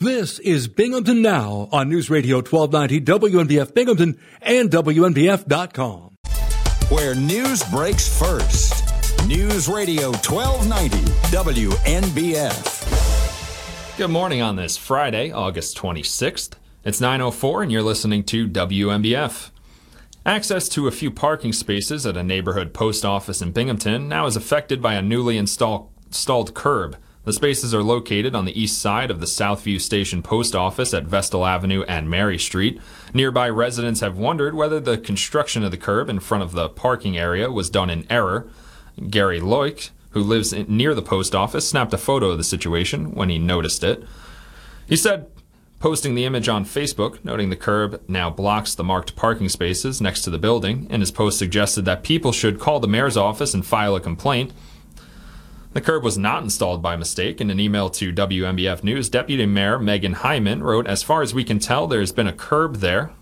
This is Binghamton Now on News Radio 1290 WNBF Binghamton and WNBF.com. Where news breaks first. News Radio 1290 WNBF. Good morning on this Friday, August 26th. It's 9:04 and you're listening to WNBF. Access to a few parking spaces at a neighborhood post office in Binghamton now is affected by a newly install, installed curb. The spaces are located on the east side of the Southview Station Post Office at Vestal Avenue and Mary Street. Nearby residents have wondered whether the construction of the curb in front of the parking area was done in error. Gary Loic, who lives near the post office, snapped a photo of the situation when he noticed it. He said, posting the image on Facebook, noting the curb now blocks the marked parking spaces next to the building, and his post suggested that people should call the mayor's office and file a complaint. The curb was not installed by mistake. In an email to WNBF News, Deputy Mayor Megan Hyman wrote, As far as we can tell, there has been a curb there,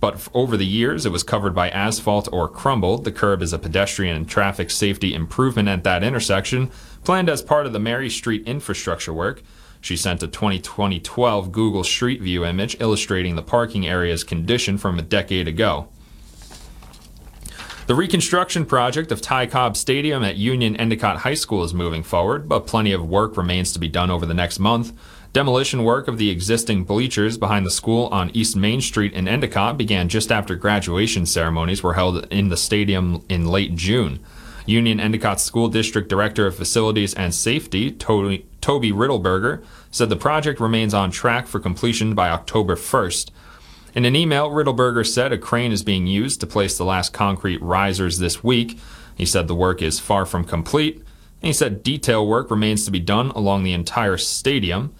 but over the years it was covered by asphalt or crumbled. The curb is a pedestrian and traffic safety improvement at that intersection, planned as part of the Mary Street infrastructure work. She sent a 2012 Google Street View image illustrating the parking area's condition from a decade ago. The reconstruction project of Ty Cobb Stadium at Union Endicott High School is moving forward, but plenty of work remains to be done over the next month. Demolition work of the existing bleachers behind the school on East Main Street in Endicott began just after graduation ceremonies were held in the stadium in late June. Union Endicott School District Director of Facilities and Safety, Toby, Riddleberger, said the project remains on track for completion by October 1st. In an email, Riddleberger said a crane is being used to place the last concrete risers this week. He said the work is far from complete. And he said detail work remains to be done along the entire stadium.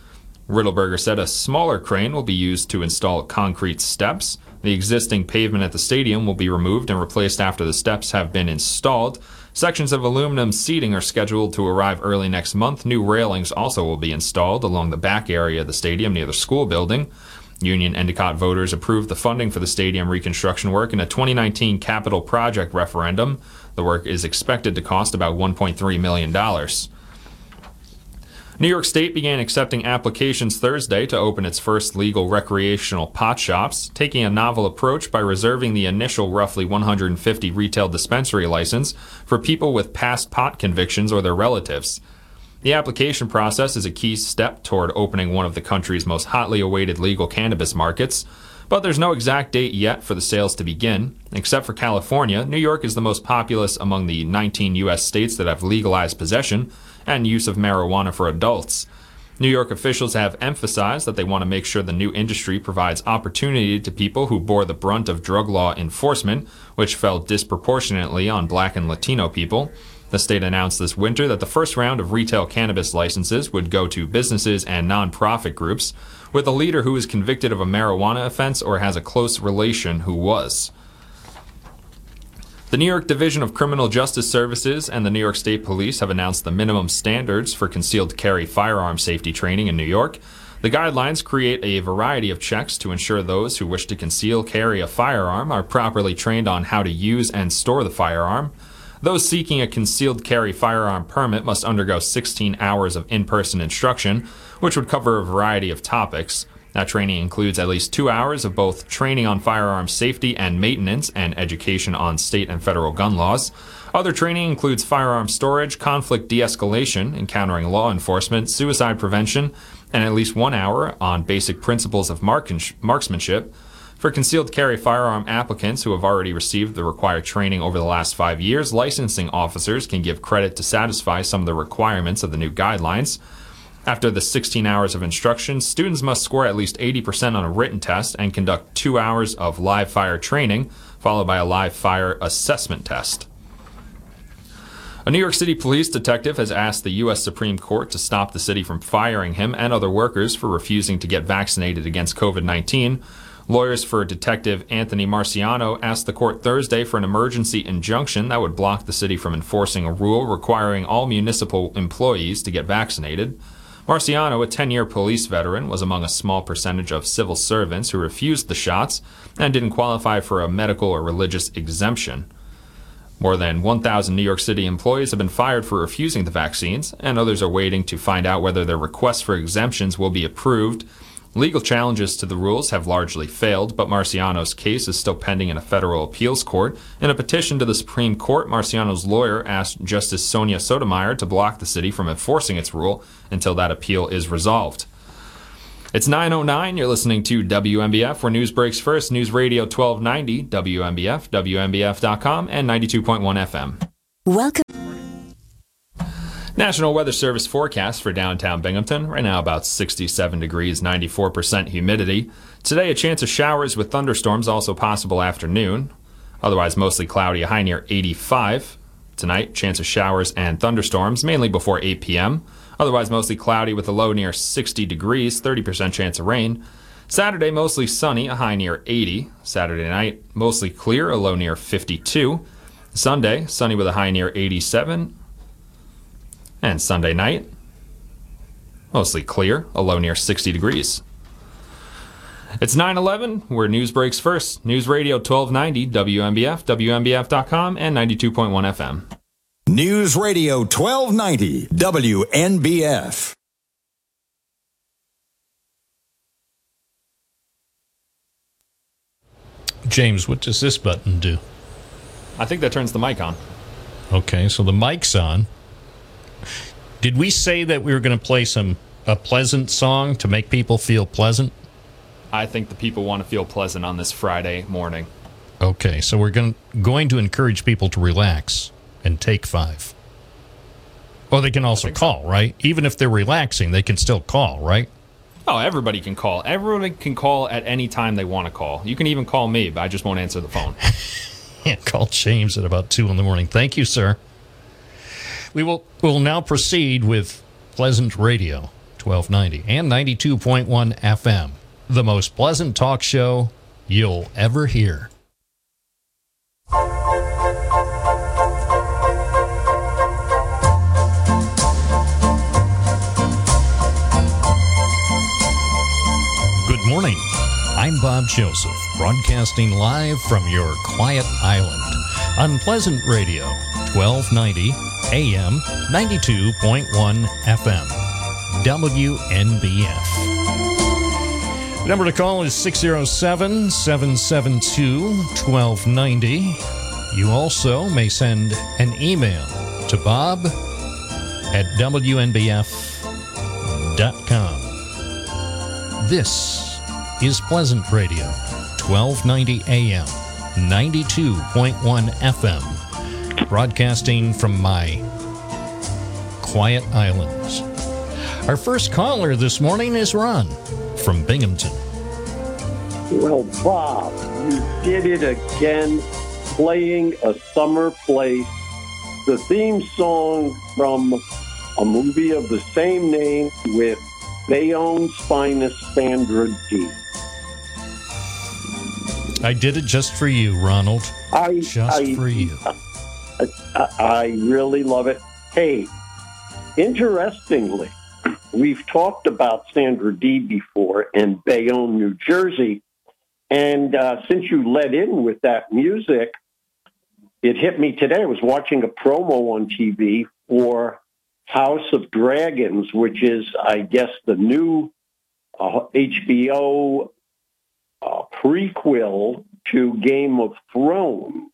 Riddleberger said a smaller crane will be used to install concrete steps. The existing pavement at the stadium will be removed and replaced after the steps have been installed. Sections of aluminum seating are scheduled to arrive early next month. New railings also will be installed along the back area of the stadium near the school building. Union Endicott voters approved the funding for the stadium reconstruction work in a 2019 capital project referendum. The work is expected to cost about $1.3 million. New York State began accepting applications Thursday to open its first legal recreational pot shops, taking a novel approach by reserving the initial roughly 150 retail dispensary license for people with past pot convictions or their relatives. The application process is a key step toward opening one of the country's most hotly awaited legal cannabis markets, but there's no exact date yet for the sales to begin. Except for California, New York is the most populous among the 19 U.S. states that have legalized possession and use of marijuana for adults. New York officials have emphasized that they want to make sure the new industry provides opportunity to people who bore the brunt of drug law enforcement, which fell disproportionately on black and Latino people. The state announced this winter that the first round of retail cannabis licenses would go to businesses and nonprofit groups with a leader who is convicted of a marijuana offense or has a close relation who was. The New York Division of Criminal Justice Services and the New York State Police have announced the minimum standards for concealed carry firearm safety training in New York. The guidelines create a variety of checks to ensure those who wish to conceal carry a firearm are properly trained on how to use and store the firearm. Those seeking a concealed carry firearm permit must undergo 16 hours of in person instruction, which would cover a variety of topics. That training includes at least two hours of both training on firearm safety and maintenance and education on state and federal gun laws. Other training includes firearm storage, conflict de escalation, encountering law enforcement, suicide prevention, and at least one hour on basic principles of marksmanship. For concealed carry firearm applicants who have already received the required training over the last five years, licensing officers can give credit to satisfy some of the requirements of the new guidelines. After the 16 hours of instruction, students must score at least 80% on a written test and conduct two hours of live fire training, followed by a live fire assessment test. A New York City police detective has asked the U.S. Supreme Court to stop the city from firing him and other workers for refusing to get vaccinated against COVID 19 Lawyers for Detective Anthony Marciano asked the court Thursday for an emergency injunction that would block the city from enforcing a rule requiring all municipal employees to get vaccinated. Marciano, a 10 year police veteran, was among a small percentage of civil servants who refused the shots and didn't qualify for a medical or religious exemption. More than 1,000 New York City employees have been fired for refusing the vaccines, and others are waiting to find out whether their requests for exemptions will be approved. Legal challenges to the rules have largely failed, but Marciano's case is still pending in a federal appeals court. In a petition to the Supreme Court, Marciano's lawyer asked Justice Sonia Sotomayor to block the city from enforcing its rule until that appeal is resolved. It's 9.09. You're listening to WNBF, where news breaks first. News Radio 1290, WNBF, WNBF.com, and 92.1 FM. Welcome. National Weather Service forecast for downtown Binghamton. Right now, about 67 degrees, 94% humidity. Today, a chance of showers with thunderstorms also possible afternoon. Otherwise, mostly cloudy, a high near 85. Tonight, chance of showers and thunderstorms, mainly before 8 p.m. Otherwise, mostly cloudy with a low near 60 degrees, 30% chance of rain. Saturday, mostly sunny, a high near 80. Saturday night, mostly clear, a low near 52. Sunday, sunny with a high near 87. And Sunday night, mostly clear, a low near 60 degrees. It's 9 11, where news breaks first. News Radio 1290, WNBF, WNBF.com, and 92.1 FM. News Radio 1290, WNBF. James, what does this button do? I think that turns the mic on. Okay, so the mic's on. Did we say that we were going to play some a pleasant song to make people feel pleasant? I think the people want to feel pleasant on this Friday morning. Okay, so we're going going to encourage people to relax and take five. Well, they can also call, right? Even if they're relaxing, they can still call, right? Oh, everybody can call. Everyone can call at any time they want to call. You can even call me, but I just won't answer the phone. Yeah, call James at about two in the morning. Thank you, sir. We will will now proceed with Pleasant Radio, twelve ninety and ninety two point one FM, the most pleasant talk show you'll ever hear. Good morning. I'm Bob Joseph, broadcasting live from your quiet island on Pleasant Radio, 1290 AM, 92.1 FM, WNBF. The number to call is 607 772 1290. You also may send an email to bob at WNBF.com. This is Pleasant Radio, 1290 AM, 92.1 FM, broadcasting from my quiet islands. Our first caller this morning is Ron from Binghamton. Well, Bob, you did it again, playing a summer place. The theme song from a movie of the same name with Bayonne's finest Sandra Dee. I did it just for you, Ronald. I Just I, for you. I, I really love it. Hey, interestingly, we've talked about Sandra Dee before in Bayonne, New Jersey. And uh, since you led in with that music, it hit me today. I was watching a promo on TV for House of Dragons, which is, I guess, the new uh, HBO uh, prequel to Game of Thrones.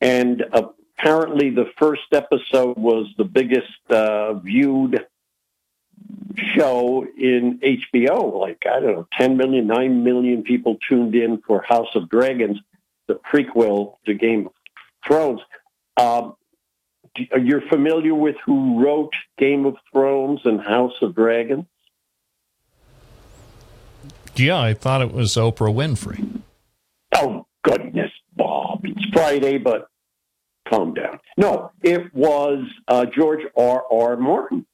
And apparently, the first episode was the biggest uh, viewed show in HBO. Like, I don't know, 10 million, 9 million people tuned in for House of Dragons, the prequel to Game of Thrones. Um, you're familiar with who wrote Game of Thrones and House of Dragons? Yeah, I thought it was Oprah Winfrey. Oh, goodness, Bob. It's Friday, but calm down. No, it was uh, George R. R. Martin.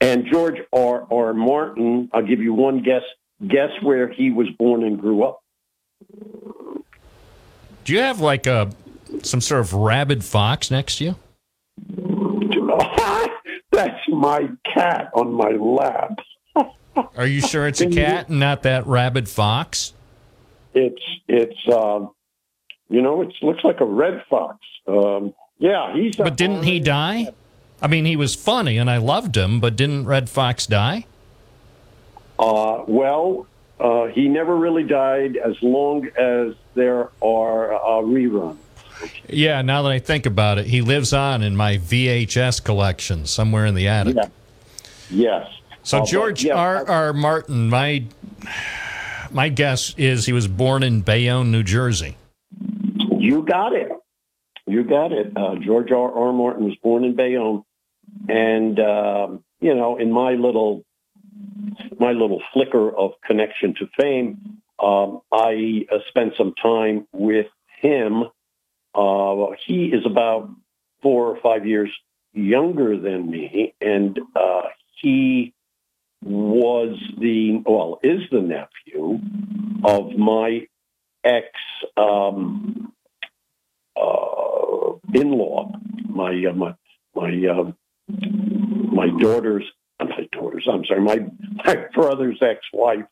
And George R. R. Martin, I'll give you one guess. Guess where he was born and grew up? Do you have like a some sort of rabid fox next to you? That's my cat on my lap. Are you sure it's a cat and not that rabid fox? It's it's um, You know, it looks like a red fox. Um, yeah, he's. But didn't he die? I mean, he was funny and I loved him, but didn't Redd Foxx die? Uh, well, uh, he never really died as long as there are uh, reruns. Yeah, now that I think about it, he lives on in my VHS collection somewhere in the attic. Yeah. Yes. So Uh, George yeah, R. R. Martin, my my guess is he was born in Bayonne, New Jersey. You got it. You got it. Uh, George R. R. Martin was born in Bayonne, and um, you know, in my little my little flicker of connection to fame, um, I uh, spent some time with him. Uh, he is about four or five years younger than me, and uh, he was the well is the nephew of my ex um, uh, in-law, my uh, my my uh, my daughter's my daughter's I'm sorry my my brother's ex-wife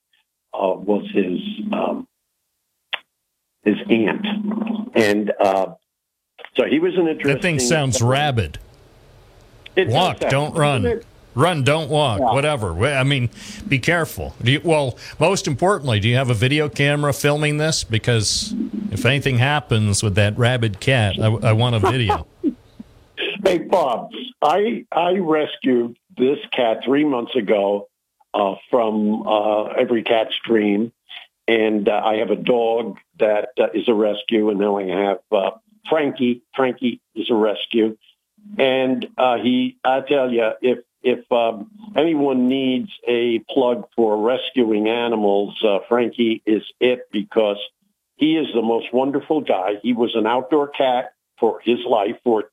uh, was his um, his aunt, and uh, so he was an interesting. That thing sounds rabid. Walk, don't run. Run, don't walk. Yeah. Whatever. I mean, be careful. Do you, well, most importantly, do you have a video camera filming this? Because if anything happens with that rabid cat, I, I want a video. Hey Bob, I I rescued this cat three months ago uh, from uh, Every Cat's Dream, and uh, I have a dog that uh, is a rescue, and now I have uh, Frankie. Frankie is a rescue, and uh, he. I tell you, if if um, anyone needs a plug for rescuing animals, uh, Frankie is it because he is the most wonderful guy. He was an outdoor cat for his life for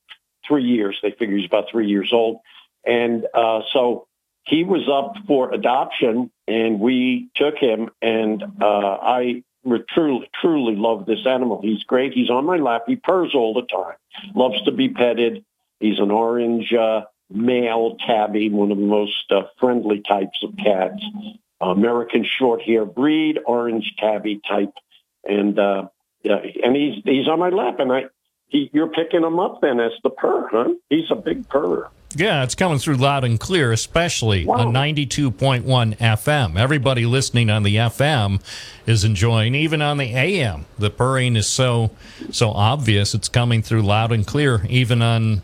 three years. They figure he's about three years old. And uh, so he was up for adoption and we took him and uh, I truly, truly love this animal. He's great. He's on my lap. He purrs all the time, loves to be petted. He's an orange uh, male tabby, one of the most uh, friendly types of cats. American short hair breed, orange tabby type. And, uh, yeah, and he's, he's on my lap and I, he, you're picking him up then as the purr, huh? He's a big purr. Yeah, it's coming through loud and clear, especially Wow. on 92.1 FM. Everybody listening on the FM is enjoying, even on the AM. The purring is so so obvious; it's coming through loud and clear, even on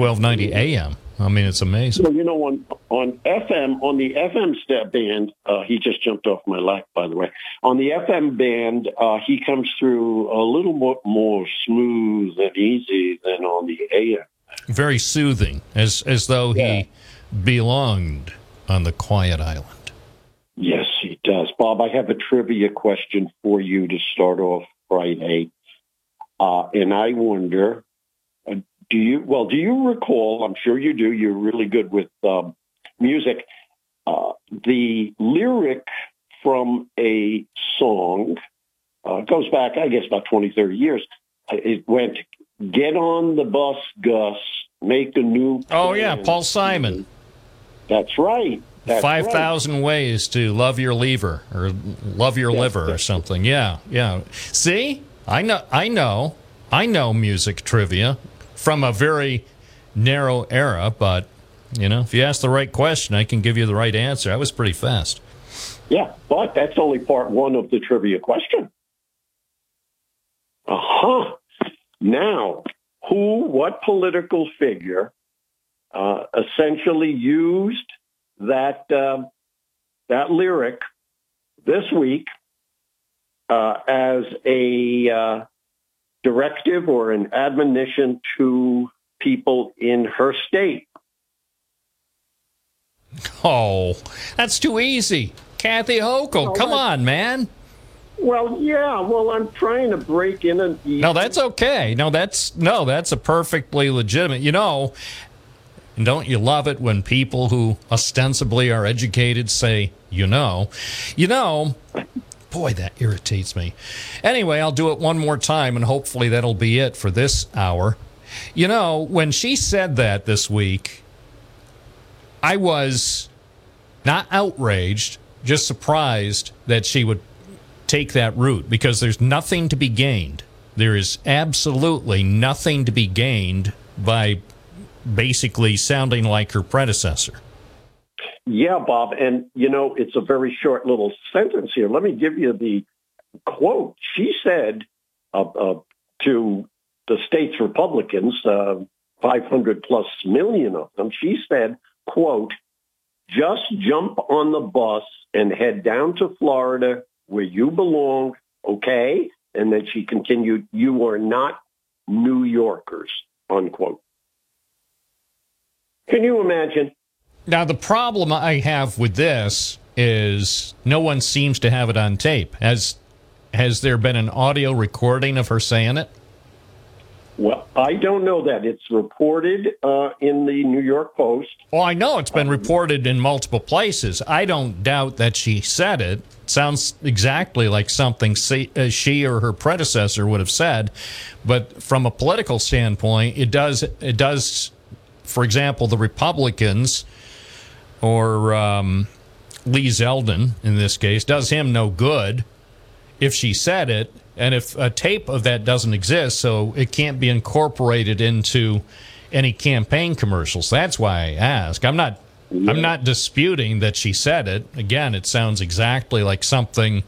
1290 AM. I mean, it's amazing. Well, you know, on on FM, on the FM step band, uh, he just jumped off my lap, by the way. On the FM band, uh, he comes through a little more, more smooth and easy than on the AM. Very soothing, as as though Yeah. he belonged on the quiet island. Yes, he does. Bob, I have a trivia question for you to start off Friday. Uh, and I wonder, do you, well, do you recall, I'm sure you do, you're really good with um, music, uh, the lyric from a song uh, goes back, I guess, about 20, 30 years. It went, get on the bus, Gus, make a new Oh yeah. Paul Simon. That's right. That's Five right. ways to love your lever or love your Yes, liver or yes. something. Yeah, yeah. See, I know, I know, I know music trivia from a very narrow era, but you know, if you ask the right question, I can give you the right answer. I was pretty fast. Yeah, but that's only part one of the trivia question. Uh huh. Now, who, what political figure uh, essentially used that uh, that lyric this week uh, as a uh, directive or an admonition to people in her state? Oh, that's too easy. Kathy Hochul, come on, man. Well, yeah. Well, I'm trying to break in and No, that's okay. No, that's no, that's a perfectly legitimate. You know, and don't you love it when people who ostensibly are educated say, "You know, you know." Boy, that irritates me. Anyway, I'll do it one more time, and hopefully that'll be it for this hour. You know, when she said that this week, I was not outraged, just surprised that she would take that route because there's nothing to be gained. there is absolutely nothing to be gained by basically sounding like her predecessor. Yeah, Bob. And, you know, it's a very short little sentence here. Let me give you the quote. She said uh, uh, to the state's Republicans, uh, 500 plus million of them, she said, quote, just jump on the bus and head down to Florida where you belong, okay? And then she continued, you are not New Yorkers, unquote. Can you imagine? Now, the problem I have with this is no one seems to have it on tape. Has has there been an audio recording of her saying it? Well, I don't know that. It's reported uh, in the New York Post. Well, I know it's been reported in multiple places. I don't doubt that she said it. it Sounds exactly like something uh, she or her predecessor would have said. But from a political standpoint, it does. It does. For example, the Republicans or um, Lee Zeldin in this case does him no good if she said it and if a tape of that doesn't exist, so it can't be incorporated into any campaign commercials. That's why I ask. I'm not. I'm not disputing that she said it. Again, it sounds exactly like something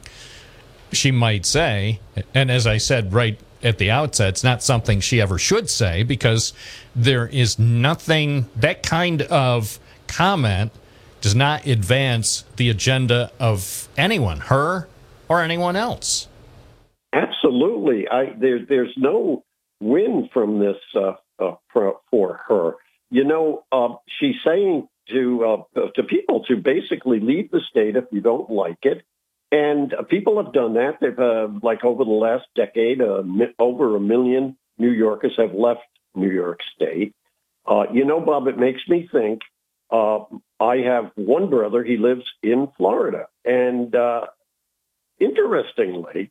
she might say. And as I said right at the outset, it's not something she ever should say because there is nothing that kind of comment does not advance the agenda of anyone, her or anyone else. Absolutely. I there, there's no win from this uh, uh, for, for, her. You know, uh, she's saying to uh, to people to basically leave the state if you don't like it, and uh, people have done that. They've uh, like over the last decade, over a million New Yorkers have left New York State. you know, Bob, it makes me think. I have one brother. He lives in Florida, and uh, interestingly,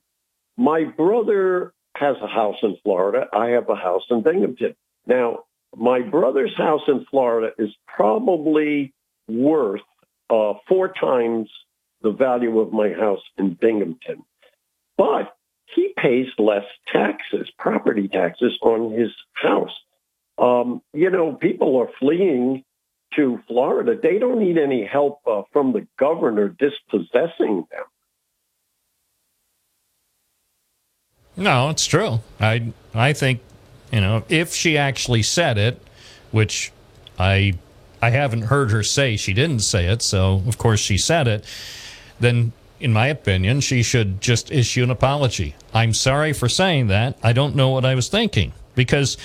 my brother has a house in Florida. I have a house in Binghamton. Now, my brother's house in Florida is probably worth uh, four times the value of my house in Binghamton. But he pays less taxes, property taxes on his house. Um, you know, people are fleeing to Florida. They don't need any help uh, from the governor dispossessing them. No, it's true. I I think you know if she actually said it, which I I haven't heard her say she didn't say it, so of course she said it. Then, in my opinion, she should just issue an apology. I'm sorry for saying that. I don't know what I was thinking because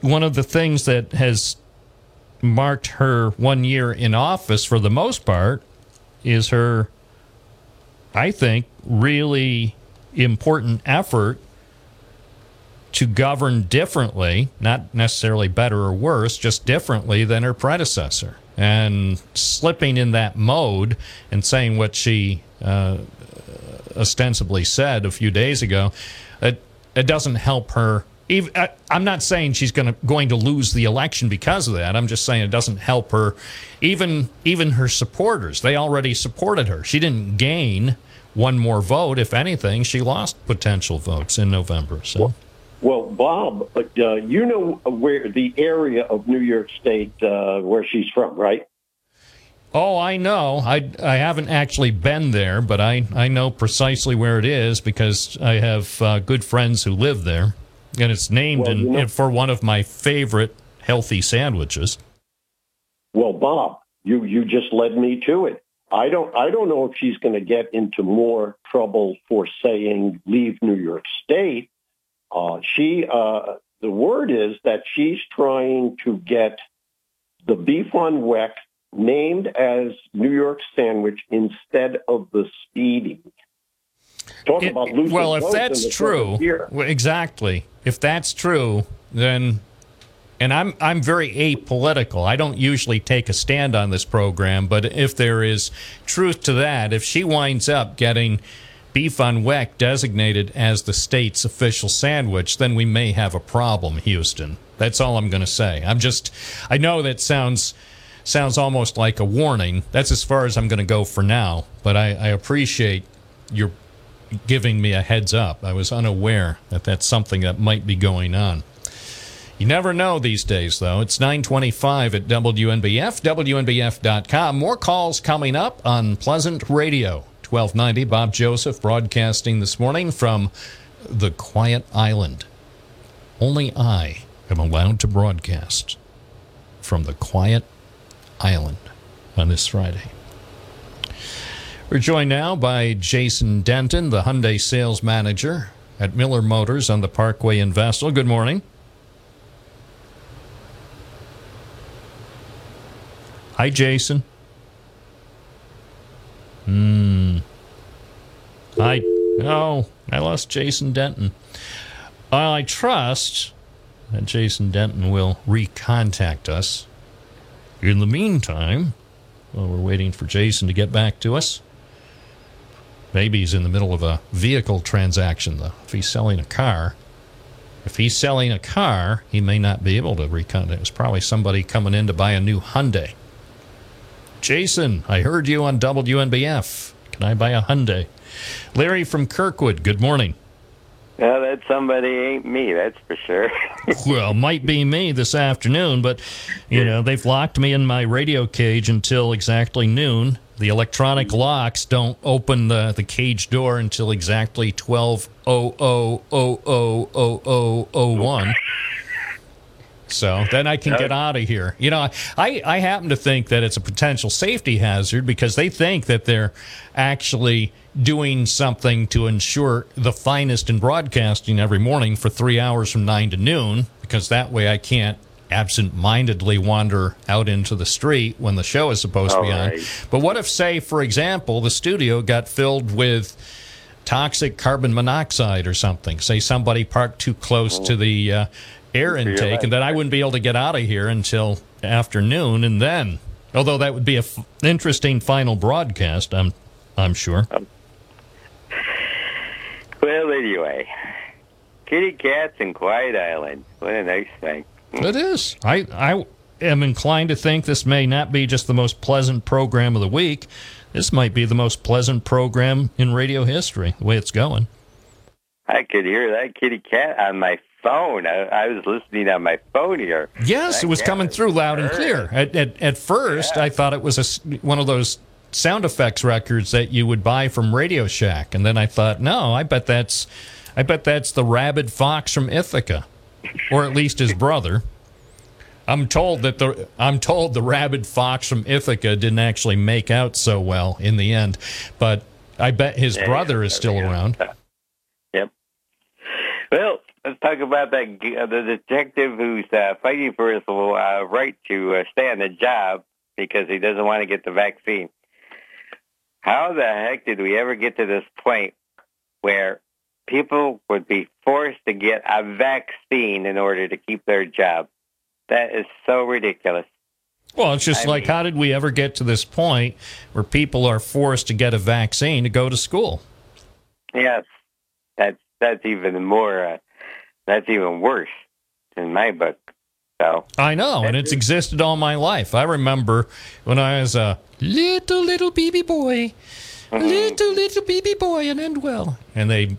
one of the things that has marked her one year in office for the most part is her, I think, really important effort to govern differently, not necessarily better or worse, just differently than her predecessor. And slipping in that mode and saying what she uh, ostensibly said a few days ago, it, it doesn't help her. Even, I, I'm not saying she's going to going to lose the election because of that. I'm just saying it doesn't help her. Even even her supporters, they already supported her. She didn't gain one more vote. If anything, she lost potential votes in November. So. Well, Bob, uh, you know where the area of New York State uh, where she's from, right? Oh, I know. I, I haven't actually been there, but I, I know precisely where it is because I have uh, good friends who live there. And it's named well, in, you know, for one of my favorite healthy sandwiches. Well, Bob, you, you just led me to it. I don't I don't know if she's going to get into more trouble for saying leave New York State uh, she, uh, the word is that she's trying to get the beef on weck named as New York sandwich instead of the spiedie. Talk it, about losing well, if that's true, exactly. If that's true, then and I'm I'm very apolitical. I don't usually take a stand on this program, but if there is truth to that, if she winds up getting beef on weck designated as the state's official sandwich, then we may have a problem, Houston. That's all I'm going to say. I'm just, I know that sounds sounds almost like a warning. That's as far as I'm going to go for now. But I, I appreciate your giving me a heads up. I was unaware that that's something that might be going on. You never know these days, though. It's 925 at WNBF, WNBF.com. More calls coming up on Pleasant Radio. 1290, Bob Joseph broadcasting this morning from the Quiet Island. Only I am allowed to broadcast from the Quiet Island on this Friday. We're joined now by Jason Denton, the Hyundai sales manager at Miller Motors on the Parkway in Vestal. Good morning. Hi, Jason. Hmm. I oh, I lost Jason Denton. Well, I trust that Jason Denton will recontact us. In the meantime, while we're waiting for Jason to get back to us, maybe he's in the middle of a vehicle transaction. Though, if he's selling a car, if he's selling a car, he may not be able to recontact. It's probably somebody coming in to buy a new Hyundai. Jason, I heard you on WNBF. Can I buy a Hyundai? Larry from Kirkwood, good morning. Well, that somebody ain't me, that's for sure. well, might be me this afternoon, but you know they've locked me in my radio cage until exactly noon. The electronic locks don't open the, the cage door until exactly twelve oh oh oh oh oh oh oh one. So then I can get out of here. You know, I, I happen to think that it's a potential safety hazard because they think that they're actually doing something to ensure the finest in broadcasting every morning for three hours from nine to noon, because that way I can't absent mindedly wander out into the street when the show is supposed to be on. But what if, say, for example, the studio got filled with toxic carbon monoxide or something? Say somebody parked too close to the. Uh, air intake, and then I wouldn't be able to get out of here until afternoon, and then, although that would be an f- interesting final broadcast, I'm, I'm sure. Um, well, anyway, kitty cats and Quiet Island. What a nice thing. It is. I, I am inclined to think this may not be just the most pleasant program of the week. This might be the most pleasant program in radio history, the way it's going. I could hear that kitty cat on my phone. I, I, was listening on my phone here. Yes, it was coming through loud and clear. At, at, at first, yeah. I thought it was a, one of those sound effects records that you would buy from Radio Shack, and then I thought, no, I bet that's, I bet that's the rabid fox from Ithaca, or at least his brother. I'm told that the I'm told the rabid fox from Ithaca didn't actually make out so well in the end, but I bet his yeah, brother is still around. Yep. Well, let's talk about that uh, the detective who's uh, fighting for his uh, right to uh, stay on the job because he doesn't want to get the vaccine. How the heck did we ever get to this point where people would be forced to get a vaccine in order to keep their job? That is so ridiculous. Well, it's just I like mean, how did we ever get to this point where people are forced to get a vaccine to go to school? Yes, that's that's even more uh, that's even worse in my book. So I know, and it's existed all my life. I remember when I was a little little baby boy, mm-hmm. little little baby boy in Endwell, and they,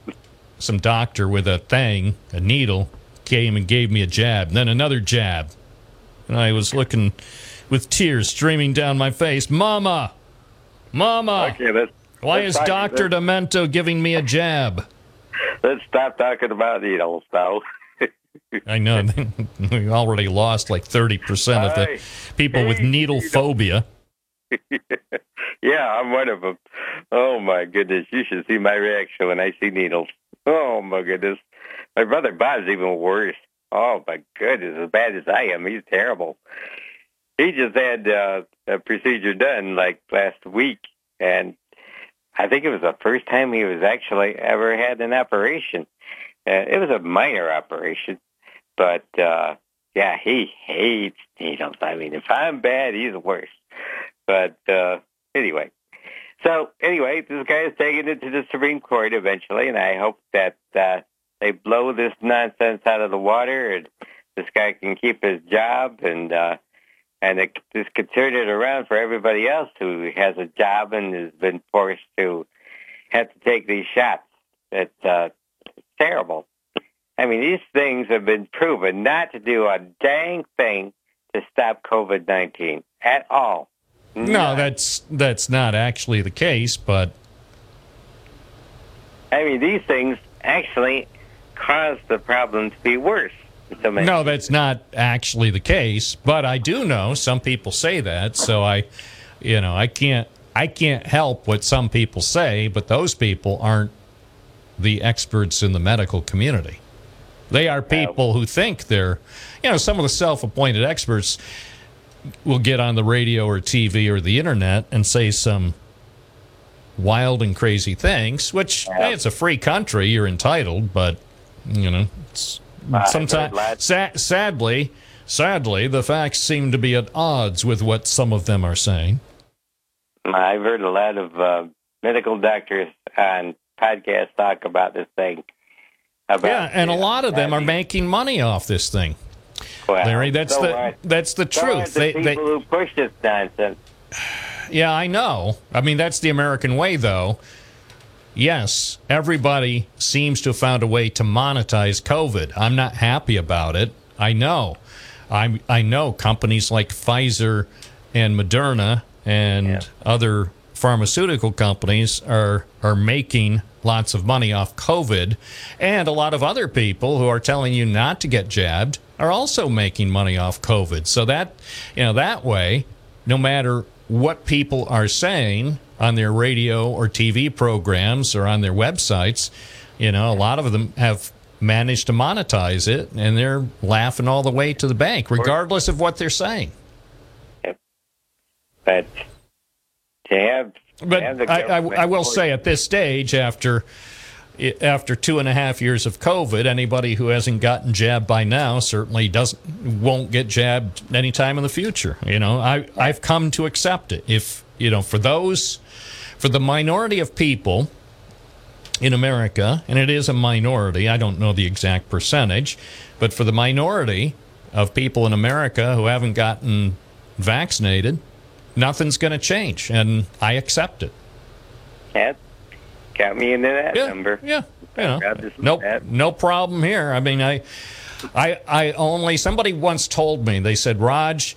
some doctor with a thing, a needle, came and gave me a jab, and then another jab, and I was looking with tears streaming down my face. Mama, Mama, okay, let's, why is Doctor Demento giving me a jab? let's stop talking about needles now. I know we already lost like thirty percent of the people with needle phobia. yeah, I'm one of them. Oh my goodness, you should see my reaction when I see needles. Oh my goodness, my brother Bob's even worse. Oh my goodness, as bad as I am, he's terrible. He just had uh, a procedure done like last week, and I think it was the first time he was actually ever had an operation. Uh, it was a minor operation, but uh, yeah, he hates needles. I mean, if I'm bad, he's worse. But uh, anyway, so anyway, this guy is taking it to the Supreme Court eventually, and I hope that uh, they blow this nonsense out of the water, and this guy can keep his job, and uh, and it, this could turn it around for everybody else who has a job and has been forced to have to take these shots. It's, uh, terrible. I mean, these things have been proven not to do a dang thing to stop COVID nineteen at all. No, that's that's not actually the case, but I mean, these things actually cause the problem to be worse. no, that's not actually the case. But I do know some people say that, so I, you know, I can't I can't help what some people say, but those people aren't the experts in the medical community. They are people who think they're, you know, some of the self-appointed experts will get on the radio or TV or the internet and say some wild and crazy things, which hey, it's a free country, you're entitled, but you know, sometimes sa- sadly, sadly, the facts seem to be at odds with what some of them are saying. I've heard a lot of uh, medical doctors on podcasts talk about this thing. About, Yeah, and a lot of them are mean, making money off this thing. Well, Larry, that's so the are- that's the so truth. the They, people they, who push this nonsense. Yeah, I know. I mean, that's the American way, though. Yes, everybody seems to have found a way to monetize COVID. I'm not happy about it. I know. I I know companies like Pfizer and Moderna and Yeah. other pharmaceutical companies are are making lots of money off COVID, and a lot of other people who are telling you not to get jabbed are also making money off COVID. So that you know that way, no matter what people are saying on their radio or TV programs or on their websites, you know, a lot of them have managed to monetize it and they're laughing all the way to the bank, regardless of what they're saying. But to have, But I, I, I will say at this stage, after after two and a half years of COVID, anybody who hasn't gotten jabbed by now certainly doesn't won't get jabbed anytime in the future. You know, I I've come to accept it. If you know, for those, for the minority of people in America, and it is a minority, I don't know the exact percentage, but for the minority of people in America who haven't gotten vaccinated, nothing's going to change, and I accept it. Yeah, got me into that Yeah, number. yeah, you know, no, that. no problem here. I mean, I, I, I only somebody once told me they said, Raj,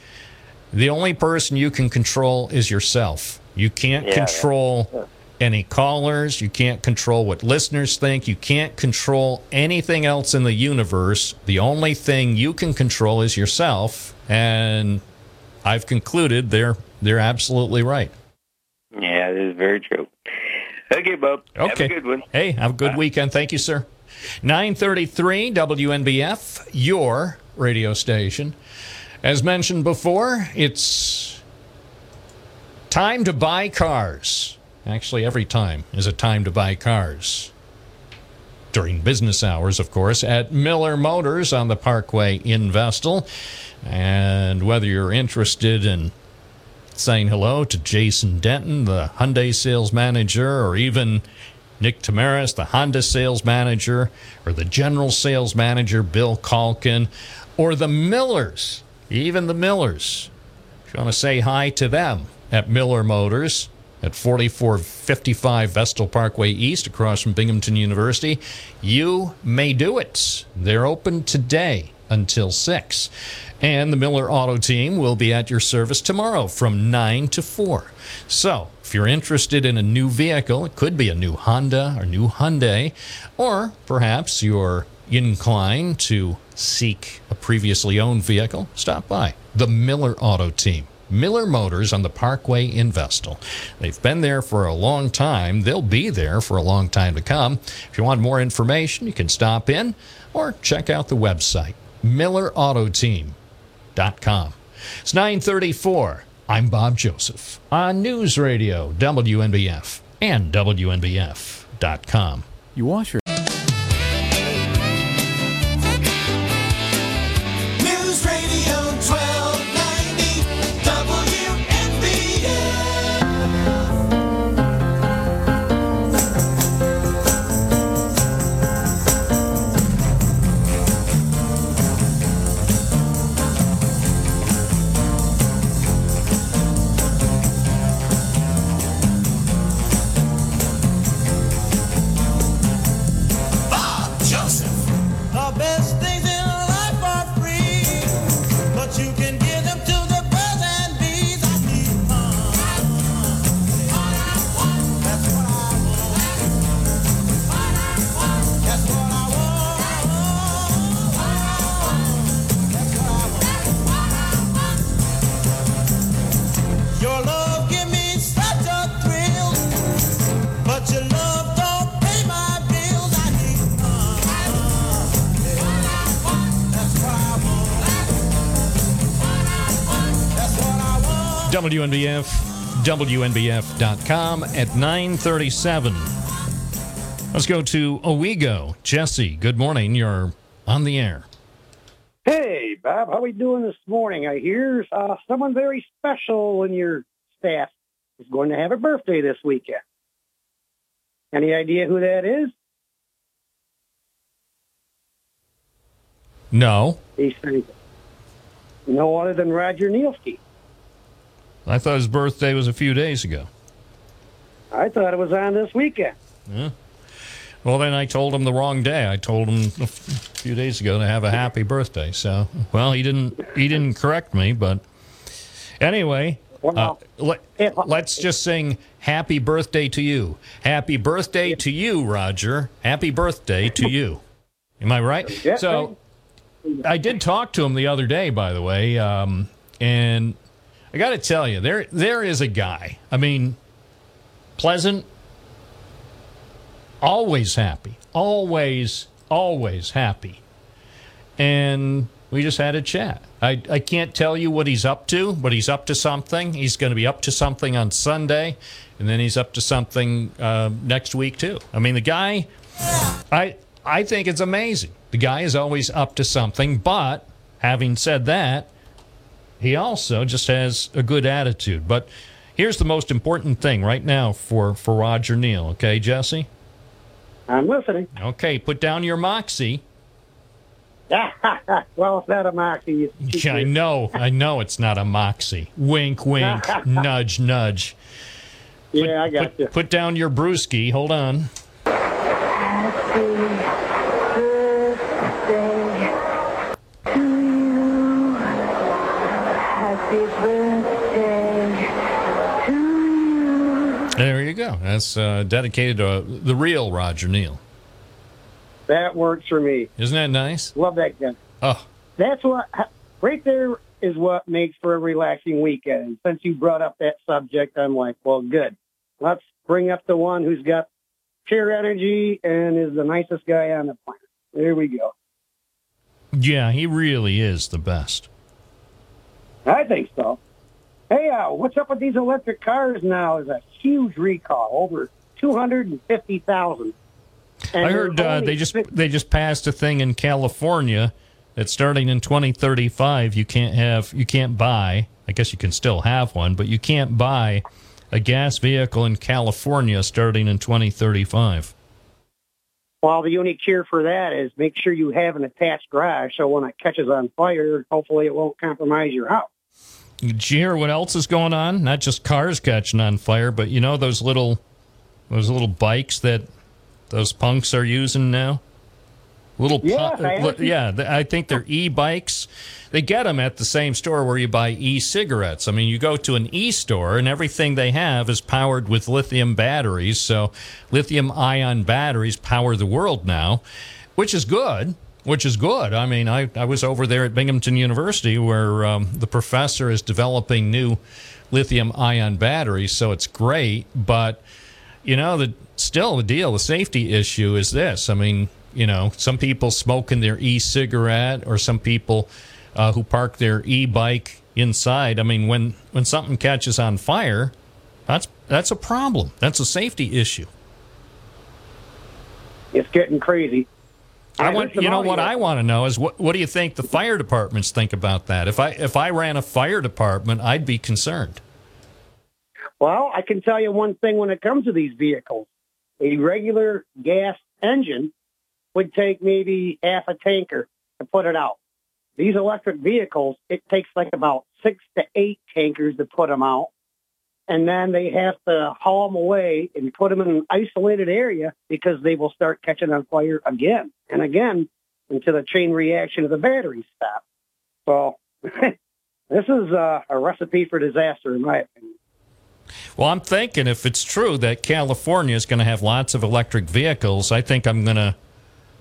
the only person you can control is yourself. You can't Yeah, yeah. control any callers. You can't control what listeners think. You can't control anything else in the universe. The only thing you can control is yourself. And I've concluded they're they're absolutely right. Yeah, it is very true. Okay, Bob. Have Okay. a good one. Hey, have a good weekend. Thank you, sir. 933 WNBF, your radio station. As mentioned before, it's time to buy cars. Actually, every time is a time to buy cars. During business hours, of course, at Miller Motors on the Parkway in Vestal. And whether you're interested in saying hello to Jason Denton, the Hyundai sales manager, or even Nick Tamaris, the Honda sales manager, or the general sales manager, Bill Calkin, or the Millers, even the Millers. If you want to say hi to them at Miller Motors at 4455 Vestal Parkway East across from Binghamton University, you may do it. They're open today until 6. And the Miller Auto Team will be at your service tomorrow from 9 to 4. So, if you're interested in a new vehicle, it could be a new Honda or new Hyundai, or perhaps you're inclined to seek a previously owned vehicle, stop by the Miller Auto Team. Miller Motors on the Parkway in Vestal. They've been there for a long time. They'll be there for a long time to come. If you want more information, you can stop in or check out the website, millerautoteam.com. It's 934. I'm Bob Joseph on News Radio, WNBF, and WNBF.com. You wash your WNBF.com at 937. Let's go to Owego. Jesse, good morning. You're on the air. Hey, Bob, how are we doing this morning? I hear uh, someone very special in your staff is going to have a birthday this weekend. Any idea who that is? No, He's no other than Roger Nielski. I thought his birthday was a few days ago. I thought it was on this weekend. Well, then I told him the wrong day. I told him a few days ago to have a happy birthday. So, well, he didn't. He didn't correct me, but anyway, uh, let, let's just sing "Happy Birthday to you." Happy birthday to you, Roger. Happy birthday to you. Am I right? So, I did talk to him the other day, by the way, um, and I got to tell you, there there is a guy. I mean, pleasant, always happy, always, always happy. And we just had a chat. I, I can't tell you what he's up to, but he's up to something. He's going to be up to something on Sunday, and then he's up to something uh, next week too. I mean, the guy, I I think it's amazing. The guy is always up to something, but having said that, he also just has a good attitude. But here's the most important thing right now for for Roger Neal. Okay, Jesse. I'm listening. Okay, put down your moxie. well, it's not a moxie. Yeah, I know, I know it's not a moxie. Wink, wink, nudge, nudge. yeah, I got you. Put, put down your brewski. Hold on. Go. That's uh, dedicated to the real Roger Neal. That works for me. Isn't that nice? Love that guy. Oh, That's what right there is what makes for a relaxing weekend. And since you brought up that subject, I'm like, well, good. Let's bring up the one who's got pure energy and is the nicest guy on the planet. There we go. yeah, he really is the best. I think so. Hey, uh, what's up with these electric cars now? Is a huge recall, over two hundred and fifty thousand. I heard uh, they just they just passed a thing in California that starting in 2035 you can't have you can't buy. I guess you can still have one, but you can't buy a gas vehicle in California starting in 2035. Well, the only cure for that is make sure you have an attached garage, so when it catches on fire, hopefully it won't compromise your house. Did you hear what else is going on? Not just cars catching on fire, but you know those little those little bikes that those punks are using now. Little, pu- I yeah, I think they're e-bikes. They get them at the same store where you buy e-cigarettes. I mean, you go to an e-store and everything they have is powered with lithium batteries. So, lithium-ion batteries power the world now, which is good. Which is good. I mean, I, I was over there at Binghamton University where um, the professor is developing new lithium-ion batteries, so it's great. But you know, the still the deal, the safety issue is this. I mean, you know, some people smoking their e-cigarette, or some people uh, who park their e-bike inside. I mean, when when something catches on fire, that's that's a problem. That's a safety issue. It's getting crazy. I want you know what I want to know is what what do you think the fire departments think about that? If I if I ran a fire department, I'd be concerned. Well, I can tell you one thing when it comes to these vehicles. A regular gas engine would take maybe half a tanker to put it out. These electric vehicles, it takes like about six to eight tankers to put them out. And then they have to haul them away and put them in an isolated area because they will start catching on fire again and again until the chain reaction of the batteries stop. So this is uh, a recipe for disaster, in my opinion. Well, I'm thinking if it's true that California is going to have lots of electric vehicles, I think I'm going to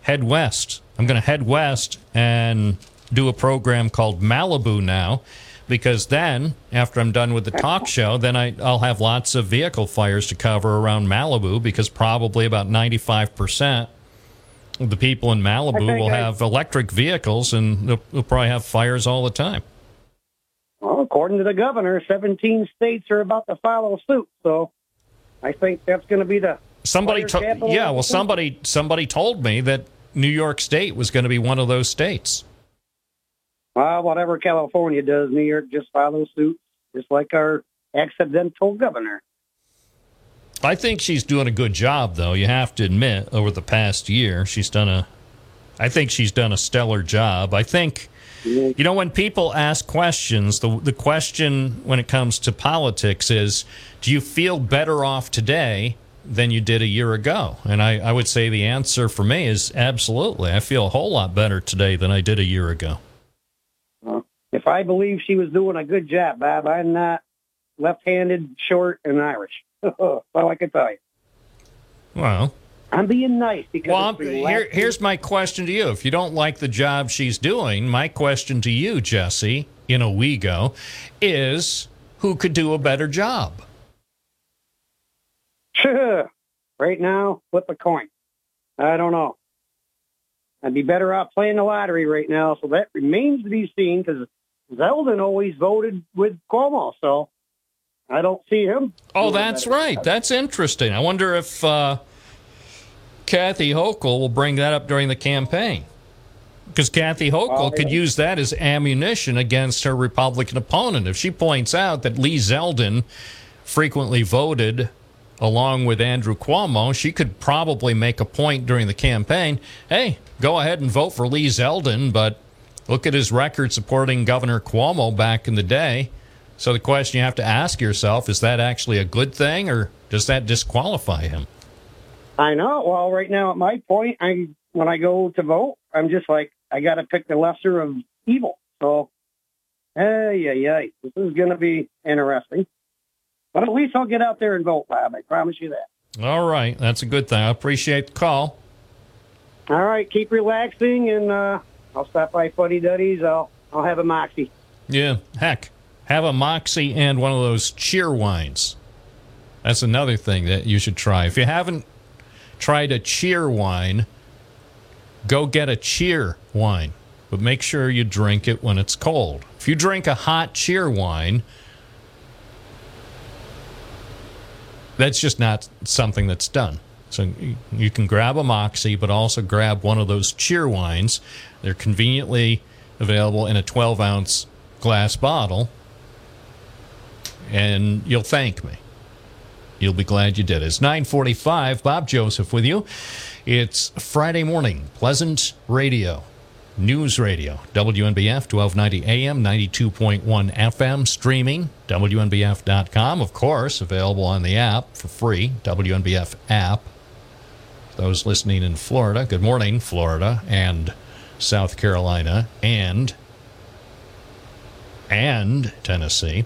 head west. I'm going to head west and do a program called Malibu now, because then, after I'm done with the talk show, then I, I'll have lots of vehicle fires to cover around Malibu, because probably about 95% of the people in Malibu will have electric vehicles and they'll, they'll probably have fires all the time. Well, according to the governor, 17 states are about to follow suit. So I think that's going to be the Somebody, to- yeah. Well, somebody, somebody told me that New York State was going to be one of those states. Well, whatever California does, New York just follows suit, just like our accidental governor. I think she's doing a good job, though. You have to admit, over the past year, she's done a. I think she's done a stellar job. I think, you know, when people ask questions, the the question when it comes to politics is, do you feel better off today than you did a year ago? And I, I would say the answer for me is absolutely. I feel a whole lot better today than I did a year ago. If I believe she was doing a good job, Bob, I'm not left-handed, short, and Irish. That's all I can tell you. Well, I'm being nice because Well, it's here, here's my question to you. If you don't like the job she's doing, my question to you, Jesse, in Owego, is who could do a better job? right now, flip a coin. I don't know. I'd be better off playing the lottery right now, so that remains to be seen because Zeldin always voted with Cuomo, so I don't see him. Oh, that's better. right. That's interesting. I wonder if uh, Kathy Hochul will bring that up during the campaign. Because Kathy Hochul Well, could yeah. use that as ammunition against her Republican opponent. If she points out that Lee Zeldin frequently voted along with Andrew Cuomo, she could probably make a point during the campaign hey, go ahead and vote for Lee Zeldin, but look at his record supporting Governor Cuomo back in the day. So the question you have to ask yourself is that actually a good thing or does that disqualify him? I know. Well, right now at my point, I when I go to vote, I'm just like I got to pick the lesser of evil. So, hey, yeah, yeah, this is going to be interesting. But at least I'll get out there and vote, Bob. I promise you that. All right, that's a good thing. I appreciate the call. All right, keep relaxing, and uh, I'll stop by Fuddy Duddy's. I'll I'll have a moxie. Yeah, heck, have a Moxie and one of those Cheerwines. That's another thing that you should try. If you haven't tried a Cheerwine, go get a cheer wine, but make sure you drink it when it's cold. If you drink a hot Cheerwine, that's just not something that's done. So you- can grab a Moxie, but also grab one of those Cheerwines. They're conveniently available in a 12 ounce glass bottle, and you'll thank me. You'll be glad you did. It's 945. Bob Joseph with you. It's Friday morning. Pleasant Radio. News Radio. WNBF 1290 AM, 92.1 FM. Streaming. WNBF.com. Of course, available on the app for free. WNBF app. Those listening in Florida, good morning, Florida and South Carolina and and Tennessee.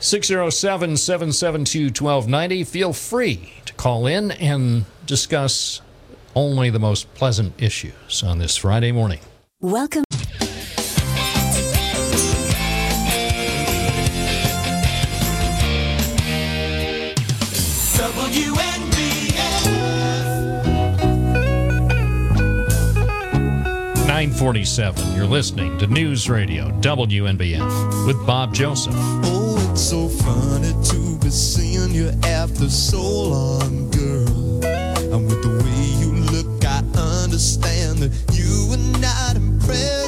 607 772 1290. Feel free to call in and discuss only the most pleasant issues on this Friday morning. Welcome. WNBF. 947. You're listening to News Radio WNBF with Bob Joseph. Oh, it's so funny to be seeing you after so long, girl. And with the way you look, I understand that you were not impressed.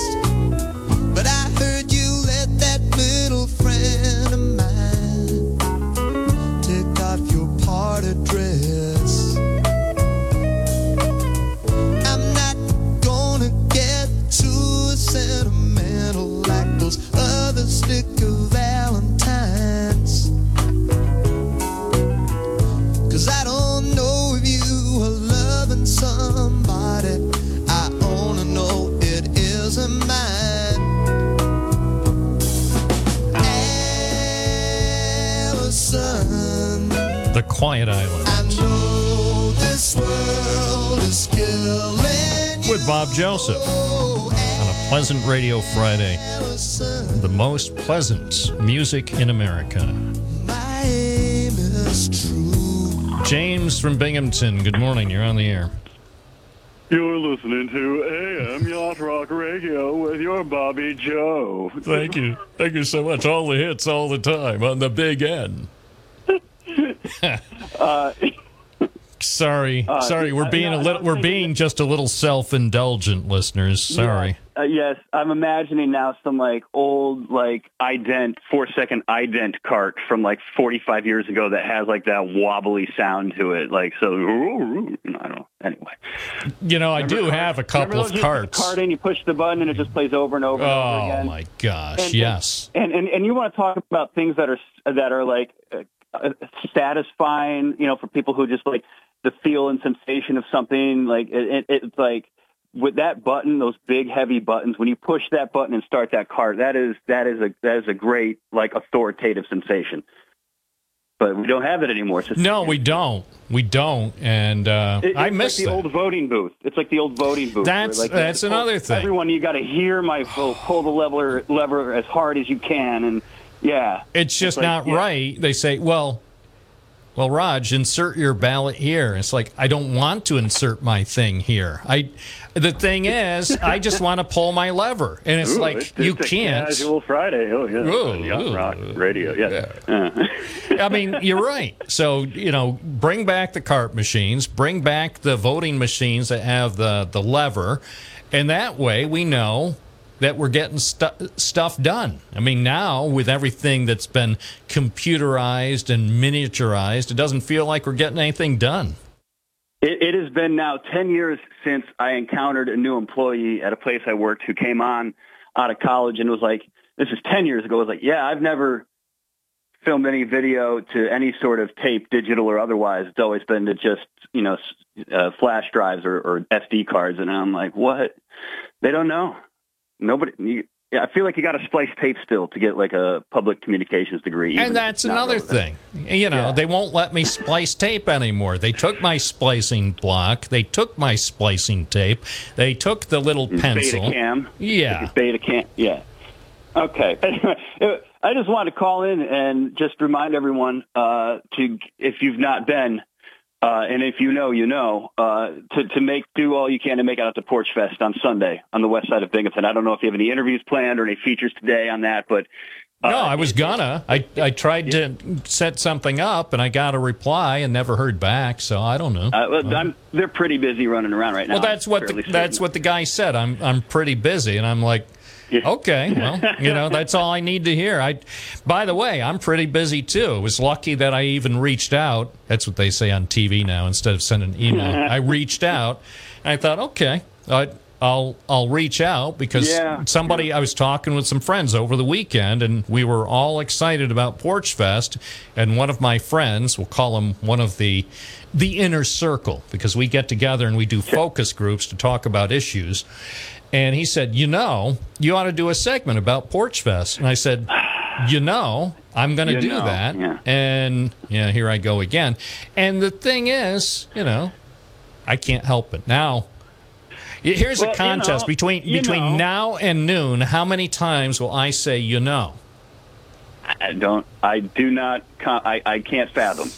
Quiet Island I know this world is killing you. with Bob Joseph on a pleasant radio Friday. The most pleasant music in America. my aim is true. James from Binghamton, good morning. You're on the air. You're listening to AM Yacht Rock Radio with your Bobby Joe. Thank you. Thank you so much. All the hits all the time on the big N. Uh, Sorry, Uh, sorry. We're being no, a little. We're being just a little self-indulgent, listeners. Sorry. Uh, yes, I'm imagining now some like old like ident four second ident cart from like 45 years ago that has like that wobbly sound to it. Like so, I don't know. Anyway, You know, I do Remember have a couple of carts. Cart in, you push the button and it just plays over and over and over Oh again. my gosh! And- yes. And, and and you want to talk about things that are that are like uh, satisfying, you know, for people who just like the feel and sensation of something. Like it, it, it's like with that button, those big heavy buttons. When you push that button and start that car, that is that is a that is a great like authoritative sensation. But we don't have it anymore. No, we don't. We don't. And uh, it- I miss like the that. old voting booth. It's like the old voting booth. That's- like, that's pull- another thing. Everyone, you got to hear my pull, pull the lever lever as hard as you can, and yeah, It's just like, not yeah. right. They say, well, well, Raj, insert your ballot here. It's like I don't want to insert my thing here. I, the thing is, I just want to pull my lever, and it's Ooh, like it's- you it's a can't. Casual Friday. Oh yeah. Ooh, Yacht ooh. rock radio. Yeah. Uh, I mean, you're right. So you know, bring back the cart machines, bring back the voting machines that have the the lever, and that way we know that we're getting stu- stuff done. I mean, now with everything that's been computerized and miniaturized, it doesn't feel like we're getting anything done. it, it has been now ten years since I encountered a new employee at a place I worked who came on out of college and was like, "This is ten years ago." I Was like, "Yeah, I've never." filmed any video to any sort of tape, digital or otherwise. It's always been to just, you know, uh, flash drives or, or SD cards. And I'm like, what? They don't know. Nobody. You, yeah, I feel like you got to splice tape still to get like a public communications degree. And that's another relevant. thing. You know, they won't let me splice tape anymore. They took my splicing block. They took my splicing tape. They took the little pencil. Betacam. Yeah. Betacam. Yeah. Okay. Anyway, I just wanted to call in and just remind everyone uh, to, if you've not been, uh, and if you know, you know, uh, to, to make do all you can to make it out to Porch Fest on Sunday on the west side of Binghamton. I don't know if you have any interviews planned or any features today on that, but uh, No, I was gonna. I, I tried to set something up and I got a reply and never heard back. So I don't know. uh, well, I'm, they're pretty busy running around right now. well, that's I'm what the, certain. that's what the guy said. I'm I'm pretty busy, and I'm like, okay, well, you know, that's all I need to hear. I, by the way, I'm pretty busy too. It was lucky that I even reached out. That's what they say on TV now instead of sending an email. I reached out, and I thought, okay, I, I'll I'll reach out because Yeah. somebody I was talking with some friends over the weekend, and we were all excited about Porch Fest, and one of my friends, we'll call him one of the the inner circle because we get together and we do focus groups to talk about issues. And he said, You know, you ought to do a segment about Porch Fest. And I said, You know, I'm going to do know, that. yeah. And, yeah, here I go again. And the thing is, you know, I can't help it. Now, here's Well, a you contest know, between between know. now and noon. How many times will I say, You know? I don't. I do not. I, I can't fathom.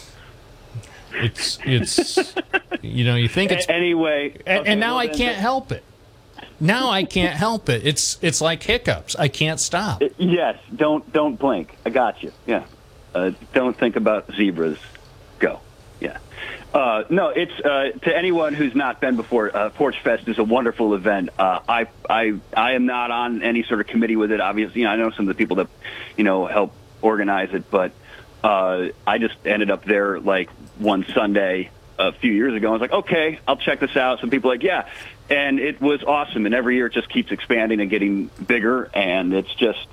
It's, it's, you know, you think it's anyway, and, okay, and now well I can't help it. Now I can't help it. It's it's like hiccups. I can't stop. Yes, don't don't blink. I got you. Yeah, uh, don't think about zebras. Go. Yeah. Uh, no, it's uh, to anyone who's not been before. Uh, Porch Fest is a wonderful event. Uh, I I I am not on any sort of committee with it. Obviously, you know, I know some of the people that you know help organize it, but uh, I just ended up there like one Sunday a few years ago. I was like, okay, I'll check this out. Some people like, yeah, and it was awesome. And every year it just keeps expanding and getting bigger, and it's just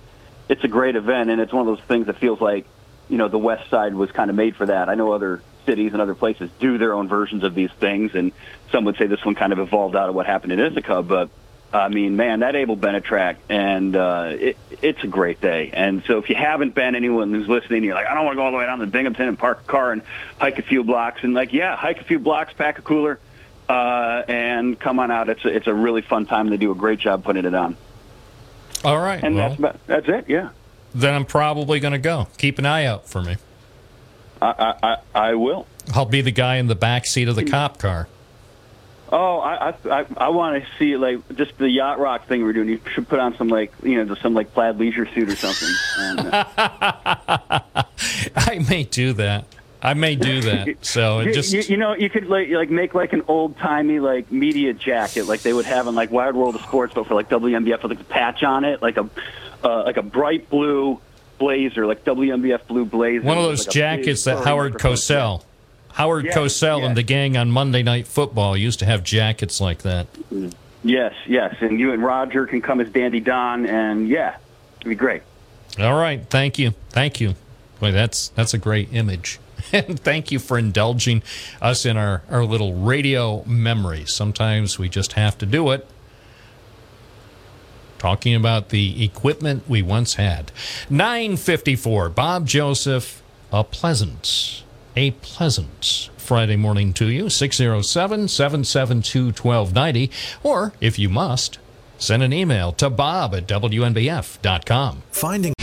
it's a great event, and it's one of those things that feels like you know the West Side was kind of made for that. I know other cities and other places do their own versions of these things, and some would say this one kind of evolved out of what happened in Ithaca, but. I mean, man, that Abel Bennett track, and uh, it, it's a great day. And so, if you haven't been, anyone who's listening, you're like, I don't want to go all the way down to Binghamton and park a car and hike a few blocks, and like, yeah, hike a few blocks, pack a cooler, uh, and come on out. It's a, it's a really fun time. They do a great job putting it on. All right. And well, that's about, that's it. Yeah, then I'm probably going to go. Keep an eye out for me. I, I I will. I'll be the guy in the back seat of the cop car. Oh, I I I want to see like just the yacht rock thing we're doing. You should put on some like you know just some like plaid leisure suit or something. And, uh, I may do that. I may do that. So it you, just you, you know you could like like make like an old timey like media jacket like they would have in like Wide World of Sports, but for like WNBF with like a patch on it, like a uh, like a bright blue blazer, like WNBF blue blazer. one of those like, jackets that Howard. Cosell, Howard Yes, Cosell yes. and the gang on Monday Night Football used to have jackets like that. Yes, yes, and you and Roger can come as Dandy Don, and yeah, it'd be great. All right, thank you, thank you. Boy, that's that's a great image. And thank you for indulging us in our, our little radio memories. Sometimes we just have to do it. Talking about the equipment we once had. 954, Bob Joseph, a pleasant, a pleasant Friday morning to you. 607 772 1290. Or, if you must, send an email to bob at WNBF.com. Finding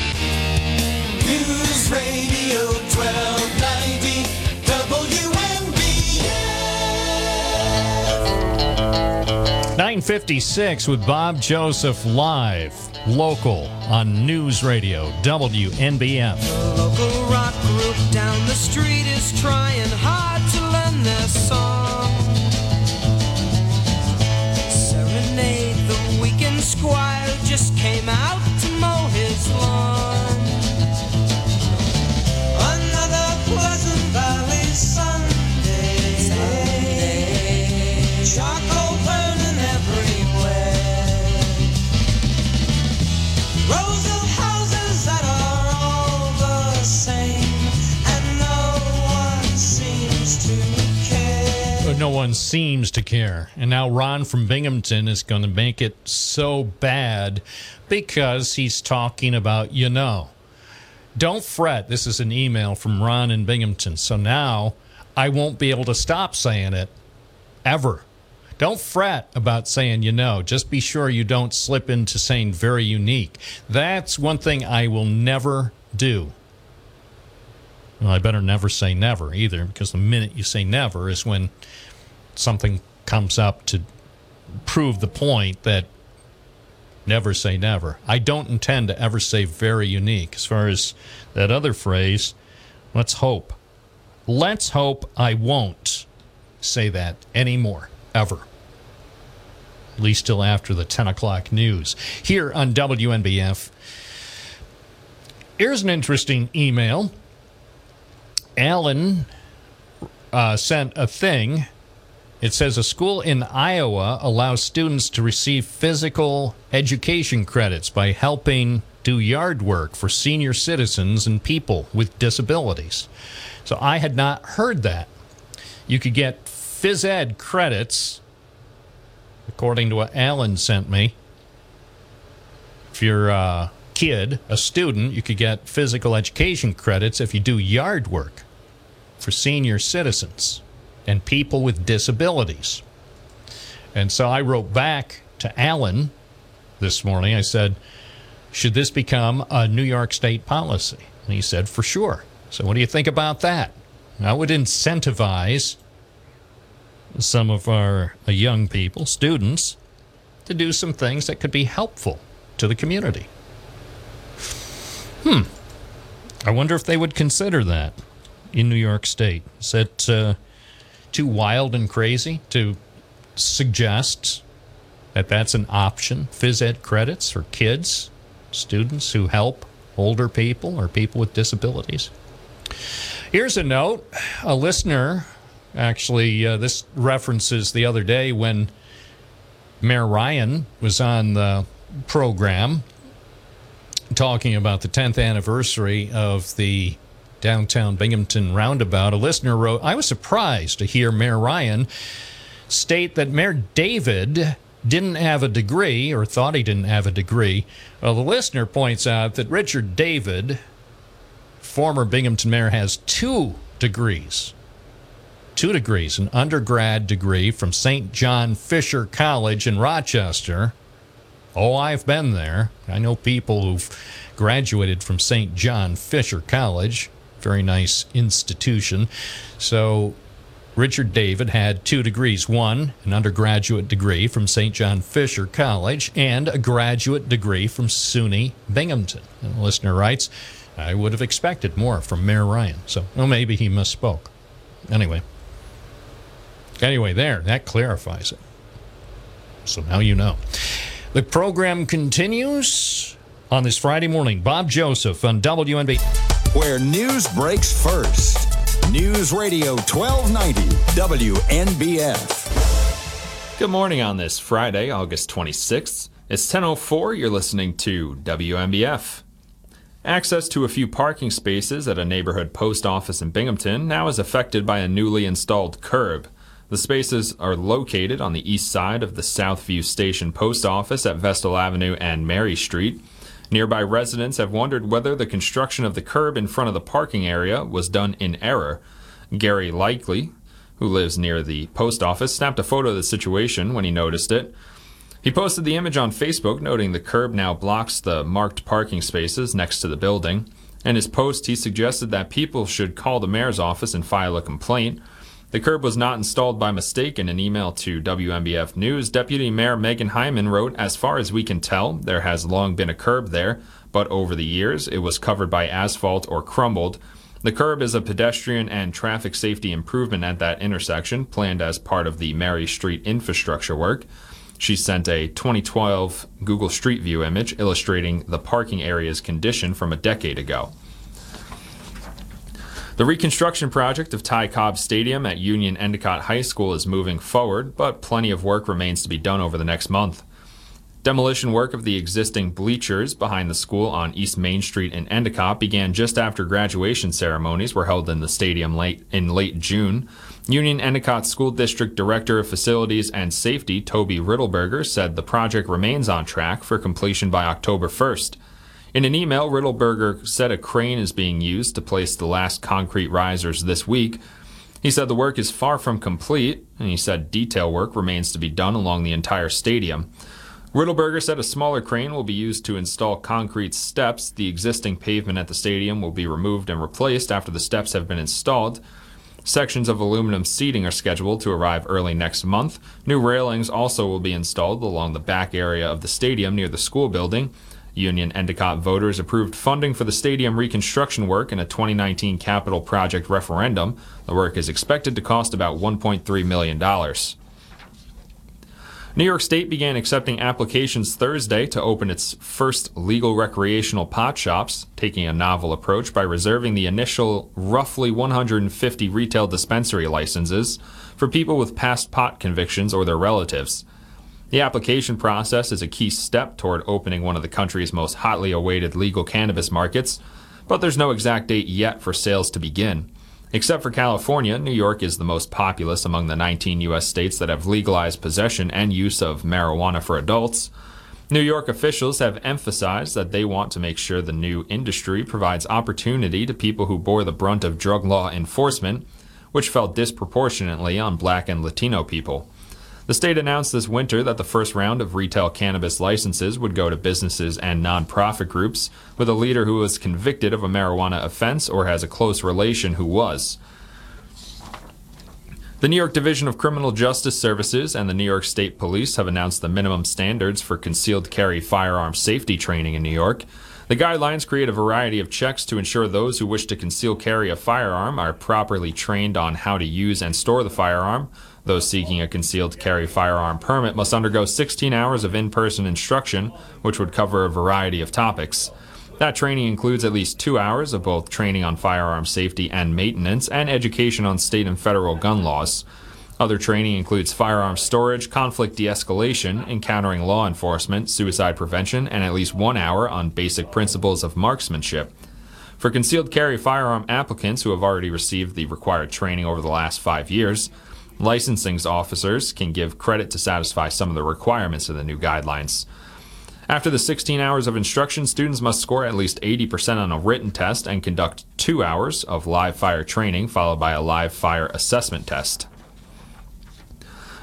956 with Bob Joseph live, local on News Radio, WNBF. Local rock group down the street is trying hard to learn their song. Serenade the weekend squire just came out to mow his lawn. Another Pleasant Valley Sunday. Charcoal burning no one seems to care. And now Ron from Binghamton is going to make it so bad because he's talking about, you know. Don't fret. This is an email from Ron in Binghamton. So now I won't be able to stop saying it ever. Don't fret about saying you know. Just be sure you don't slip into saying very unique. That's one thing I will never do. Well, I better never say never either, because the minute you say never is when something comes up to prove the point that never say never. I don't intend to ever say very unique. As far as that other phrase, let's hope. Let's hope I won't say that anymore, ever. At least till after the 10 o'clock news. Here on WNBF, here's an interesting email. Alan uh, sent a thing. It says a school in Iowa allows students to receive physical education credits by helping do yard work for senior citizens and people with disabilities. So I had not heard that. You could get phys ed credits, according to what Alan sent me. If you're a kid, a student, you could get physical education credits if you do yard work for senior citizens and people with disabilities. And so I wrote back to Alan this morning. I said, Should this become a New York State policy? And he said, For sure. So what do you think about that? That would incentivize some of our uh, young people, students, to do some things that could be helpful to the community. Hmm. I wonder if they would consider that in New York State. Is that uh, too wild and crazy to suggest that that's an option? Phys ed credits for kids, students who help older people or people with disabilities. Here's a note. A listener, actually, uh, this references the other day when Mayor Ryan was on the program talking about the 10th anniversary of the downtown Binghamton roundabout. A listener wrote, I was surprised to hear Mayor Ryan state that Mayor David didn't have a degree or thought he didn't have a degree. Well, the listener points out that Richard David, former Binghamton mayor, has two degrees. Two degrees, an undergrad degree from St. John Fisher College in Rochester. Oh, I've been there. I know people who've graduated from St. John Fisher College. Very nice institution. So Richard David had two degrees one, an undergraduate degree from St. John Fisher College, and a graduate degree from SUNY Binghamton. And the listener writes, I would have expected more from Mayor Ryan. So, well, maybe he misspoke. Anyway. Anyway, there, that clarifies it. So now you know. The program continues on this Friday morning. Bob Joseph on WNB. Where news breaks first. News Radio 1290 WNBF. Good morning on this Friday, August 26th. It's 10:04. You're listening to WNBF. Access to a few parking spaces at a neighborhood post office in Binghamton now is affected by a newly installed curb. The spaces are located on the east side of the Southview Station Post Office at Vestal Avenue and Mary Street. Nearby residents have wondered whether the construction of the curb in front of the parking area was done in error. Gary Likely, who lives near the post office, snapped a photo of the situation when he noticed it. He posted the image on Facebook, noting the curb now blocks the marked parking spaces next to the building. In his post, he suggested that people should call the mayor's office and file a complaint. The curb was not installed by mistake. In an email to WNBF News, Deputy Mayor Megan Hyman wrote, As far as we can tell, there has long been a curb there, but over the years it was covered by asphalt or crumbled. The curb is a pedestrian and traffic safety improvement at that intersection, planned as part of the Mary Street infrastructure work. She sent a 2012 Google Street View image illustrating the parking area's condition from a decade ago. The reconstruction project of Ty Cobb Stadium at Union Endicott High School is moving forward, but plenty of work remains to be done over the next month. Demolition work of the existing bleachers behind the school on East Main Street in Endicott began just after graduation ceremonies were held in the stadium late in late June. Union Endicott School District Director of Facilities and Safety Toby Riddleberger said the project remains on track for completion by October 1st. In an email, Riddleberger said a crane is being used to place the last concrete risers this week. He said the work is far from complete, and he said detail work remains to be done along the entire stadium. Riddleberger said a smaller crane will be used to install concrete steps. The existing pavement at the stadium will be removed and replaced after the steps have been installed. Sections of aluminum seating are scheduled to arrive early next month. New railings also will be installed along the back area of the stadium near the school building. Union Endicott voters approved funding for the stadium reconstruction work in a 2019 capital project referendum. The work is expected to cost about $1.3 million. New York State began accepting applications Thursday to open its first legal recreational pot shops, taking a novel approach by reserving the initial roughly 150 retail dispensary licenses for people with past pot convictions or their relatives. The application process is a key step toward opening one of the country's most hotly awaited legal cannabis markets, but there's no exact date yet for sales to begin. Except for California, New York is the most populous among the 19 U.S. states that have legalized possession and use of marijuana for adults. New York officials have emphasized that they want to make sure the new industry provides opportunity to people who bore the brunt of drug law enforcement, which fell disproportionately on black and Latino people. The state announced this winter that the first round of retail cannabis licenses would go to businesses and nonprofit groups with a leader who was convicted of a marijuana offense or has a close relation who was. The New York Division of Criminal Justice Services and the New York State Police have announced the minimum standards for concealed carry firearm safety training in New York. The guidelines create a variety of checks to ensure those who wish to conceal carry a firearm are properly trained on how to use and store the firearm, those seeking a concealed carry firearm permit must undergo 16 hours of in person instruction, which would cover a variety of topics. That training includes at least two hours of both training on firearm safety and maintenance and education on state and federal gun laws. Other training includes firearm storage, conflict de escalation, encountering law enforcement, suicide prevention, and at least one hour on basic principles of marksmanship. For concealed carry firearm applicants who have already received the required training over the last five years, Licensing officers can give credit to satisfy some of the requirements of the new guidelines. After the 16 hours of instruction, students must score at least 80% on a written test and conduct two hours of live fire training, followed by a live fire assessment test.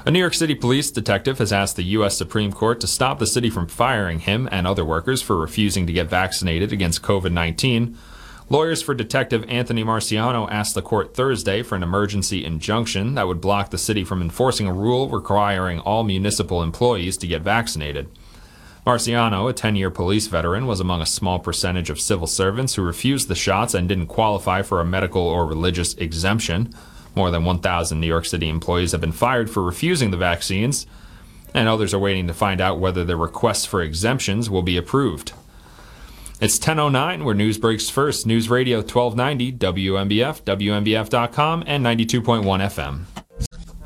A New York City police detective has asked the U.S. Supreme Court to stop the city from firing him and other workers for refusing to get vaccinated against COVID 19 Lawyers for Detective Anthony Marciano asked the court Thursday for an emergency injunction that would block the city from enforcing a rule requiring all municipal employees to get vaccinated. Marciano, a 10 year police veteran, was among a small percentage of civil servants who refused the shots and didn't qualify for a medical or religious exemption. More than 1,000 New York City employees have been fired for refusing the vaccines, and others are waiting to find out whether their requests for exemptions will be approved. It's 10:09 where news breaks first. News Radio 1290 WNBF, WNBF.com, and 92.1 FM.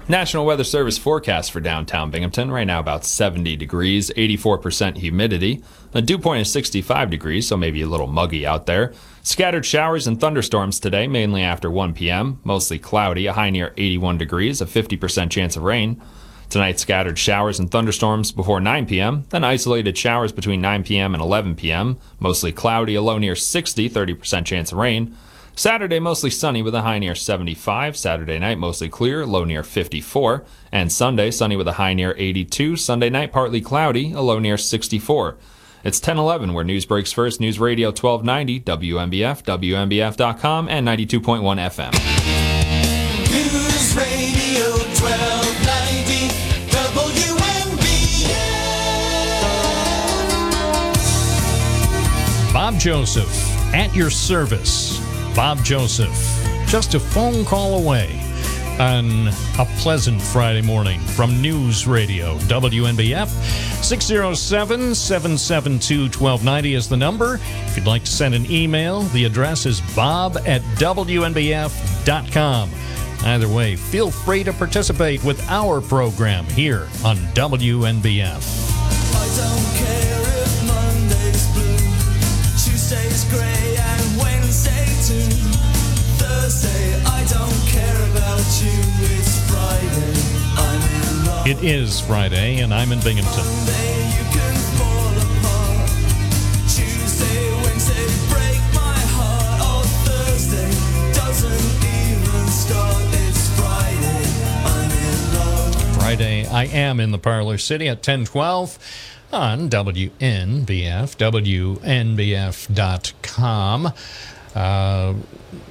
National Weather Service forecast for downtown Binghamton right now about 70 degrees, 84% humidity. The dew point is 65 degrees, so maybe a little muggy out there. Scattered showers and thunderstorms today, mainly after 1 p.m. Mostly cloudy, a high near 81 degrees, a 50% chance of rain. Tonight, scattered showers and thunderstorms before 9 p.m., then isolated showers between 9 p.m. and 11 p.m. Mostly cloudy, a low near 60, 30% chance of rain. Saturday, mostly sunny with a high near 75. Saturday night, mostly clear, low near 54. And Sunday, sunny with a high near 82. Sunday night, partly cloudy, a low near 64. It's 1011 where news breaks first. News Radio 1290, WNBF, WNBF.com, and 92.1 FM. News Radio 1290 WNBF. Bob Joseph at your service. Bob Joseph, just a phone call away on a pleasant Friday morning from News Radio WNBF. 607 772 1290 is the number. If you'd like to send an email, the address is bob at WNBF.com. Either way, feel free to participate with our program here on WNBF. It is Friday, and I'm in Binghamton. Friday, I am in the Parlor City at 1012 on WNBF, WNBF.com. Uh,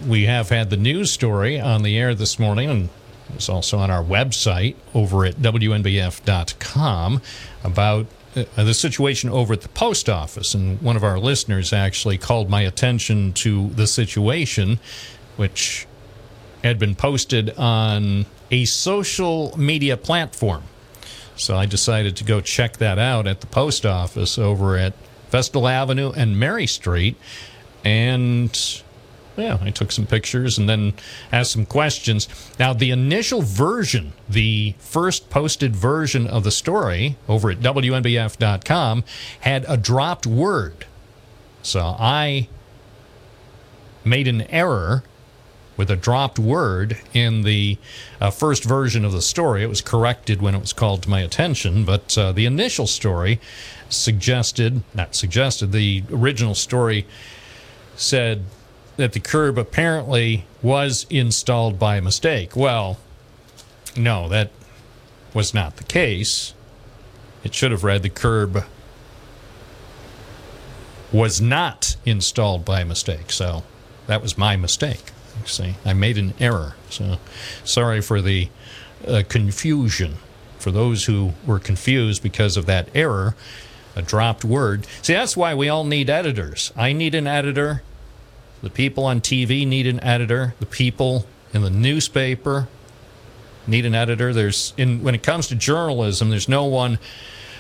we have had the news story on the air this morning, and it's also on our website over at WNBF.com about uh, the situation over at the post office. And one of our listeners actually called my attention to the situation, which had been posted on a social media platform. So I decided to go check that out at the post office over at Vestal Avenue and Mary Street. And yeah, I took some pictures and then asked some questions. Now, the initial version, the first posted version of the story over at WNBF.com, had a dropped word. So I made an error with a dropped word in the uh, first version of the story. It was corrected when it was called to my attention, but uh, the initial story suggested, not suggested, the original story said that the curb apparently was installed by mistake. Well, no, that was not the case. It should have read the curb was not installed by mistake. So that was my mistake. See, I made an error. So sorry for the uh, confusion. For those who were confused because of that error, a dropped word. See, that's why we all need editors. I need an editor. The people on TV need an editor. The people in the newspaper need an editor. There's in when it comes to journalism, there's no one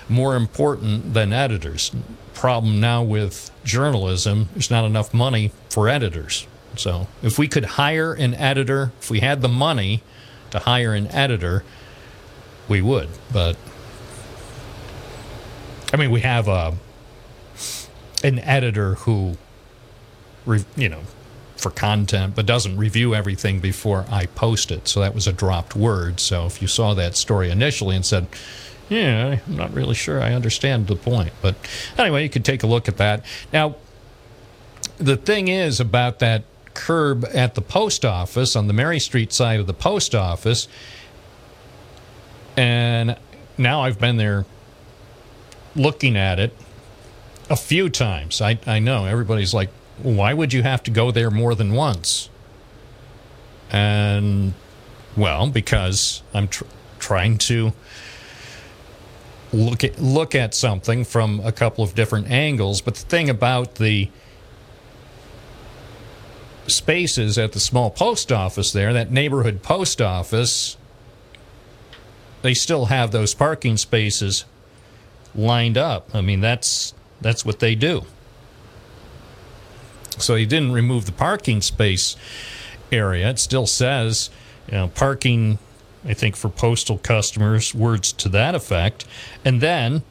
more important than editors. Problem now with journalism, there's not enough money for editors. So if we could hire an editor, if we had the money to hire an editor, we would. But I mean, we have a an editor who, re, you know, for content, but doesn't review everything before I post it. So that was a dropped word. So if you saw that story initially and said, yeah, I'm not really sure I understand the point. But anyway, you could take a look at that. Now, the thing is about that curb at the post office on the Mary Street side of the post office, and now I've been there looking at it a few times. I, I know everybody's like, why would you have to go there more than once? And, well, because I'm tr- trying to look at look at something from a couple of different angles. But the thing about the spaces at the small post office there, that neighborhood post office, they still have those parking spaces lined up. I mean, that's that's what they do. So he didn't remove the parking space area. It still says, you know, parking I think for postal customers, words to that effect. And then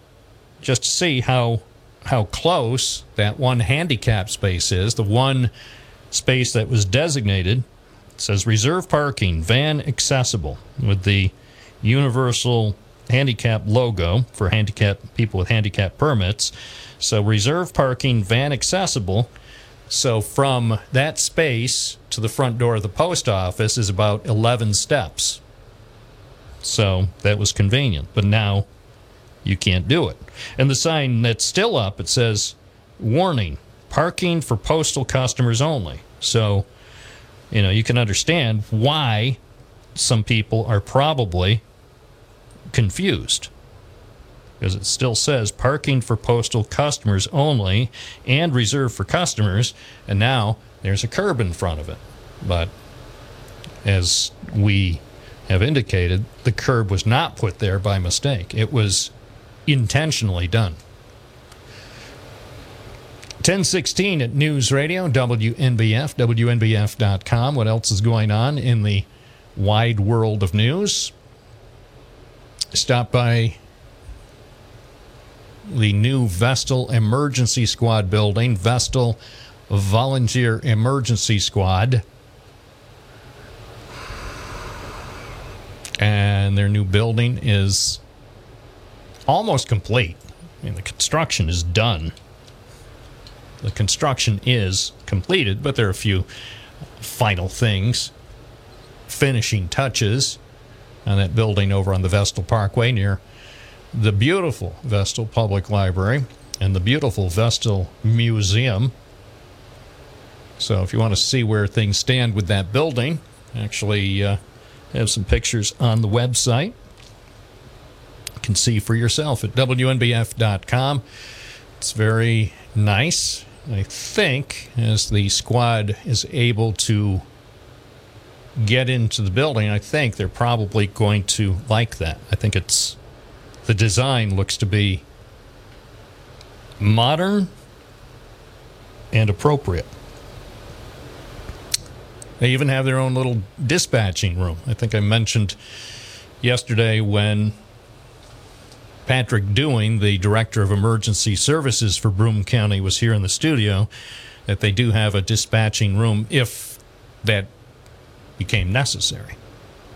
just to see how how close that one handicap space is, the one space that was designated says reserve parking, van accessible with the universal handicap logo for handicap people with handicap permits. So reserve parking, van accessible. So from that space to the front door of the post office is about 11 steps. So that was convenient. But now you can't do it. And the sign that's still up, it says, warning, parking for postal customers only. So, you know, you can understand why some people are probably confused. Because it still says parking for postal customers only and reserved for customers. And now there's a curb in front of it. But as we have indicated, the curb was not put there by mistake. It was intentionally done. 1016 at News Radio, WNBF, WNBF.com. What else is going on in the wide world of news? Stop by the new Vestal Emergency Squad building, Vestal Volunteer Emergency Squad. and their new building is almost complete. I mean, the construction is done. The construction is completed, but there are a few final things, finishing touches on that building over on the Vestal Parkway near the beautiful Vestal Public Library and the beautiful Vestal Museum. So, if you want to see where things stand with that building, actually, uh, have some pictures on the website. You can see for yourself at WNBF.com. It's very nice. I think as the squad is able to get into the building, I think they're probably going to like that. I think it's the design looks to be modern and appropriate. They even have their own little dispatching room. I think I mentioned yesterday when Patrick Dewing, the director of emergency services for Broome County, was here in the studio, that they do have a dispatching room if that became necessary.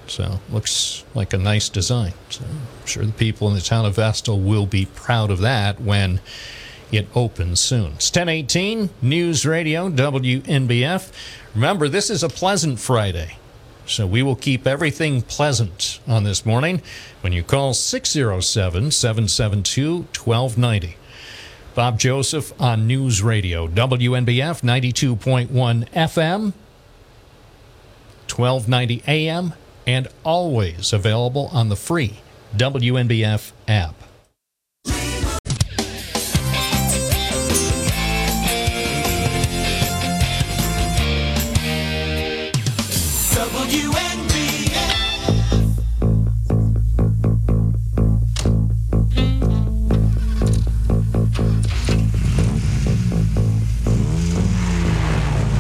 So looks like a nice design. So I'm sure the people in the town of Vestal will be proud of that when it opens soon. It's 1018 News Radio WNBF. Remember, this is a pleasant Friday. So we will keep everything pleasant on this morning when you call 607 772 1290. Bob Joseph on News Radio, WNBF 92.1 FM, 1290 AM, and always available on the free WNBF app.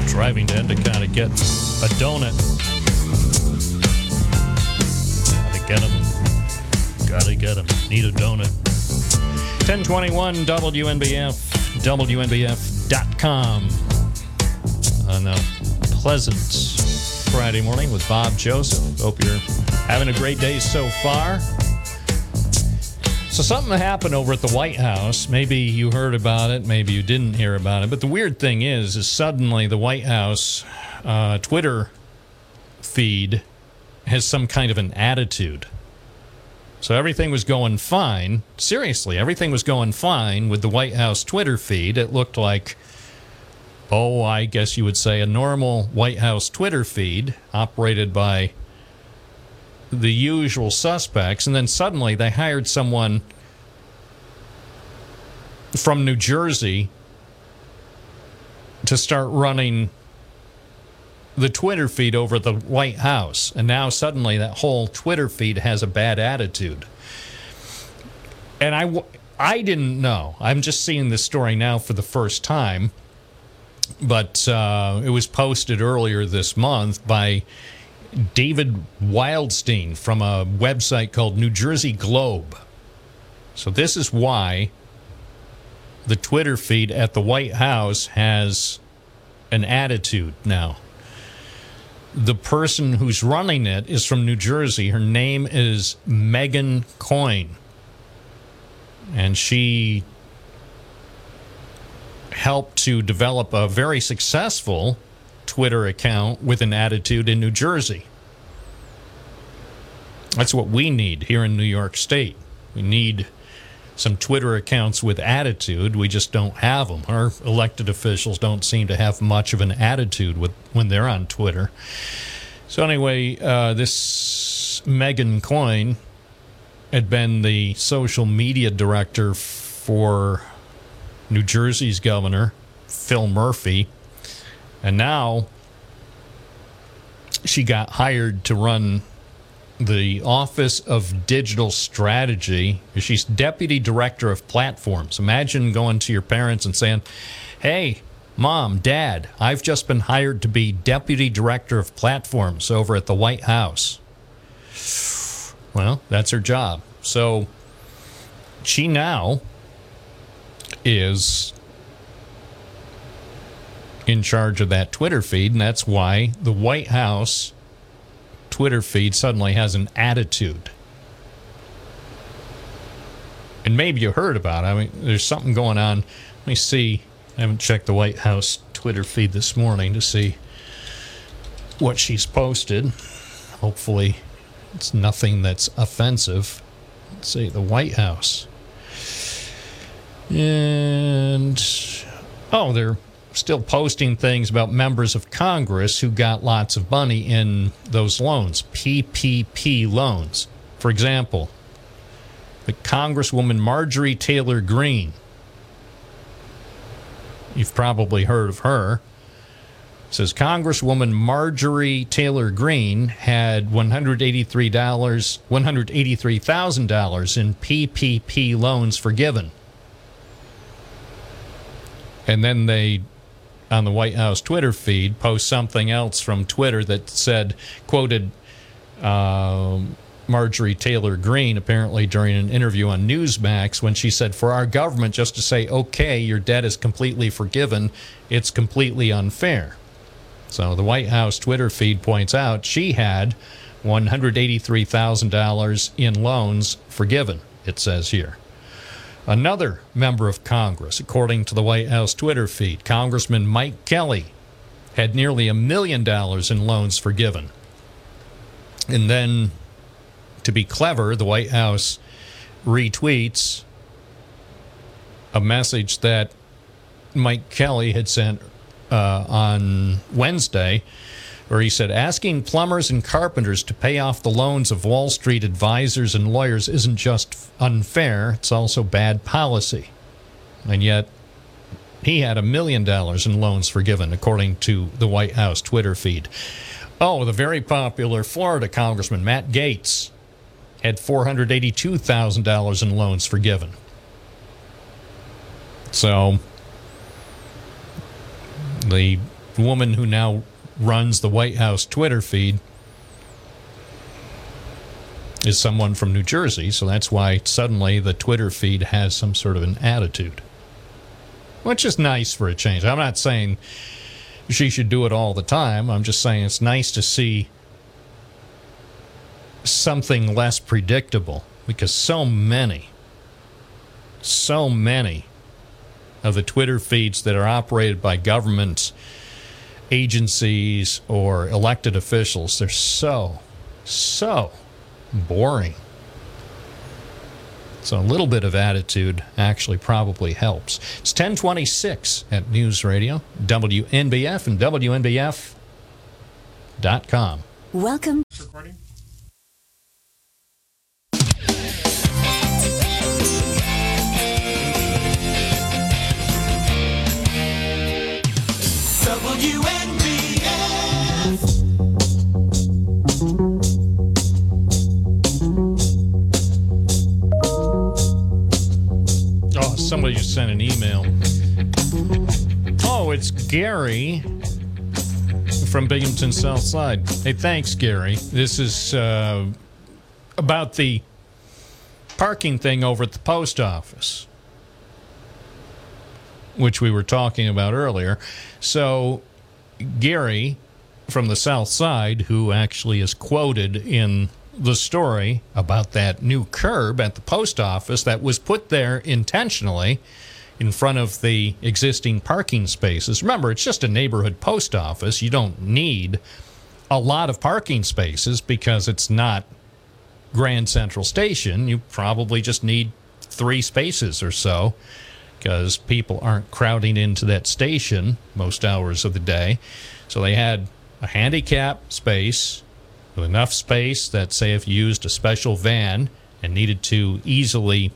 Driving to Endicott to kind of get a donut. Get them. Gotta get them. Need a donut. 1021 WNBF, WNBF.com. On a pleasant Friday morning with Bob Joseph. Hope you're having a great day so far. So something happened over at the White House. Maybe you heard about it, maybe you didn't hear about it. But the weird thing is, is suddenly the White House uh, Twitter feed has some kind of an attitude. So everything was going fine. Seriously, everything was going fine with the White House Twitter feed. It looked like oh, I guess you would say, a normal White House Twitter feed operated by the usual suspects. And then suddenly they hired someone from New Jersey to start running the Twitter feed over the White House. And now suddenly that whole Twitter feed has a bad attitude. And I, didn't know. I'm just seeing this story now for the first time. But uh, it was posted earlier this month by David Wildstein from a website called New Jersey Globe. So this is why the Twitter feed at the White House has an attitude now. The person who's running it is from New Jersey. Her name is Megan Coyne. And she helped to develop a very successful Twitter account with an attitude in New Jersey. That's what we need here in New York State. We need some Twitter accounts with attitude. We just don't have them. Our elected officials don't seem to have much of an attitude with when they're on Twitter. So anyway, uh, this Megan Coyne had been the social media director for New Jersey's governor, Phil Murphy. And now she got hired to run the Office of Digital Strategy. She's deputy director of platforms. Imagine going to your parents and saying, Hey, mom, dad, I've just been hired to be deputy director of platforms over at the White House. Well, that's her job. So she now is in charge of that Twitter feed, and that's why the White House Twitter feed suddenly has an attitude. And maybe you heard about it. I mean, there's something going on. Let me see. I haven't checked the White House Twitter feed this morning to see what she's posted. Hopefully, it's nothing that's offensive. Let's see, the White House. And, oh, they're still posting things about members of Congress who got lots of money in those loans, PPP loans. For example, the Congresswoman Marjorie Taylor Greene. You've probably heard of her. Says Congresswoman Marjorie Taylor Greene had $183, $183,000 in PPP loans forgiven. And then they on the White House Twitter feed post something else from Twitter that said, quoted uh, Marjorie Taylor Greene apparently during an interview on Newsmax when she said, For our government just to say, okay, your debt is completely forgiven, it's completely unfair. So the White House Twitter feed points out she had $183,000 in loans forgiven, it says here. Another member of Congress, according to the White House Twitter feed, Congressman Mike Kelly, had nearly a million dollars in loans forgiven. And then, to be clever, the White House retweets a message that Mike Kelly had sent uh, on Wednesday where he said asking plumbers and carpenters to pay off the loans of Wall Street advisors and lawyers isn't just unfair, it's also bad policy. And yet, he had a million dollars in loans forgiven, according to the White House Twitter feed. Oh, the very popular Florida Congressman Matt Gaetz had $482,000 in loans forgiven. So, the woman who now runs the White House Twitter feed is someone from New Jersey, so that's why suddenly the Twitter feed has some sort of an attitude. Which is nice for a change. I'm not saying she should do it all the time. I'm just saying it's nice to see something less predictable because so many, so many of the Twitter feeds that are operated by governments agencies or elected officials. They're so, so boring. So a little bit of attitude actually probably helps. It's 1026 at News Radio, WNBF and WNBF.com. Welcome. WNBF. Somebody just sent an email. Oh, it's Gary from Binghamton South Side. Hey, thanks, Gary. This is uh, about the parking thing over at the post office, which we were talking about earlier. So, Gary from the South Side, who actually is quoted in the story about that new curb at the post office that was put there intentionally in front of the existing parking spaces. Remember, it's just a neighborhood post office. You don't need a lot of parking spaces because it's not Grand Central Station. You probably just need three spaces or so because people aren't crowding into that station most hours of the day. So they had a handicap space with enough space that, say, if you used a special van and needed to easily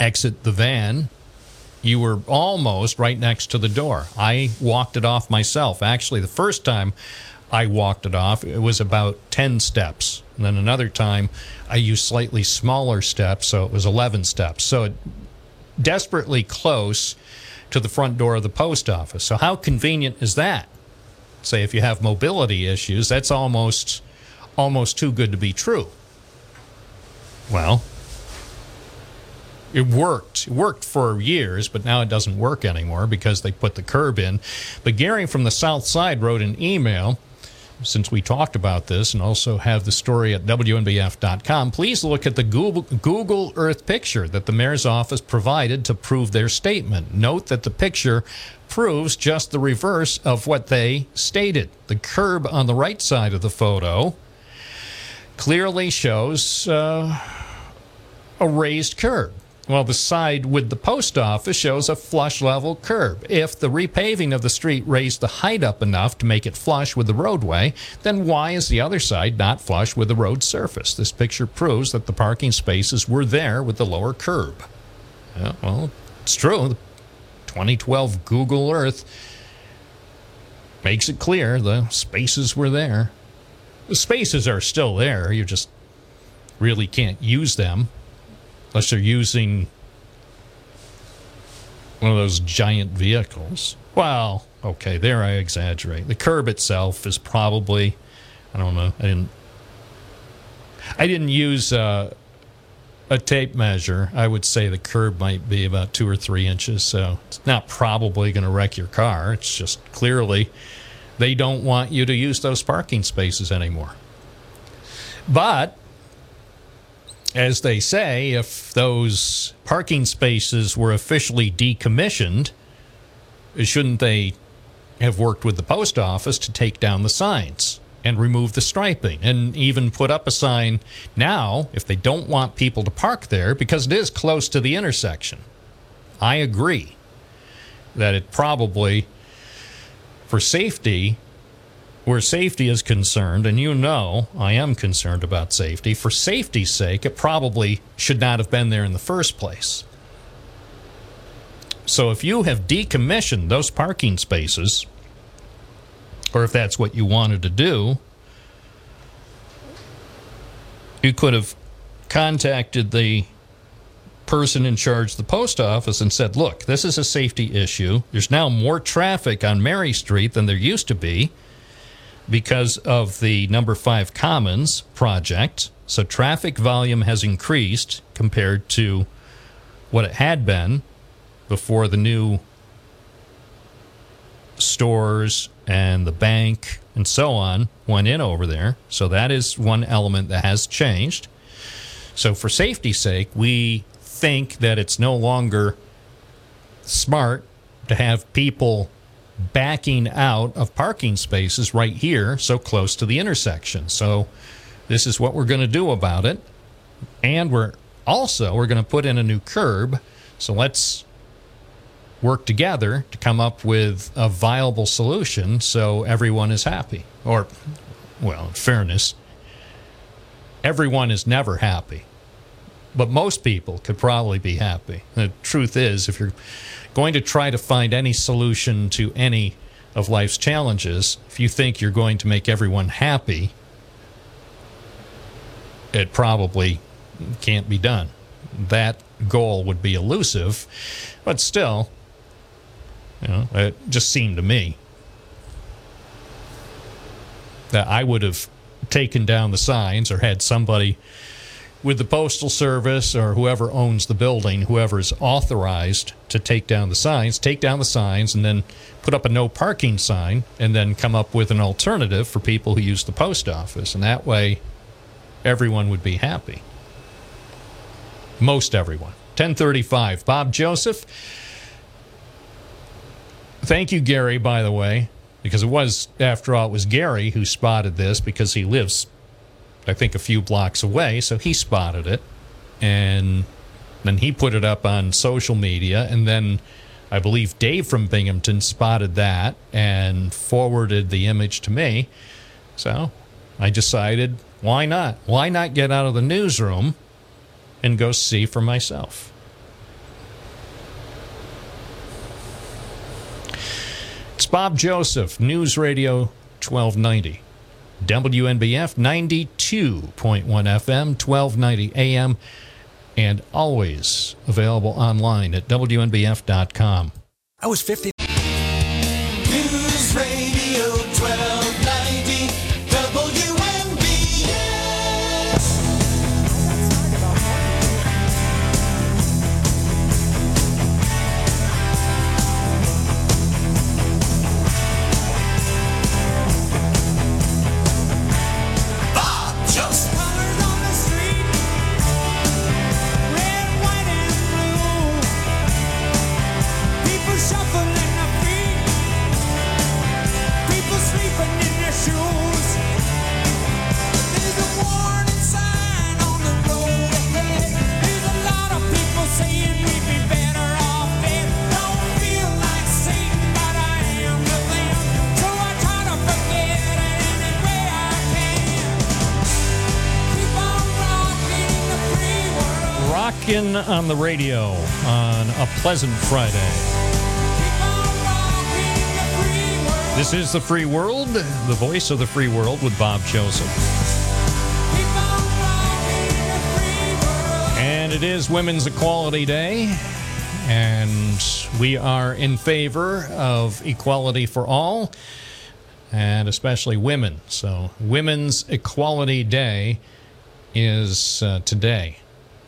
exit the van, you were almost right next to the door. I walked it off myself. Actually, the first time I walked it off, it was about 10 steps. And then another time, I used slightly smaller steps, so it was 11 steps. So it, desperately close to the front door of the post office. So, how convenient is that? Say, if you have mobility issues, that's almost almost too good to be true. Well, it worked. It worked for years, but now it doesn't work anymore because they put the curb in. But Gary from the South Side wrote an email since we talked about this and also have the story at WNBF.com. Please look at the Google, Google Earth picture that the mayor's office provided to prove their statement. Note that the picture proves just the reverse of what they stated. The curb on the right side of the photo clearly shows uh, a raised curb. Well, the side with the post office shows a flush level curb. If the repaving of the street raised the height up enough to make it flush with the roadway, then why is the other side not flush with the road surface? This picture proves that the parking spaces were there with the lower curb. Yeah, well, it's true. The 2012 Google Earth makes it clear the spaces were there. The spaces are still there. You just really can't use them unless they're using one of those giant vehicles. Well, okay, there I exaggerate. The curb itself is probably, I don't know, I didn't, I didn't use uh, a tape measure. I would say the curb might be about two or three inches, so it's not probably going to wreck your car. It's just clearly they don't want you to use those parking spaces anymore. But as they say, if those parking spaces were officially decommissioned, shouldn't they have worked with the post office to take down the signs and remove the striping and even put up a sign now if they don't want people to park there because it is close to the intersection? I agree that it probably, for safety, where safety is concerned, and you know I am concerned about safety, for safety's sake, it probably should not have been there in the first place. So if you have decommissioned those parking spaces, or if that's what you wanted to do, you could have contacted the person in charge of the post office and said, Look, this is a safety issue. There's now more traffic on Mary Street than there used to be because of the number five commons project. So traffic volume has increased compared to what it had been before the new stores and the bank and so on went in over there. So that is one element that has changed. So for safety's sake, we think that it's no longer smart to have people backing out of parking spaces right here so close to the intersection. So this is what we're going to do about it. And we're also, we're going to put in a new curb. So let's work together to come up with a viable solution so everyone is happy. Or, well, in fairness, everyone is never happy. But most people could probably be happy. The truth is, if you're going to try to find any solution to any of life's challenges, if you think you're going to make everyone happy, it probably can't be done. That goal would be elusive, but still, you know, it just seemed to me that I would have taken down the signs or had somebody with the postal service or whoever owns the building, whoever is authorized to take down the signs, take down the signs and then put up a no parking sign and then come up with an alternative for people who use the post office. And that way everyone would be happy. Most everyone. 1035. Bob Joseph. Thank you, Gary, by the way, because it was, after all, it was Gary who spotted this because he lives, I think, a few blocks away. So he spotted it. And then he put it up on social media. And then I believe Dave from Binghamton spotted that and forwarded the image to me. So I decided, why not? Why not get out of the newsroom and go see for myself? It's Bob Joseph, News Radio 1290. WNBF 92.1 FM, 1290 AM, and always available online at WNBF.com. I was 50. 50- pleasant Friday. This is the free world, the voice of the free world with Bob Joseph. And it is Women's Equality Day, and we are in favor of equality for all, and especially women. So, Women's Equality Day is uh, today.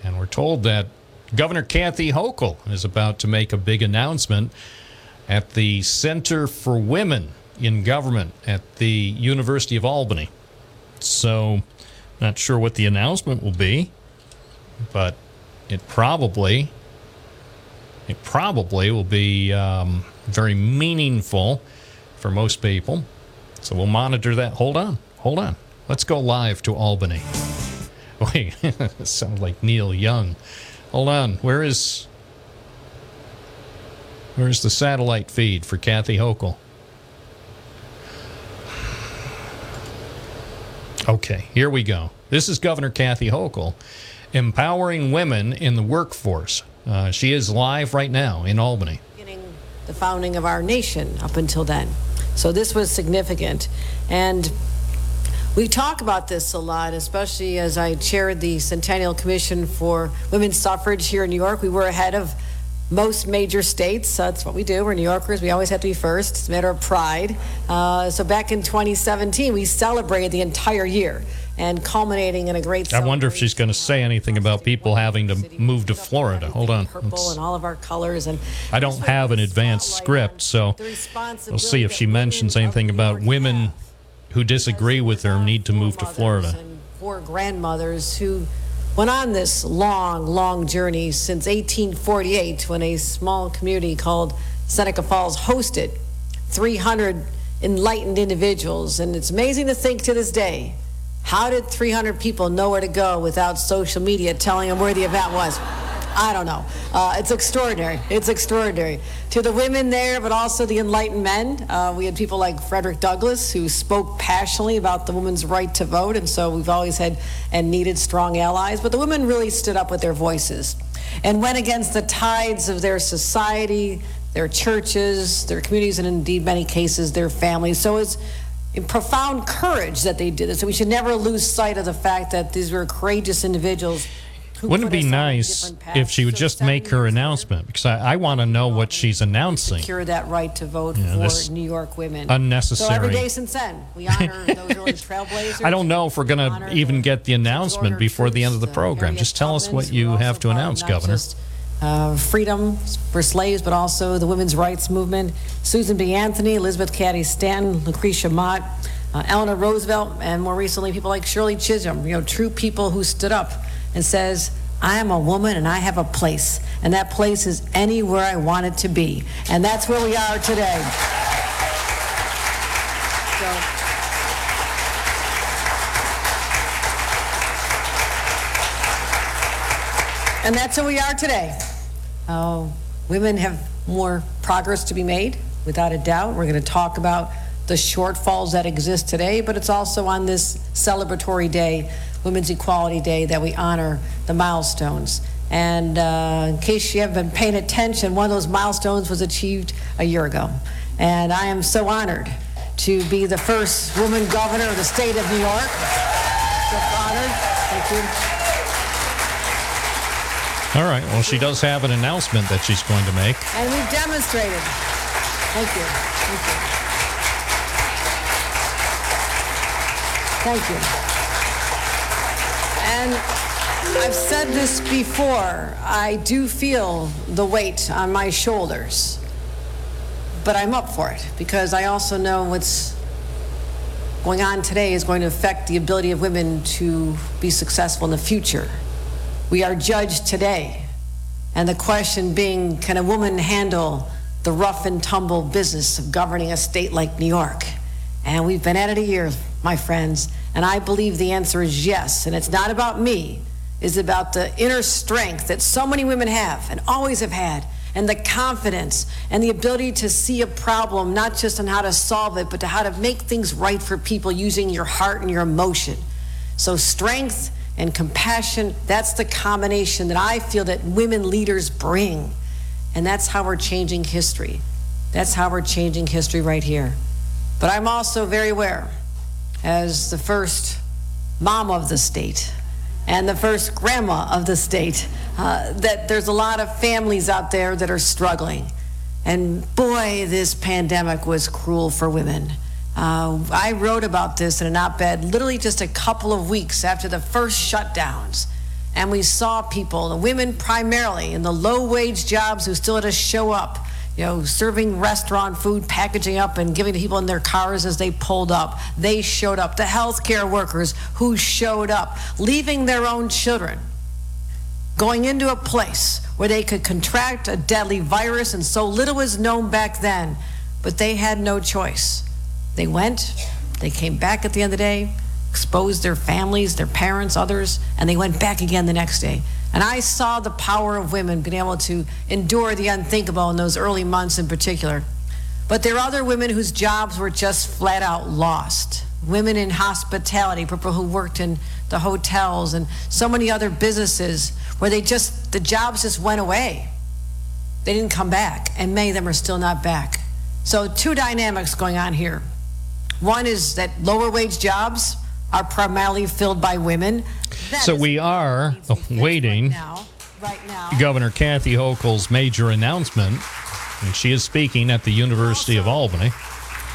And we're told that Governor Kathy Hochul is about to make a big announcement at the Center for Women in Government at the University of Albany. So, not sure what the announcement will be, but it probably it probably will be um, very meaningful for most people. So we'll monitor that. Hold on, hold on. Let's go live to Albany. Wait, it sounds like Neil Young. Hold on. Where is where's the satellite feed for Kathy Hochul? Okay, here we go. This is Governor Kathy Hochul empowering women in the workforce. Uh, she is live right now in Albany. the founding of our nation up until then. So this was significant. And we talk about this a lot, especially as I chaired the Centennial Commission for Women's Suffrage here in New York. We were ahead of most major states. That's what we do. We're New Yorkers. We always have to be first. It's a matter of pride. Uh, so back in 2017, we celebrated the entire year and culminating in a great I wonder if she's going to say anything about people having to move to Florida. Hold on. purple Let's- and all of our colors. And I don't have an advanced script, so we'll see if she mentions anything about women who disagree with her need to move to Florida. four grandmothers who went on this long, long journey since 1848 when a small community called Seneca Falls hosted 300 enlightened individuals. And it's amazing to think to this day How did 300 people know where to go without social media telling them where the event was? I don't know. Uh, it's extraordinary. It's extraordinary. To the women there, but also the enlightened men, uh, we had people like Frederick Douglass who spoke passionately about the woman's right to vote, and so we've always had and needed strong allies. But the women really stood up with their voices and went against the tides of their society, their churches, their communities, and indeed, many cases, their families. So it's profound courage that they did this. So we should never lose sight of the fact that these were courageous individuals. Wouldn't it be nice if she would just make her announcement? Because I, I want to know what she's announcing. Secure that right to vote Yeah, for New York women. unnecessary- So every day since then, we honor those early trailblazers. I don't know if we're going to even get the announcement before the end of the program. Just tell us what you have to announce, Governor. uh, freedom for slaves, but also the women's rights movement. Susan B. Anthony, Elizabeth Cady Stanton, Lucretia Mott, uh, Eleanor Roosevelt, and more recently people like Shirley Chisholm. You know, true people who stood up and says, "I am a woman and I have a place, and that place is anywhere I want it to be." And that's where we are today. So. And that's who we are today. Uh, women have more progress to be made, without a doubt. We're going to talk about the shortfalls that exist today, but it's also on this celebratory day, Women's Equality Day, that we honor the milestones. And uh, in case you haven't been paying attention, one of those milestones was achieved a year ago. And I am so honored to be the first woman governor of the state of New York. So honored. Thank you. All right. Well, she does have an announcement that she's going to make. And we've demonstrated. Thank you. Thank you. Thank you. And I've said this before. I do feel the weight on my shoulders. But I'm up for it because I also know what's going on today is going to affect the ability of women to be successful in the future. We are judged today. And the question being can a woman handle the rough and tumble business of governing a state like New York? And we've been at it a year, my friends, and I believe the answer is yes. And it's not about me, it's about the inner strength that so many women have and always have had, and the confidence and the ability to see a problem, not just on how to solve it, but to how to make things right for people using your heart and your emotion. So, strength and compassion, that's the combination that I feel that women leaders bring. And that's how we're changing history. That's how we're changing history right here. But I'm also very aware, as the first mom of the state and the first grandma of the state, uh, that there's a lot of families out there that are struggling. And boy, this pandemic was cruel for women. Uh, I wrote about this in an op ed literally just a couple of weeks after the first shutdowns. And we saw people, the women primarily, in the low wage jobs who still had to show up, you know, serving restaurant food, packaging up, and giving to people in their cars as they pulled up. They showed up. The healthcare workers who showed up, leaving their own children, going into a place where they could contract a deadly virus, and so little was known back then, but they had no choice. They went, they came back at the end of the day, exposed their families, their parents, others, and they went back again the next day. And I saw the power of women being able to endure the unthinkable in those early months in particular. But there are other women whose jobs were just flat out lost. Women in hospitality, people who worked in the hotels, and so many other businesses where they just, the jobs just went away. They didn't come back, and many of them are still not back. So, two dynamics going on here. One is that lower wage jobs are primarily filled by women. That So we are waiting now, right now. Governor Kathy Hochul's major announcement, and she is speaking at the University of Albany.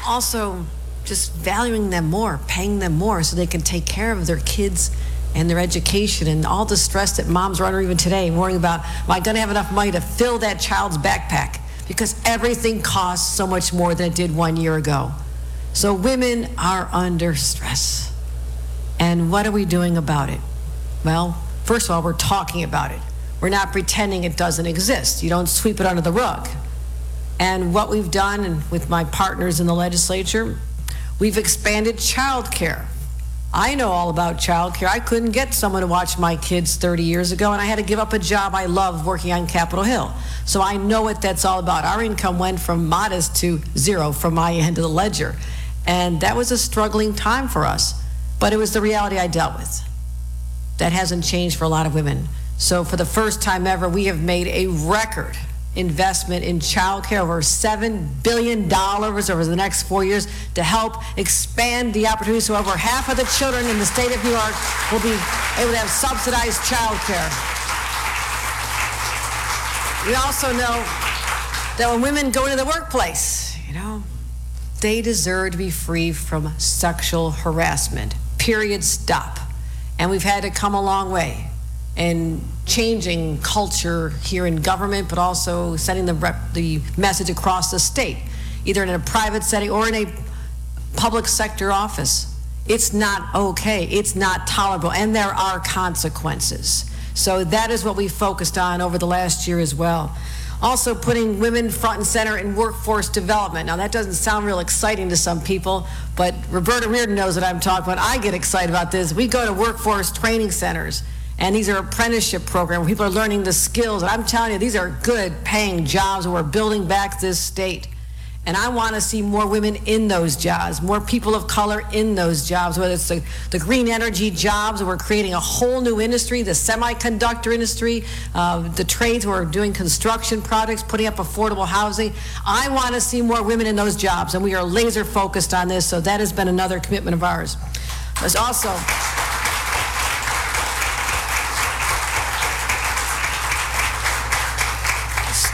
also just valuing them more, paying them more so they can take care of their kids and their education and all the stress that moms are under even today, worrying about, am I going to have enough money to fill that child's backpack? Because everything costs so much more than it did one year ago. So women are under stress. And what are we doing about it? Well, first of all, we're talking about it. We're not pretending it doesn't exist. You don't sweep it under the rug. And what we've done and with my partners in the legislature, we've expanded child care I know all about childcare. I couldn't get someone to watch my kids 30 years ago, and I had to give up a job I loved working on Capitol Hill. So I know what that's all about. Our income went from modest to zero from my end of the ledger. And that was a struggling time for us, but it was the reality I dealt with. That hasn't changed for a lot of women. So for the first time ever, we have made a record investment in childcare over $7 billion over the next four years to help expand the opportunities so over half of the children in the state of New York will be able to have subsidized childcare. We also know that when women go into the workplace, you know, they deserve to be free from sexual harassment. Period. Stop. And we've had to come a long way in changing culture here in government, but also sending the, rep- the message across the state, either in a private setting or in a public sector office. It's not okay. It's not tolerable. And there are consequences. So that is what we focused on over the last year as well. Also, putting women front and center in workforce development. Now, that doesn't sound real exciting to some people, but Roberta Reardon knows what I'm talking about. I get excited about this. We go to workforce training centers, and these are apprenticeship programs where people are learning the skills. And I'm telling you, these are good paying jobs, and we're building back this state. And I want to see more women in those jobs, more people of color in those jobs, whether it's the, the green energy jobs, we're creating a whole new industry, the semiconductor industry, uh, the trades who are doing construction projects, putting up affordable housing. I want to see more women in those jobs, and we are laser focused on this, so that has been another commitment of ours. There's also.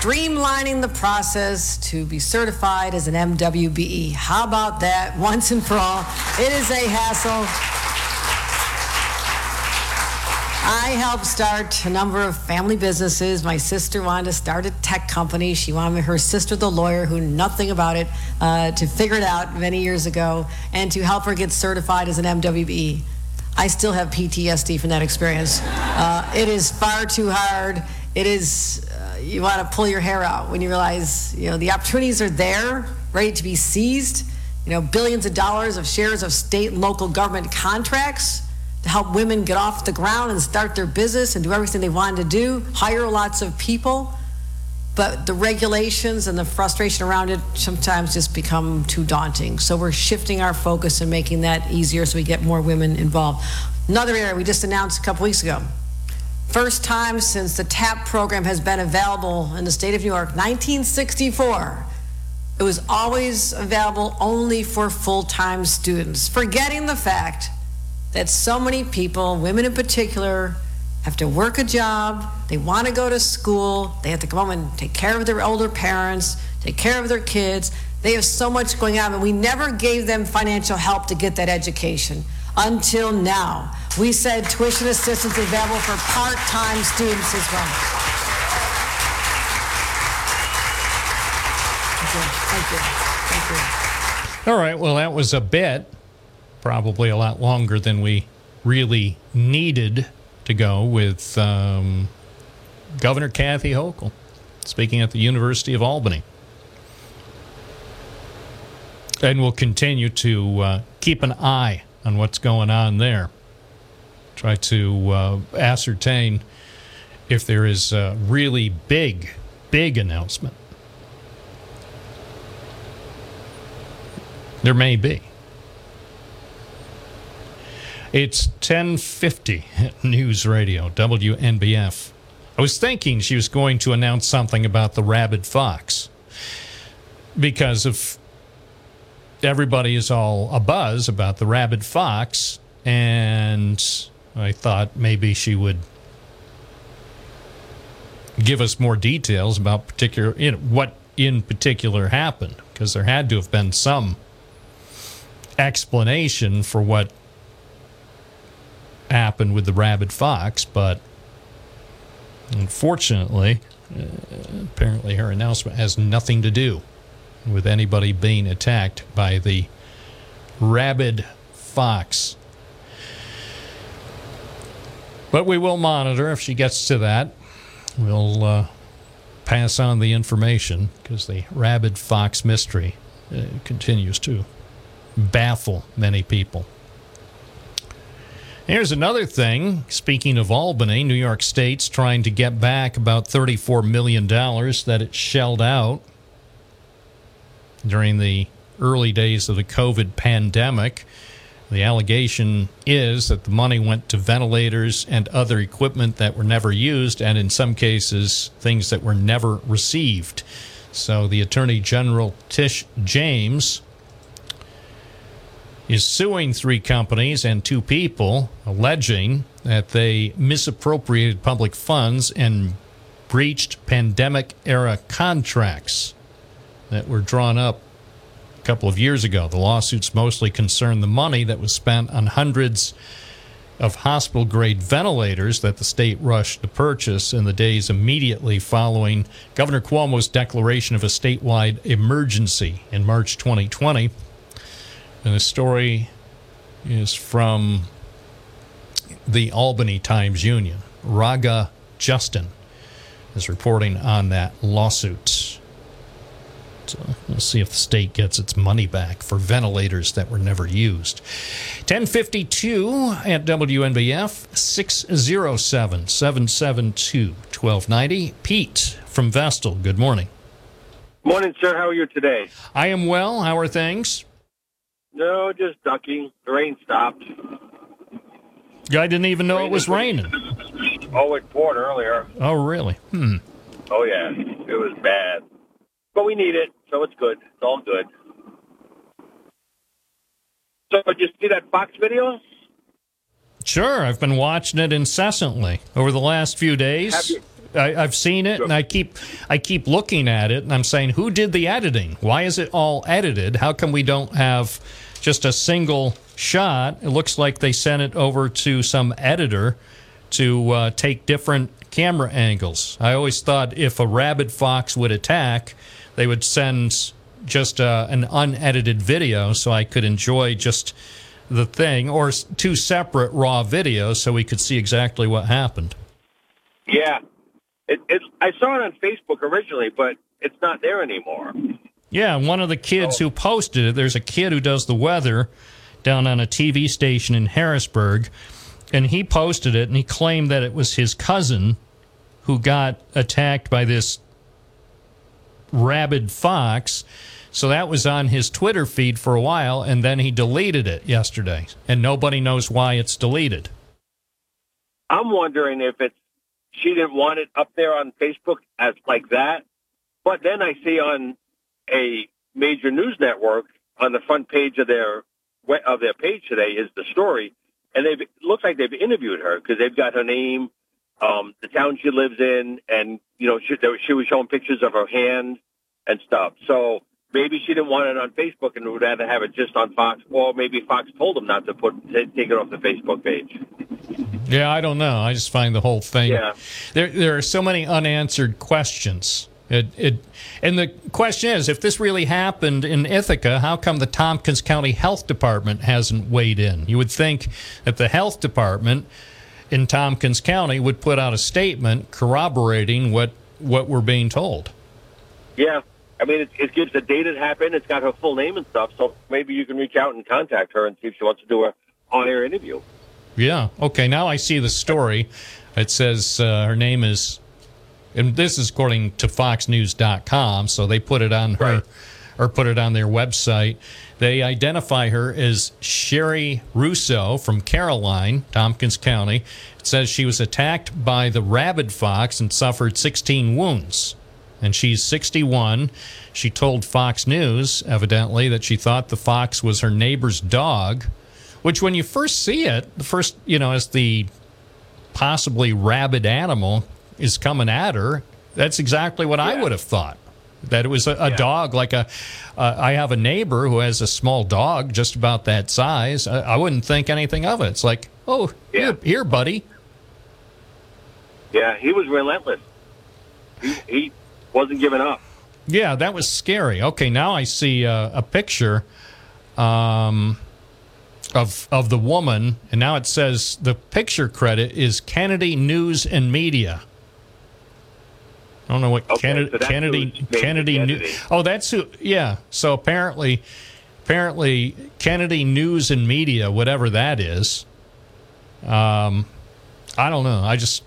Streamlining the process to be certified as an MWBE. How about that once and for all? It is a hassle. I helped start a number of family businesses. My sister wanted to start a tech company. She wanted her sister, the lawyer, who knew nothing about it, uh, to figure it out many years ago and to help her get certified as an MWBE. I still have PTSD from that experience. Uh, it is far too hard. It is, you want to pull your hair out when you realize, you know, the opportunities are there, ready to be seized. You know, billions of dollars of shares of state and local government contracts to help women get off the ground and start their business and do everything they wanted to do, hire lots of people. But the regulations and the frustration around it sometimes just become too daunting. So we're shifting our focus and making that easier so we get more women involved. Another area we just announced a couple weeks ago. First time since the TAP program has been available in the state of New York, 1964. It was always available only for full time students, forgetting the fact that so many people, women in particular, have to work a job, they want to go to school, they have to come home and take care of their older parents, take care of their kids. They have so much going on, and we never gave them financial help to get that education until now. We said tuition assistance available for part time students as well. Thank you. Thank you. Thank you. All right. Well, that was a bit, probably a lot longer than we really needed to go with um, Governor Kathy Hochul speaking at the University of Albany. And we'll continue to uh, keep an eye on what's going on there. Try to uh, ascertain if there is a really big, big announcement. There may be. It's 1050 News Radio, WNBF. I was thinking she was going to announce something about the rabid fox because of everybody is all abuzz about the rabid fox, and I thought maybe she would give us more details about particular you know, what in particular happened because there had to have been some explanation for what happened with the rabid fox, but unfortunately, uh, apparently her announcement has nothing to do with anybody being attacked by the rabid fox. But we will monitor if she gets to that. We'll uh, pass on the information because the rabid fox mystery uh, continues to baffle many people. Here's another thing. Speaking of Albany, New York State's trying to get back about $34 million that it shelled out during the early days of the COVID pandemic. The allegation is that the money went to ventilators and other equipment that were never used, and in some cases, things that were never received. So the Attorney General Tish James is suing three companies and two people, alleging that they misappropriated public funds and breached pandemic era contracts that were drawn up a couple of years ago. The lawsuits mostly concern the money that was spent on hundreds of hospital grade ventilators that the state rushed to purchase in the days immediately following Governor Cuomo's declaration of a statewide emergency in March 2020. And the story is from the Albany Times Union. Raga Justin is reporting on that lawsuit. We'll see if the state gets its money back for ventilators that were never used. 1052 at WNBF 607 772 1290. Pete from Vestal, good morning. Morning, sir. How are you today? I am well. How are things? No, just ducking. The rain stopped. I didn't even know it was raining. Oh, it poured earlier. Oh, really? Hmm. Oh, yeah. It was bad. But we need it, so it's good. It's all good. So, did you see that Fox video? Sure, I've been watching it incessantly over the last few days. I, I've seen it, and I keep I keep looking at it, and I'm saying, who did the editing? Why is it all edited? How come we don't have just a single shot? It looks like they sent it over to some editor to uh, take different camera angles. I always thought if a rabid fox would attack, they would send just uh, an unedited video so I could enjoy just the thing, or two separate raw videos so we could see exactly what happened. Yeah. It, it, I saw it on Facebook originally, but it's not there anymore. Yeah, one of the kids who posted it, there's a kid who does the weather down on a TV station in Harrisburg, and he posted it and he claimed that it was his cousin who got attacked by this rabid fox. So that was on his Twitter feed for a while, and then he deleted it yesterday, and nobody knows why it's deleted. I'm wondering if it's she didn't want it up there on Facebook as like that. But then I see on a major news network on the front page of their of their page today is the story, and they've it looks like they've interviewed her because they've got her name, um, the town she lives in, and you know she, she was showing pictures of her hand and stuff. So maybe she didn't want it on Facebook and would rather have it just on Fox, or maybe Fox told them not to put take it off the Facebook page. Yeah, I don't know. I just find the whole thing. Yeah. There, there are so many unanswered questions. It, it, and the question is, if this really happened in Ithaca, how come the Tompkins County Health Department hasn't weighed in? You would think that the health department in Tompkins County would put out a statement corroborating what what we're being told. Yeah. I mean, it, it gives the date it happened. It's got her full name and stuff. So maybe you can reach out and contact her and see if she wants to do a on-air interview. Yeah. Okay. Now I see the story. It says uh, her name is, and this is according to FoxNews.com. So they put it on her, or put it on their website. They identify her as Sherry Russo from Caroline, Tompkins County. It says she was attacked by the rabid fox and suffered 16 wounds. And she's 61. She told Fox News, evidently, that she thought the fox was her neighbor's dog which when you first see it, the first, you know, as the possibly rabid animal is coming at her, that's exactly what I would have thought. That it was a, a dog, like a. Uh, I have a neighbor who has a small dog just about that size. I, I wouldn't think anything of it. It's like, oh, here, here, buddy. Yeah, he was relentless. He, he wasn't giving up. Yeah, that was scary. Okay, now I see uh, a picture um, of of the woman, and now it says the picture credit is Kennedy News and Media. I don't know what Okay, Kennedy so Kennedy Kennedy. the New- editing. oh, that's who. Yeah. So apparently, apparently Kennedy News and Media, whatever that is, Um, I don't know. I just,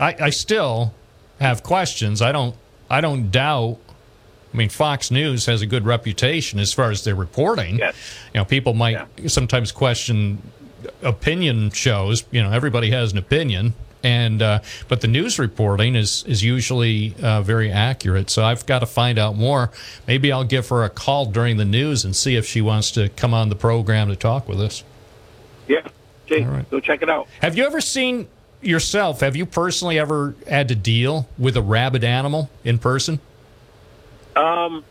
I, I still have questions. I don't, I don't doubt. I mean, Fox News has a good reputation as far as their reporting. Yes. You know, people might sometimes question opinion shows. You know, everybody has an opinion, and uh, but the news reporting is is usually uh, very accurate. So I've got to find out more. Maybe I'll give her a call during the news and see if she wants to come on the program to talk with us. Yeah. See, go check it out. Have you ever seen yourself? Have you personally ever had to deal with a rabid animal in person? Um,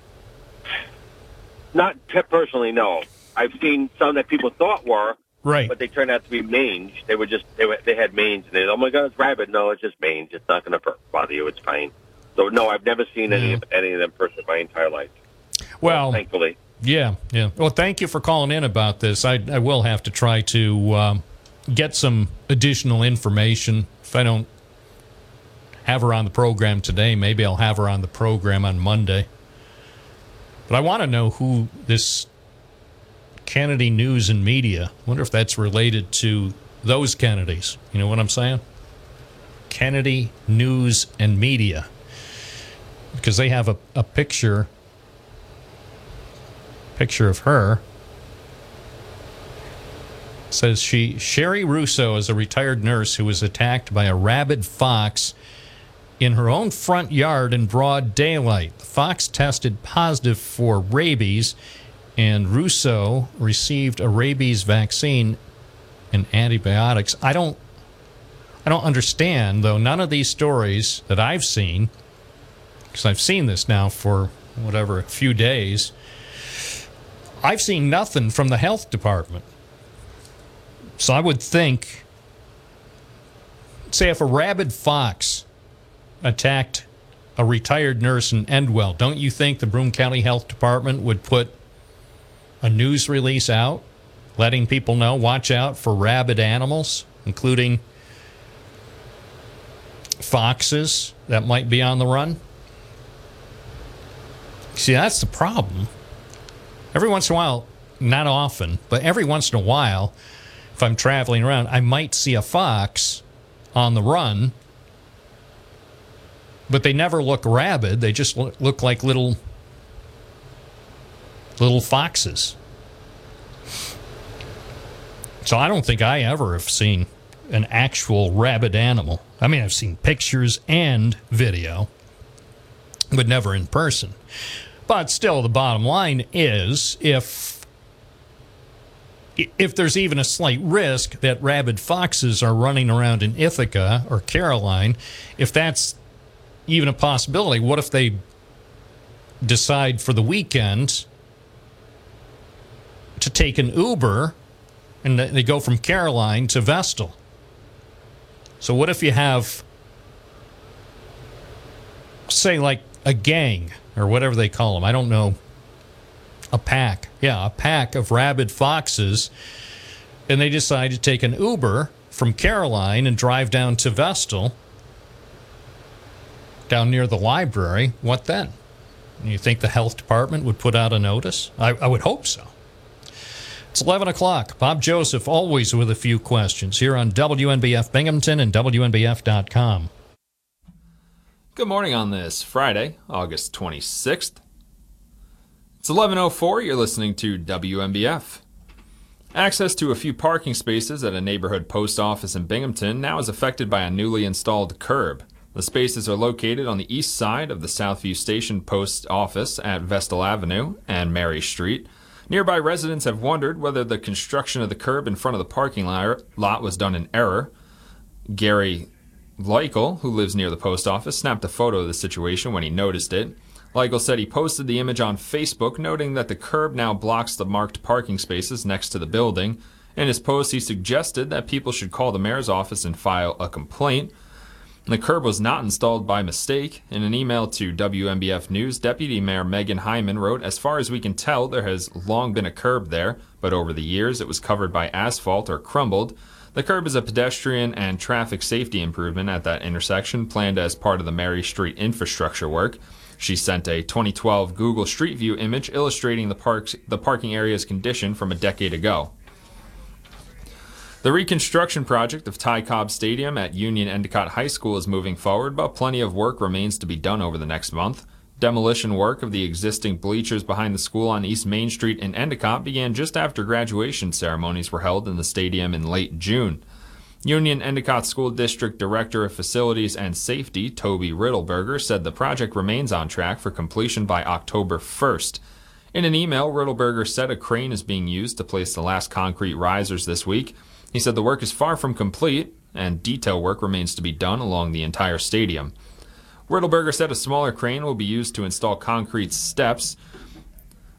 not pe- personally, no. I've seen some that people thought were, Right. but they turned out to be mange. They were just they were they had mange, and they oh my god, it's rabbit. No, it's just mange. It's not going to bother you. It's fine. So no, I've never seen any of any of them personally my entire life. Well, Thankfully, Yeah, yeah. Well, thank you for calling in about this. I, I will have to try to um, get some additional information. If I don't have her on the program today, maybe I'll have her on the program on Monday. But I want to know who this Kennedy News and Media. wonder if that's related to those Kennedys. You know what I'm saying? Kennedy News and Media. Because they have a, a picture picture of her. Says she Sherry Russo is a retired nurse who was attacked by a rabid fox in her own front yard in broad daylight. The fox tested positive for rabies, and Russo received a rabies vaccine and antibiotics. I don't I don't understand though none of these stories that I've seen because I've seen this now for whatever a few days I've seen nothing from the health department. So I would think, say, if a rabid fox attacked a retired nurse in Endwell, don't you think the Broome County Health Department would put a news release out letting people know watch out for rabid animals, including foxes that might be on the run? See, that's the problem. Every once in a while, not often, but every once in a while, if I'm traveling around, I might see a fox on the run, but they never look rabid. They just look, like little little foxes. So I don't think I ever have seen an actual rabid animal. I mean, I've seen pictures and video, but never in person. But still, the bottom line is if if there's even a slight risk that rabid foxes are running around in Ithaca or Caroline, if that's even a possibility, what if they decide for the weekend to take an Uber and they go from Caroline to Vestal? So, what if you have, say, like a gang or whatever they call them? I don't know. A pack. Yeah, a pack of rabid foxes. And they decide to take an Uber from Caroline and drive down to Vestal, down near the library. What then? You think the health department would put out a notice? I, I would hope so. It's 11 o'clock. Bob Joseph, always with a few questions, here on WNBF Binghamton and WNBF.com. Good morning on this Friday, August 26th. It's 11:04. You're listening to WNBF. Access to a few parking spaces at a neighborhood post office in Binghamton now is affected by a newly installed curb. The spaces are located on the east side of the Southview Station Post Office at Vestal Avenue and Mary Street. Nearby residents have wondered whether the construction of the curb in front of the parking lot was done in error. Gary Leichel, who lives near the post office, snapped a photo of the situation when he noticed it. Leichel said he posted the image on Facebook, noting that the curb now blocks the marked parking spaces next to the building. In his post, he suggested that people should call the mayor's office and file a complaint. The curb was not installed by mistake. In an email to WNBF News, Deputy Mayor Megan Hyman wrote, As far as we can tell, there has long been a curb there, but over the years it was covered by asphalt or crumbled. The curb is a pedestrian and traffic safety improvement at that intersection planned as part of the Mary Street infrastructure work. She sent a 2012 Google Street View image illustrating the, parks, the parking area's condition from a decade ago. The reconstruction project of Ty Cobb Stadium at Union Endicott High School is moving forward, but plenty of work remains to be done over the next month. Demolition work of the existing bleachers behind the school on East Main Street in Endicott began just after graduation ceremonies were held in the stadium in late June. Union Endicott School District Director of Facilities and Safety, Toby Riddleberger, said the project remains on track for completion by October 1st. In an email, Riddleberger said a crane is being used to place the last concrete risers this week. He said the work is far from complete and detail work remains to be done along the entire stadium. Riddleberger said a smaller crane will be used to install concrete steps.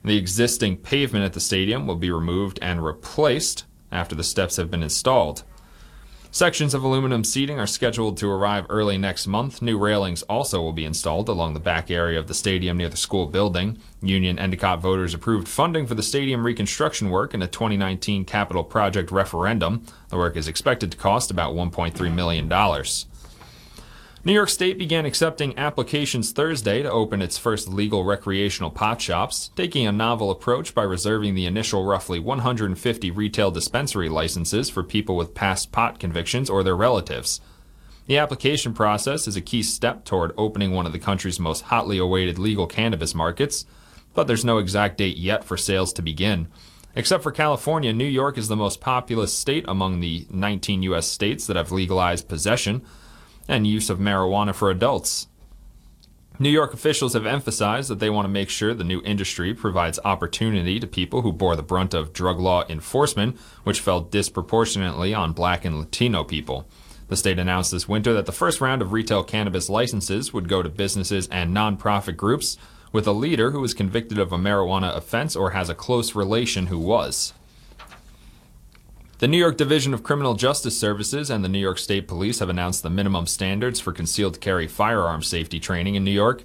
The existing pavement at the stadium will be removed and replaced after the steps have been installed. Sections of aluminum seating are scheduled to arrive early next month. New railings also will be installed along the back area of the stadium near the school building. Union Endicott voters approved funding for the stadium reconstruction work in a 2019 capital project referendum. The work is expected to cost about $1.3 million. New York State began accepting applications Thursday to open its first legal recreational pot shops, taking a novel approach by reserving the initial roughly 150 retail dispensary licenses for people with past pot convictions or their relatives. The application process is a key step toward opening one of the country's most hotly awaited legal cannabis markets, but there's no exact date yet for sales to begin. Except for California, New York is the most populous state among the 19 U.S. states that have legalized possession and use of marijuana for adults. New York officials have emphasized that they want to make sure the new industry provides opportunity to people who bore the brunt of drug law enforcement, which fell disproportionately on black and Latino people. The state announced this winter that the first round of retail cannabis licenses would go to businesses and nonprofit groups with a leader who was convicted of a marijuana offense or has a close relation who was. The New York Division of Criminal Justice Services and the New York State Police have announced the minimum standards for concealed carry firearm safety training in New York.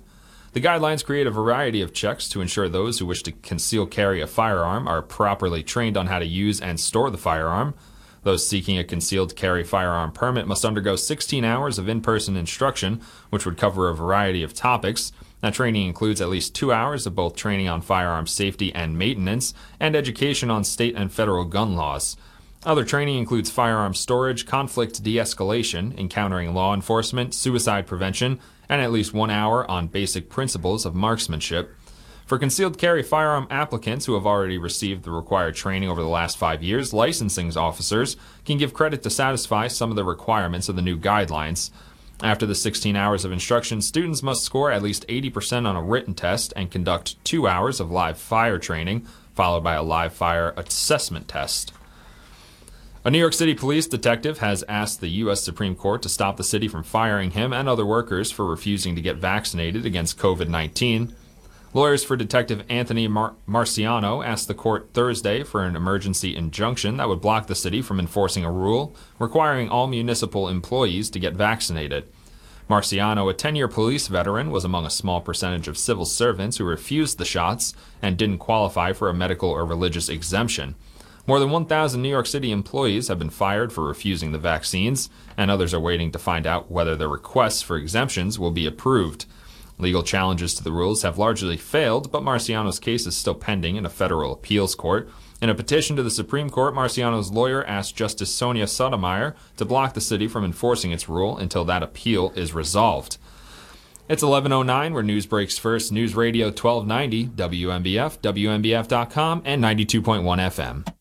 The guidelines create a variety of checks to ensure those who wish to conceal carry a firearm are properly trained on how to use and store the firearm. Those seeking a concealed carry firearm permit must undergo 16 hours of in person instruction, which would cover a variety of topics. That training includes at least two hours of both training on firearm safety and maintenance and education on state and federal gun laws. Other training includes firearm storage, conflict de escalation, encountering law enforcement, suicide prevention, and at least one hour on basic principles of marksmanship. For concealed carry firearm applicants who have already received the required training over the last five years, licensing officers can give credit to satisfy some of the requirements of the new guidelines. After the 16 hours of instruction, students must score at least 80% on a written test and conduct two hours of live fire training, followed by a live fire assessment test. A New York City police detective has asked the U.S. Supreme Court to stop the city from firing him and other workers for refusing to get vaccinated against COVID 19. Lawyers for Detective Anthony Mar- Marciano asked the court Thursday for an emergency injunction that would block the city from enforcing a rule requiring all municipal employees to get vaccinated. Marciano, a 10 year police veteran, was among a small percentage of civil servants who refused the shots and didn't qualify for a medical or religious exemption. More than 1,000 New York City employees have been fired for refusing the vaccines, and others are waiting to find out whether their requests for exemptions will be approved. Legal challenges to the rules have largely failed, but Marciano's case is still pending in a federal appeals court. In a petition to the Supreme Court, Marciano's lawyer asked Justice Sonia Sotomayor to block the city from enforcing its rule until that appeal is resolved. It's 11:09 where news breaks first. News Radio 1290 WNBF, WNBF.com and 92.1 FM.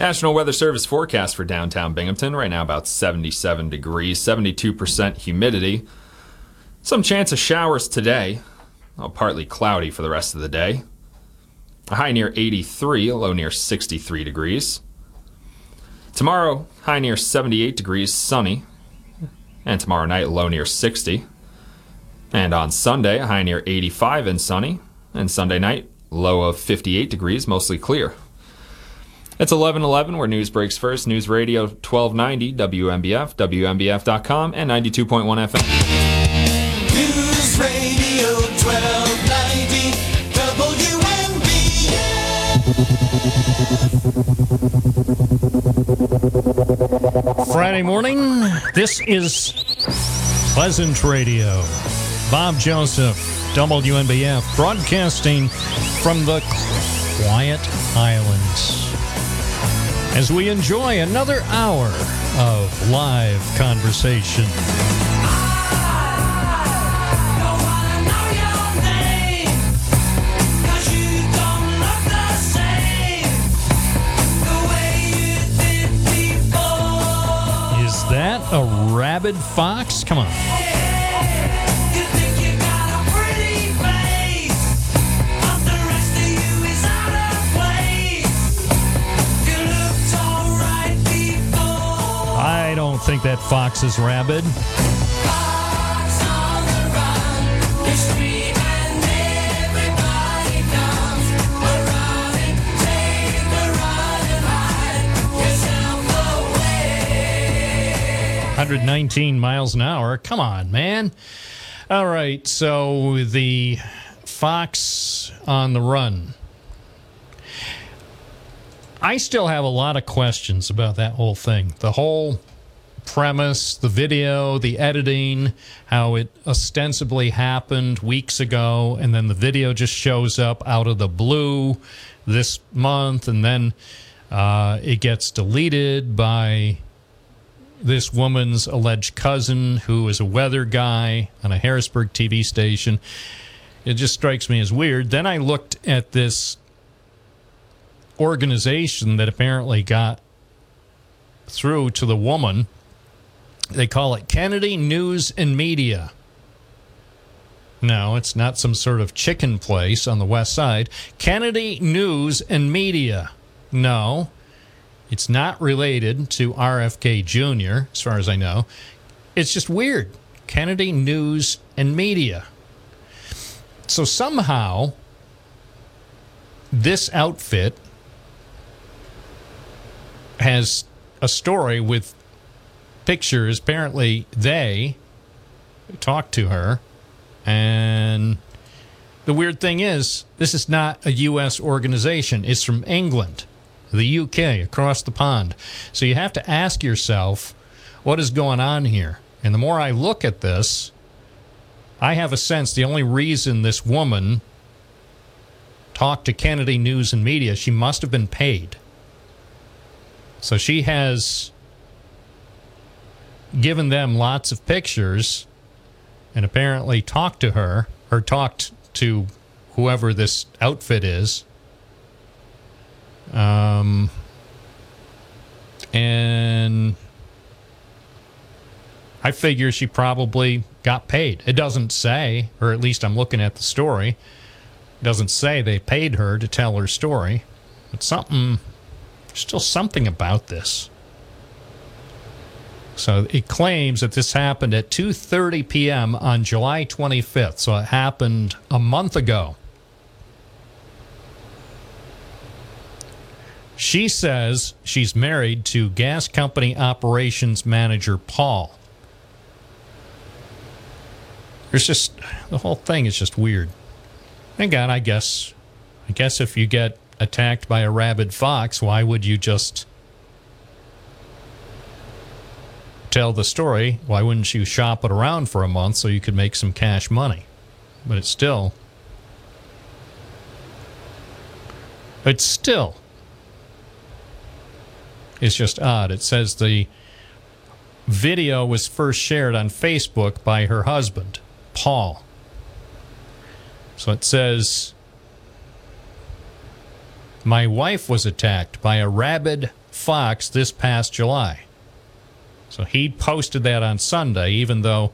National Weather Service forecast for downtown Binghamton right now about 77 degrees, 72% humidity. Some chance of showers today. Well, partly cloudy for the rest of the day. A high near 83, a low near 63 degrees. Tomorrow, high near 78 degrees, sunny. And tomorrow night, low near 60. And on Sunday, high near 85 and sunny. And Sunday night, low of 58 degrees, mostly clear. It's 1111 where news breaks first. News Radio 1290, WNBF, WNBF.com, and 92.1 FM. News Radio 1290 WNBF. Friday morning, this is Pleasant Radio. Bob Joseph, WNBF, broadcasting from the Quiet Islands. As we enjoy another hour of live conversation. Is that a rabid fox? Come on. I don't think that fox is rabid. Hundred nineteen miles an hour. Come on, man. All right, so the fox on the run. I still have a lot of questions about that whole thing. The whole premise, the video, the editing, how it ostensibly happened weeks ago, and then the video just shows up out of the blue this month, and then uh, it gets deleted by this woman's alleged cousin, who is a weather guy on a Harrisburg TV station. It just strikes me as weird. Then I looked at this organization that apparently got through to the woman. They call it Kennedy News and Media. No, it's not some sort of chicken place on the west side. Kennedy News and Media. No, it's not related to RFK Jr., as far as I know. It's just weird. Kennedy News and Media. So somehow, this outfit has a story with pictures. Apparently, they talked to her. And the weird thing is, this is not a U.S. organization, it's from England, the UK, across the pond. So you have to ask yourself, what is going on here? And the more I look at this, I have a sense the only reason this woman talked to Kennedy News and Media, she must have been paid. So she has given them lots of pictures and apparently talked to her or talked to whoever this outfit is. Um, and I figure she probably got paid. It doesn't say, or at least I'm looking at the story. It doesn't say they paid her to tell her story. But something, still something about this. So it claims that this happened at 2:30 p.m. on July 25th. So it happened a month ago. She says she's married to gas company operations manager Paul. There's just the whole thing is just weird. And God, I guess I guess if you get attacked by a rabid fox, why would you just tell the story? Why wouldn't you shop it around for a month so you could make some cash money? But it's still it's still it's just odd. It says the video was first shared on Facebook by her husband, Paul. So it says My wife was attacked by a rabid fox this past July. So he posted that on Sunday, even though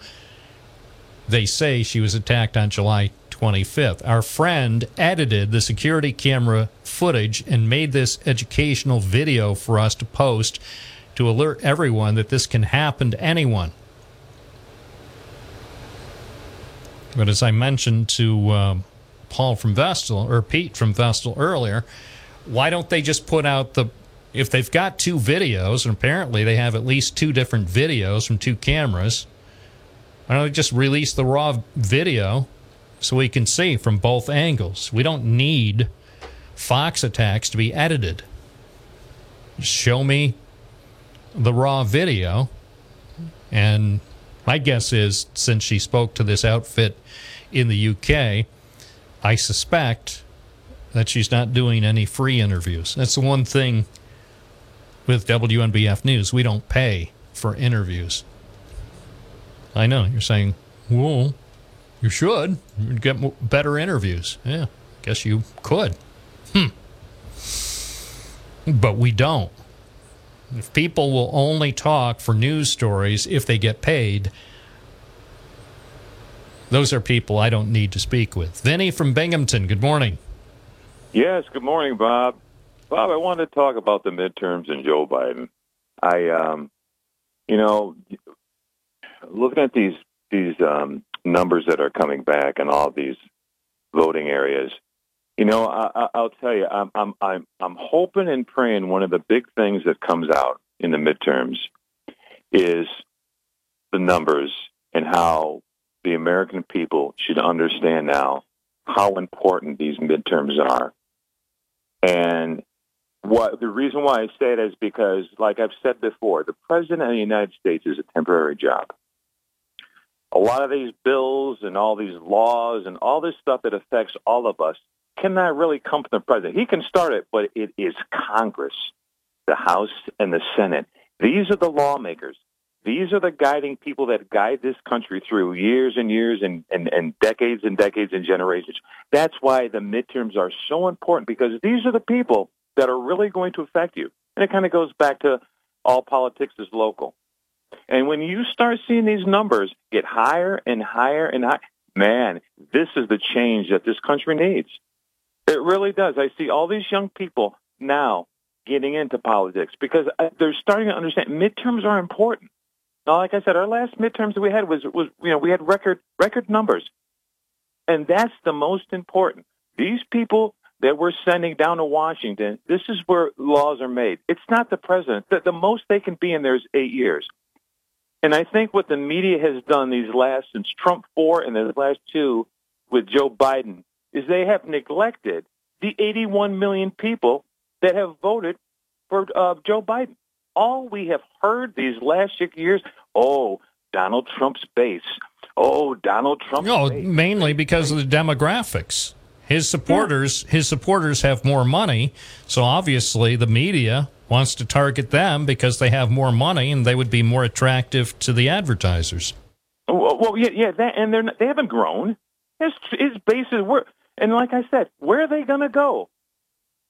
they say she was attacked on July 25th. Our friend edited the security camera footage and made this educational video for us to post to alert everyone that this can happen to anyone. But as I mentioned to um, Paul from Vestal, or Pete from Vestal earlier, why don't they just put out the if they've got two videos, and apparently they have at least two different videos from two cameras, why don't they just release the raw video so we can see from both angles? We don't need Fox attacks to be edited. Show me the raw video. And my guess is since she spoke to this outfit in the UK, I suspect that she's not doing any free interviews. That's the one thing with WNBF News. We don't pay for interviews. I know you're saying, well, you should You'd get better interviews. Yeah, guess you could. Hmm. But we don't. If people will only talk for news stories if they get paid, those are people I don't need to speak with. Vinny from Binghamton, good morning. Yes, good morning, Bob. Bob, I wanted to talk about the midterms and Joe Biden. I, um, you know, looking at these these um, numbers that are coming back in all these voting areas, you know, I, I'll tell you, I'm I'm I'm I'm hoping and praying one of the big things that comes out in the midterms is the numbers and how the American people should understand now how important these midterms are. And what the reason why I say it is because, like I've said before, the president of the United States is a temporary job. A lot of these bills and all these laws and all this stuff that affects all of us cannot really come from the president. He can start it, but it is Congress, the House and the Senate. These are the lawmakers. These are the guiding people that guide this country through years and years and, and, and decades and decades and generations. That's why the midterms are so important because these are the people that are really going to affect you. And it kind of goes back to all politics is local. And when you start seeing these numbers get higher and higher and higher, man, this is the change that this country needs. It really does. I see all these young people now getting into politics because uh, they're starting to understand midterms are important. Now, like I said, our last midterms that we had was was you know we had record record numbers, and that's the most important. These people that we're sending down to Washington, this is where laws are made. It's not the president. The, the most they can be in there is eight years. And I think what the media has done these last since Trump four and the last two with Joe Biden is they have neglected the 81 million people that have voted for uh, Joe Biden. All we have heard these last six years, oh, Donald Trump's base. Oh, Donald Trump's No, base. mainly because of the demographics. His supporters, his supporters have more money, so obviously the media wants to target them because they have more money and they would be more attractive to the advertisers. Oh, well, well yeah, yeah, that, and they're not, they haven't grown. His his base is where, and like I said, where are they going to go?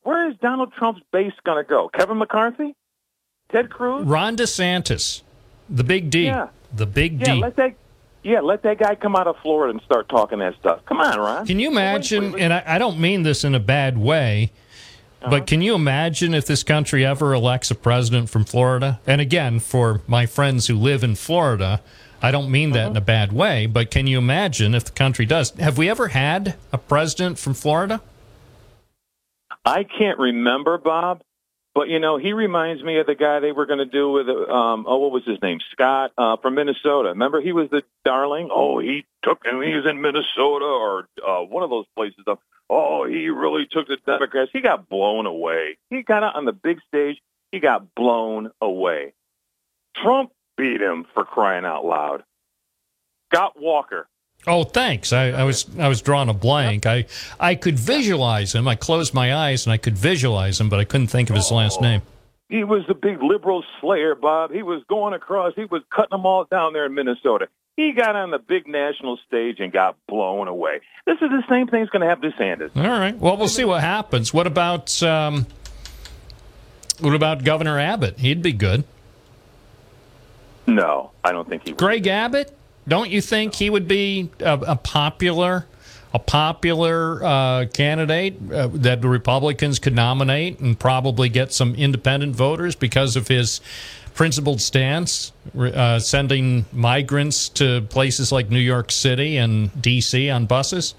Where is Donald Trump's base going to go? Kevin McCarthy, Ted Cruz, Ron DeSantis, the big D, Yeah. the big yeah, D. let that yeah, let that guy come out of Florida and start talking that stuff. Come on, Ron. Can you imagine? And I, I don't mean this in a bad way, Uh-huh. but can you imagine if this country ever elects a president from Florida? And again, for my friends who live in Florida, I don't mean that Uh-huh. in a bad way, but can you imagine if the country does? Have we ever had a president from Florida? I can't remember Bob, but you know he reminds me of the guy they were going to do with um oh what was his name Scott uh, from Minnesota. Remember he was the darling. Oh, he took. He was in Minnesota or uh, one of those places. Up. Oh, he really took the Democrats. He got blown away. He got out on the big stage. He got blown away. Trump beat him for crying out loud. Scott Walker. Oh, thanks. I, I was I was drawing a blank. I I could visualize him. I closed my eyes and I could visualize him, but I couldn't think of his last name. He was the big liberal slayer, Bob. He was going across. He was cutting them all down there in Minnesota. He got on the big national stage and got blown away. This is the same thing's going to happen to Sanders. All right. Well, we'll see what happens. What about um, what about Governor Abbott? He'd be good. No, I don't think he would. Greg Abbott? Don't you think he would be a, a popular, a popular uh, candidate uh, that the Republicans could nominate and probably get some independent voters because of his principled stance, uh, sending migrants to places like New York City and D.C. on buses?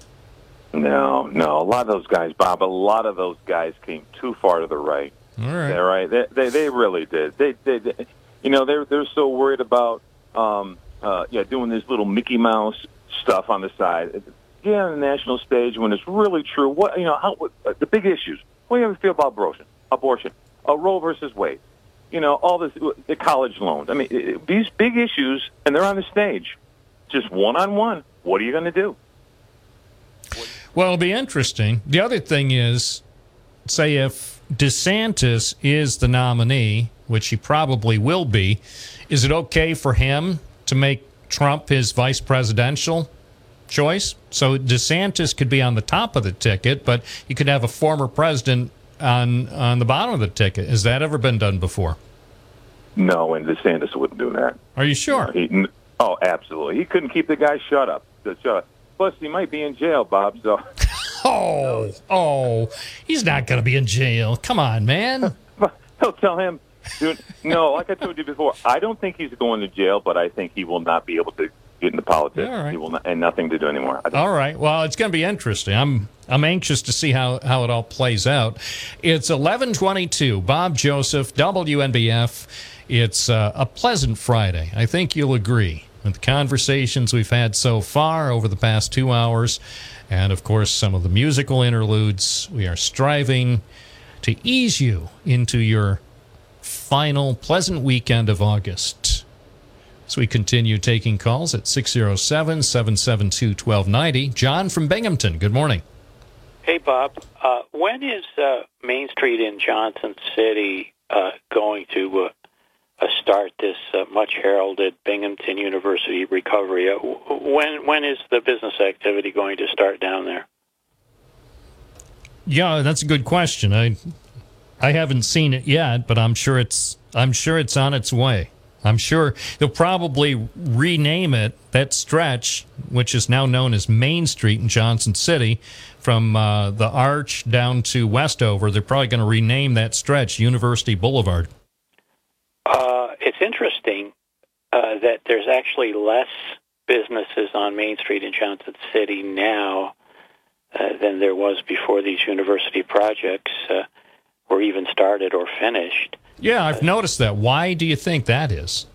No, no. A lot of those guys, Bob, a lot of those guys came too far to the right. All right. All right. They, they, they really did. They, they, they, you know, they're, they're so worried about, um, uh, yeah, doing this little Mickey Mouse stuff on the side. Get on the national stage when it's really true. What, you know, how, what, uh, the big issues. What do you feel about abortion? Abortion. Uh, Roe versus Wade. You know, all this, the college loans. I mean, it- these big issues, and they're on the stage. Just one on one. What are you going to do? Well, it'll be interesting. The other thing is, say if DeSantis is the nominee which he probably will be, is it okay for him to make Trump his vice presidential choice? So DeSantis could be on the top of the ticket, but you could have a former president on on the bottom of the ticket. Has that ever been done before? No, and DeSantis wouldn't do that. Are you sure? He, oh, absolutely. He couldn't keep the guy shut up. Shut up. Plus, he might be in jail, Bob. So Oh, oh, he's not going to be in jail. Come on, man. he'll tell him. Dude, no, like I told you before, I don't think he's going to jail, but I think he will not be able to get into politics. All right. He will not, and nothing to do anymore. All right. Well, it's going to be interesting. I'm I'm anxious to see how, how it all plays out. It's 11:22. Bob Joseph, WNBF. It's uh, a pleasant Friday. I think you'll agree with the conversations we've had so far over the past 2 hours and of course some of the musical interludes. We are striving to ease you into your final pleasant weekend of August. As we continue taking calls at 607 772 1290. John from Binghamton, good morning. Hey, Bob. Uh, when is uh, Main Street in Johnson City uh, going to uh, uh, start this uh, much heralded Binghamton University recovery? Uh, when when is the business activity going to start down there? Yeah, that's a good question. I I haven't seen it yet, but I'm sure it's I'm sure it's on its way. I'm sure they'll probably rename it that stretch, which is now known as Main Street in Johnson City, from uh, the Arch down to Westover. They're probably going to rename that stretch University Boulevard. Uh, it's interesting uh, that there's actually less businesses on Main Street in Johnson City now uh, than there was before these university projects were even started or finished. Yeah, I've noticed that. Why do you think that is?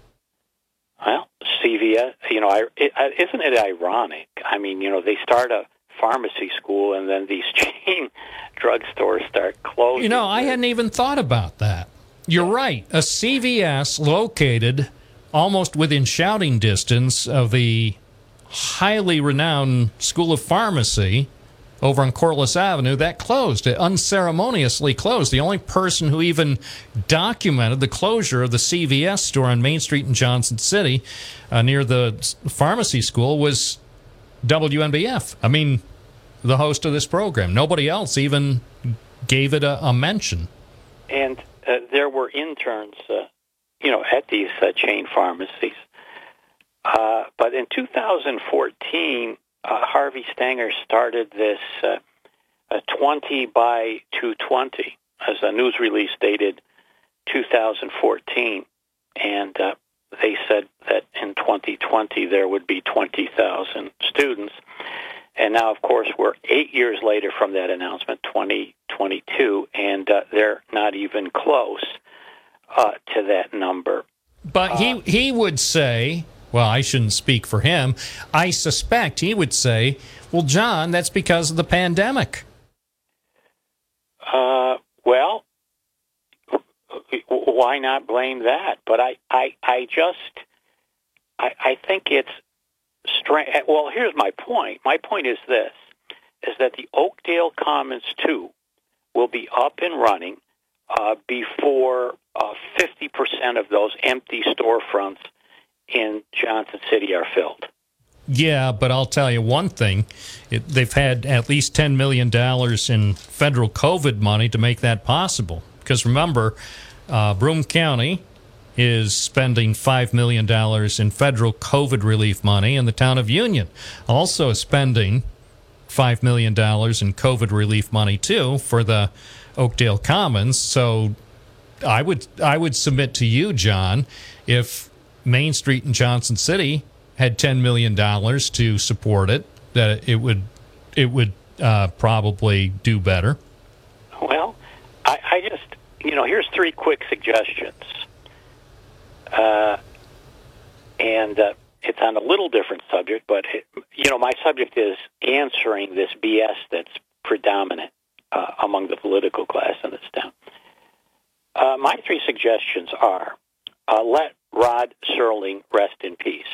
Well, CVS, you know, I, it, I- isn't it ironic? I mean, you know, they start a pharmacy school and then these chain drugstores start closing. You know, I hadn't even thought about that. You're right. A CVS located almost within shouting distance of the highly renowned School of Pharmacy over on Corliss Avenue, that closed. It unceremoniously closed. The only person who even documented the closure of the CVS store on Main Street in Johnson City uh, near the pharmacy school was WNBF. I mean, the host of this program. Nobody else even gave it a, a mention. And uh, there were interns, uh, you know, at these uh, chain pharmacies. Uh, but in 2014, uh, Harvey Stenger started this uh, uh, 20 by 220 as a news release dated 2014. And uh, they said that in 2020 there would be 20,000 students. And now, of course, we're eight years later from that announcement, 2022, and uh, they're not even close uh, to that number. But he he would say, well, I shouldn't speak for him. I suspect he would say, well, John, that's because of the pandemic. Uh, well, why not blame that? But I, I, I just, I, I think it's strange. Well, here's my point. My point is this: is that the Oakdale Commons two will be up and running uh, before uh, fifty percent of those empty storefronts in Johnson City are filled. Yeah, but I'll tell you one thing. It, they've had at least $10 million in federal COVID money to make that possible. Because remember, uh, Broome County is spending $5 million in federal COVID relief money, and the town of Union also spending $5 million in COVID relief money, too, for the Oakdale Commons. So I would I would submit to you, John, if Main Street in Johnson City had ten million dollars to support it, that it would it would uh, probably do better. Well, I, I just, you know, here's three quick suggestions. Uh, and uh, it's on a little different subject, but, it, you know, my subject is answering this BS that's predominant uh, among the political class in this town. Uh, my three suggestions are uh, let Rod Serling rest in peace.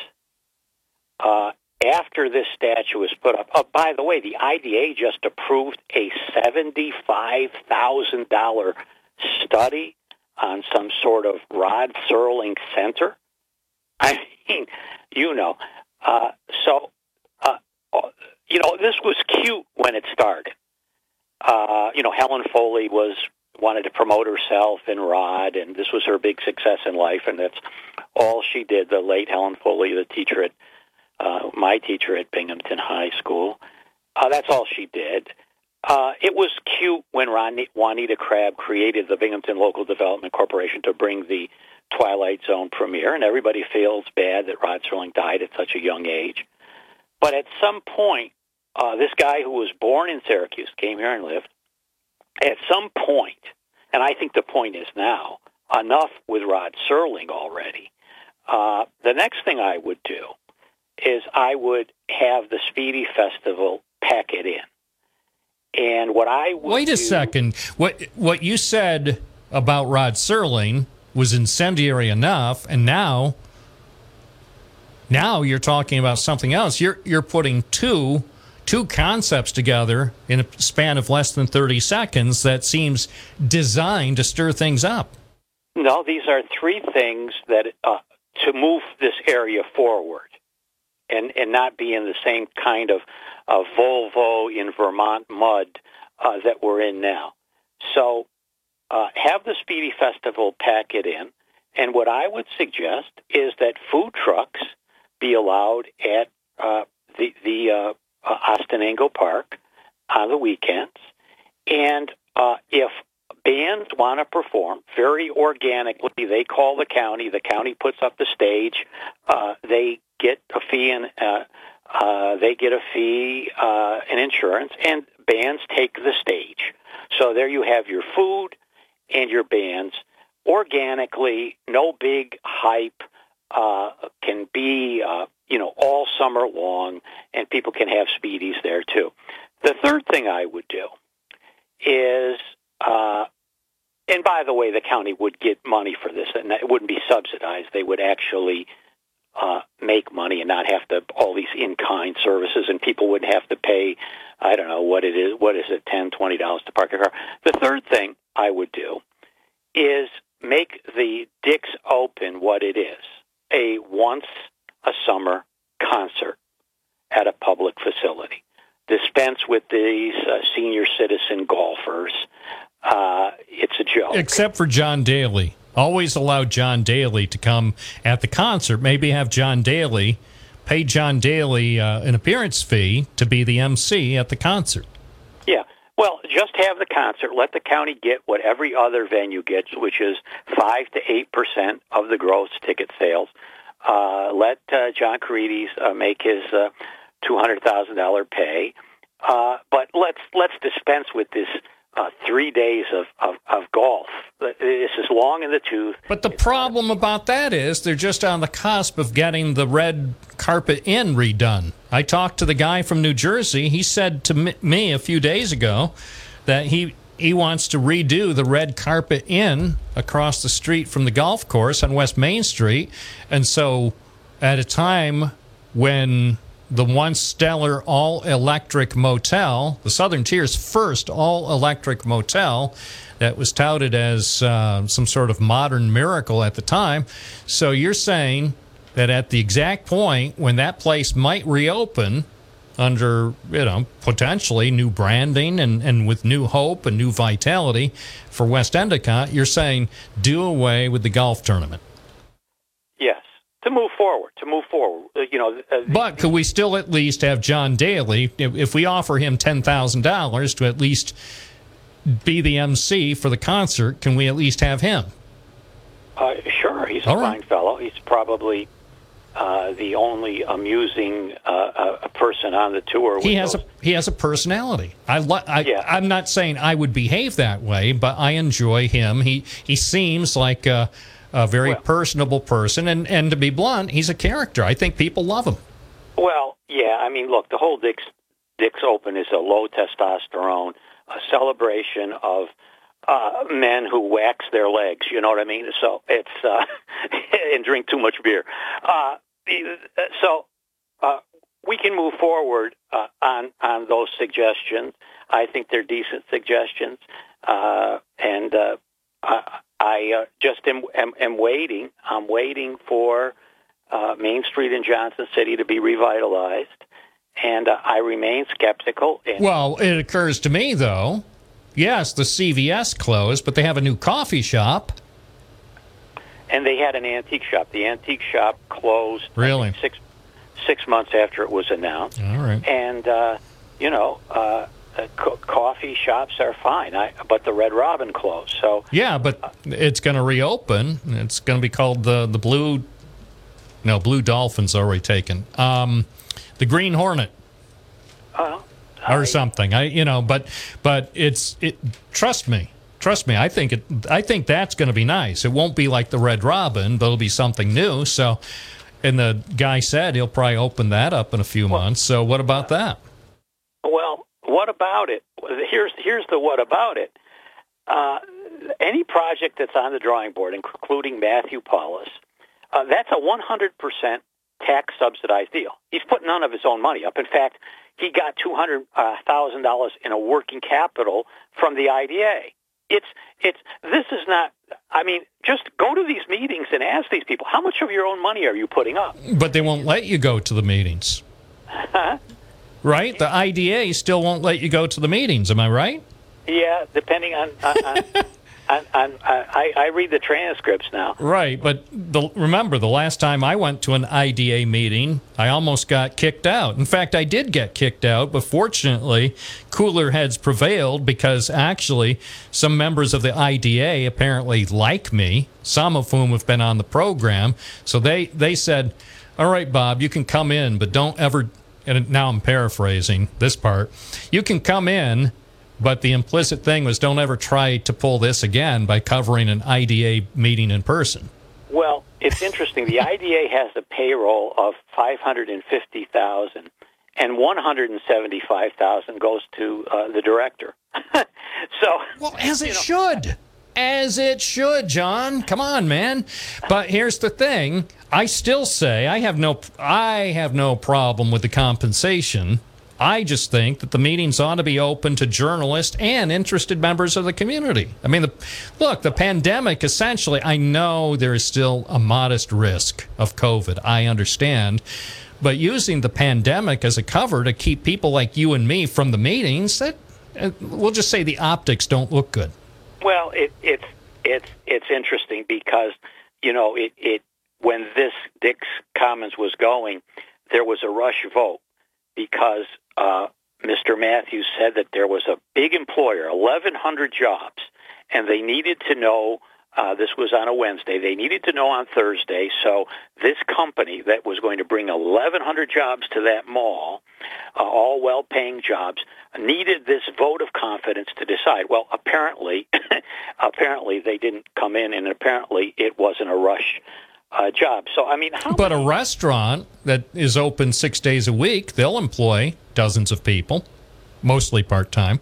Uh, after this statue was put up, oh, by the way, the IDA just approved a $75,000 study on some sort of Rod Serling Center. I mean, you know, uh, so uh, you know this was cute when it started. Uh, you know, Helen Foley was wanted to promote herself in Rod, and this was her big success in life, and that's all she did. The late Helen Foley, the teacher at uh, my teacher at Binghamton High School, uh, that's all she did. Uh, it was cute when Ron, Juanita Crabb created the Binghamton Local Development Corporation to bring the Twilight Zone premiere, and everybody feels bad that Rod Serling died at such a young age. But at some point, uh, this guy who was born in Syracuse came here and lived. At some point, and I think the point is now, enough with Rod Serling already. Uh, the next thing I would do is I would have the Spiedie Festival pack it in. And what I would Wait a do- second. What what you said about Rod Serling was incendiary enough, and now now you're talking about something else. You're you're putting two two concepts together in a span of less than 30 seconds that seems designed to stir things up. No, these are three things that uh, to move this area forward, and and not be in the same kind of uh, Volvo in Vermont mud uh, that we're in now. So, uh, have the Spiedie Festival pack it in, and what I would suggest is that food trucks be allowed at uh, the the uh, Otsiningo Park on the weekends, and uh, if bands want to perform very organically. They call the county. The county puts up the stage. Uh, they get a fee and uh, uh, they get a fee uh, and insurance, and bands take the stage. So there you have your food and your bands organically. No big hype. Uh, can be uh, you know all summer long, and people can have spiedies there too. The third thing I would do is uh, and by the way, the county would get money for this, and it wouldn't be subsidized. They would actually uh, make money and not have to all these in-kind services, and people wouldn't have to pay. I don't know what it is. What is it? Ten, twenty dollars to park a car. The third thing I would do is make the Dick's Open what it is: a once a summer concert at a public facility. Dispense with these uh, senior citizen golfers. Uh, it's a joke. Except for John Daly. Always allow John Daly to come at the concert. Maybe have John Daly pay John Daly uh, an appearance fee to be the MC at the concert. Yeah. Well, just have the concert. Let the county get what every other venue gets, which is five to eight percent of the gross ticket sales. Uh, let uh, John Karedes uh, make his uh, two hundred thousand dollar pay, uh, but let's let's dispense with this uh, three days of, of, of golf. This is long in the tooth. But the problem about that is they're just on the cusp of getting the red carpet in redone. I talked to the guy from New Jersey. He said to me- a few days ago that he he wants to redo the red carpet inn across the street from the golf course on West Main Street. And so at a time when the once stellar all electric motel, the Southern Tier's first all electric motel that was touted as uh, some sort of modern miracle at the time. So you're saying that at the exact point when that place might reopen under, you know, potentially new branding and, and with new hope and new vitality for West Endicott, you're saying do away with the golf tournament. Yes, to move forward. To move forward. Uh, you know. Uh, But could we still at least have John Daly, if, if we offer him $10,000 to at least be the MC for the concert, can we at least have him? Uh, sure, he's a All right. fine fellow. He's probably uh, the only amusing uh, uh, person on the tour. He has those- a he has a personality. I, li- I Yeah. I'm not saying I would behave that way, but I enjoy him. He he seems like a, a very personable person, and and to be blunt, he's a character. I think people love him. Well, yeah. I mean, look, the whole Dick's Dick's Open is a low testosterone, a celebration of uh, men who wax their legs. You know what I mean? So it's uh, and drink too much beer. Uh, so uh, we can move forward uh, on on those suggestions. I think they're decent suggestions, uh, and uh, I, I uh, just am, am, am waiting. I'm waiting for uh, Main Street in Johnson City to be revitalized, and I remain skeptical. And Well, it occurs to me though. Yes, the CVS closed, but they have a new coffee shop. And they had an antique shop. The antique shop closed Really? six six months after it was announced. All right. And uh, you know, uh, uh, co- coffee shops are fine, I, but the Red Robin closed. So Yeah, but it's going to reopen. It's going to be called the the Blue. No, Blue Dolphin's already taken. Um, the Green Hornet uh, or something. I you know, but but it's it. Trust me. Trust me, I think it. I think that's going to be nice. It won't be like the Red Robin, but it'll be something new. So, and the guy said he'll probably open that up in a few months. So, what about that? Well, what about it? Here's here's the what about it. Uh, any project that's on the drawing board, including Matthew Paulus, uh, that's a 100% tax subsidized deal. He's put none of his own money up. In fact, he got $200,000 in a working capital from the IDA. It's it's this is not. I mean, just go to these meetings and ask these people how much of your own money are you putting up. But they won't let you go to the meetings, Huh? right? The IDA still won't let you go to the meetings. Am I right? Yeah, depending on. on, on, on I, I read the transcripts now. Right, but the, remember the last time I went to an IDA meeting, I almost got kicked out. In fact, I did get kicked out, but fortunately, cooler heads prevailed because actually some members of the IDA apparently like me, some of whom have been on the program. So they, they said, All right, Bob, you can come in, but don't ever. And now I'm paraphrasing this part. You can come in, but the implicit thing was don't ever try to pull this again by covering an IDA meeting in person. Well, it's interesting. The IDA has a payroll of five hundred and fifty thousand, and one hundred and seventy-five thousand goes to uh, the director. so, well, as it should. As it should, John. Come on, man. But here's the thing. I still say I have no I have no problem with the compensation. I just think that the meetings ought to be open to journalists and interested members of the community. I mean, the, look, the pandemic essentially, I know there is still a modest risk of COVID. I understand. But using the pandemic as a cover to keep people like you and me from the meetings, that uh, we'll just say the optics don't look good. well, it, it's it's it's interesting because you know it it when this Dick's Commons was going, there was a rush vote because uh, Mr. Matthews said that there was a big employer, 1,100 jobs, and they needed to know. Uh, this was on a Wednesday. They needed to know on Thursday. So this company that was going to bring 1,100 jobs to that mall, uh, all well-paying jobs, needed this vote of confidence to decide. Well, apparently, apparently they didn't come in, and apparently it wasn't a rush uh, job. So I mean, how But a restaurant that is open six days a week, they'll employ dozens of people, mostly part time.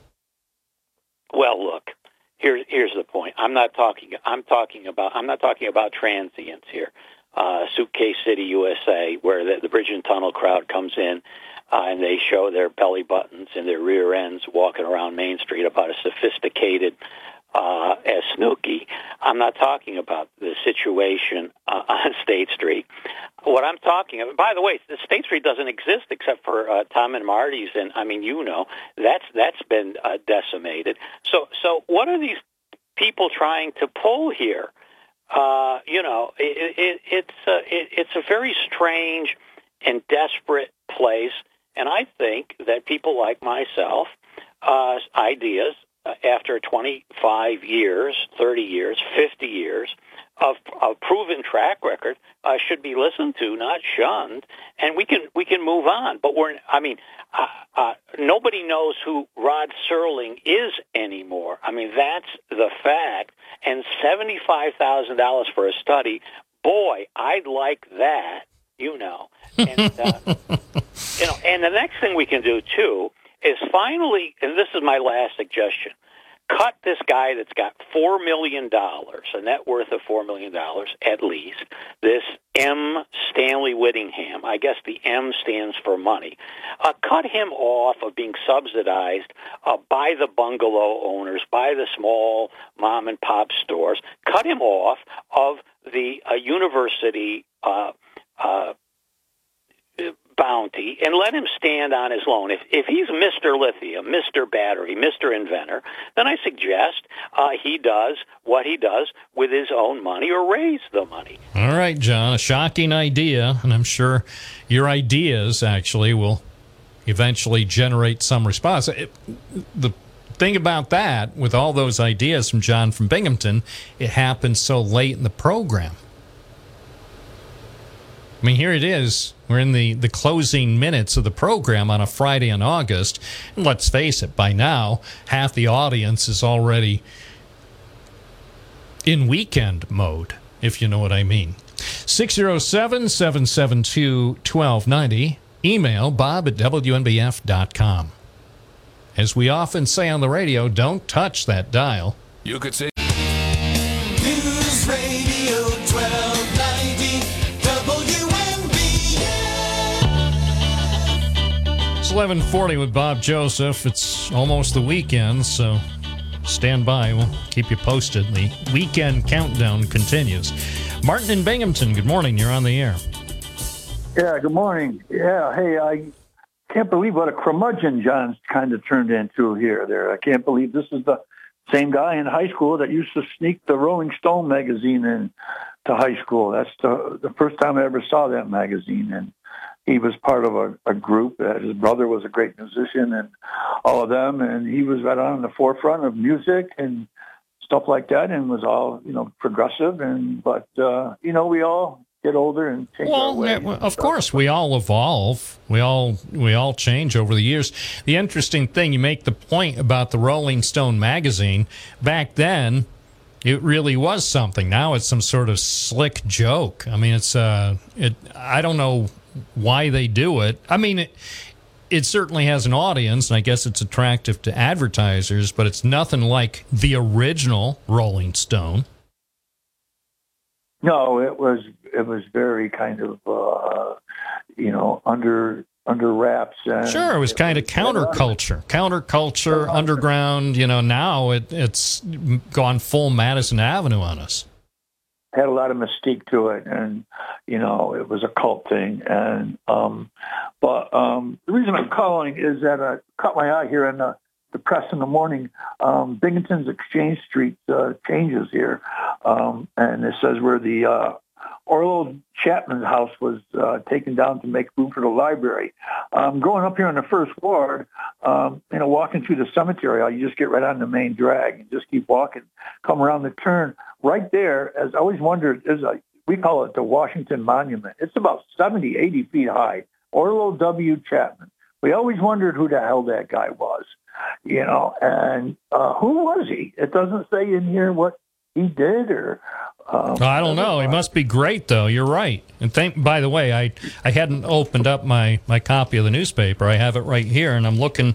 Well, look, here's here's the point. I'm not talking. I'm talking about. I'm not talking about transients here. Uh, Suitcase City, USA, where the, the bridge and tunnel crowd comes in, uh, and they show their belly buttons and their rear ends walking around Main Street about as sophisticated uh, as Snooki. I'm not talking about the situation uh, on State Street. What I'm talking about, by the way, the State Street doesn't exist except for uh, Tom and Marty's, and I mean, you know, that's that's been uh, decimated. So, so what are these people trying to pull here? Uh, you know, it, it, it's uh, it, it's a very strange and desperate place, and I think that people like myself, uh, ideas after 25 years, 30 years, 50 years of, of proven track record uh, should be listened to, not shunned, and we can we can move on. But we're I mean, uh, uh, nobody knows who Rod Serling is anymore. I mean, that's the fact. And seventy five thousand dollars for a study, boy, I'd like that. You know, and uh, you know, and the next thing we can do too is finally, and this is my last suggestion. cut this guy that's got $4 million, a net worth of $4 million at least, this M. Stanley Whittingham, I guess the M stands for money, uh, cut him off of being subsidized uh, by the bungalow owners, by the small mom and pop stores, cut him off of the uh, university uh, uh, bounty and let him stand on his own. If, if he's Mr. Lithium, Mr. Battery, Mr. Inventor, then I suggest uh, he does what he does with his own money or raise the money. All right, John, a shocking idea, and I'm sure your ideas actually will eventually generate some response. It, the thing about that, with all those ideas from John from Binghamton, it happened so late in the program. I mean, here it is. We're in the, the closing minutes of the program on a Friday in August. And let's face it, by now, half the audience is already in weekend mode, if you know what I mean. 607 772 1290. Email bob at WNBF.com. As we often say on the radio, don't touch that dial. You could say. 1140 with Bob Joseph. It's almost the weekend, so stand by. We'll keep you posted. The weekend countdown continues. Martin in Binghamton, good morning. You're on the air. Yeah, good morning. Yeah, hey, I can't believe what a curmudgeon John's kind of turned into here. There, I can't believe this is the same guy in high school that used to sneak the Rolling Stone magazine in to high school. That's the the first time I ever saw that magazine, and he was part of a, a group. Uh, his brother was a great musician, and all of them, and he was right on the forefront of music and stuff like that, and was all you know progressive. And but uh, you know, we all get older and change our Well, yeah, well, of course, we all evolve. We all we all change over the years. The interesting thing, you make the point about the Rolling Stone magazine. Back then, it really was something. Now it's some sort of slick joke. I mean, it's uh, it. I don't know why they do it. I mean, it, it certainly has an audience, and I guess it's attractive to advertisers. But it's nothing like the original Rolling Stone. No, it was it was very kind of uh, you know under under wraps. And Sure, it was kind of counterculture, counterculture, underground. You know, now it, it's gone full Madison Avenue on us. Had a lot of mystique to it, and you know it was a cult thing. And um, but um, the reason I'm calling is that I caught my eye here in the, the press in the morning. Um, Binghamton's Exchange Street uh, changes here, um, and it says where the uh, Orlow Chapman's house was uh, taken down to make room for the library. Um, growing up here in the first ward, um, you know, walking through the cemetery, you just get right on the main drag and just keep walking. Come around the turn, right there, as I always wondered, is a we call it the Washington Monument. It's about 70, 80 feet high. Orlow W. Chapman. We always wondered who the hell that guy was, you know, and uh, who was he? It doesn't say in here what he did or um, I don't know. He must be great, though. You're right. And thank. By the way, I I hadn't opened up my my copy of the newspaper. I have it right here, and I'm looking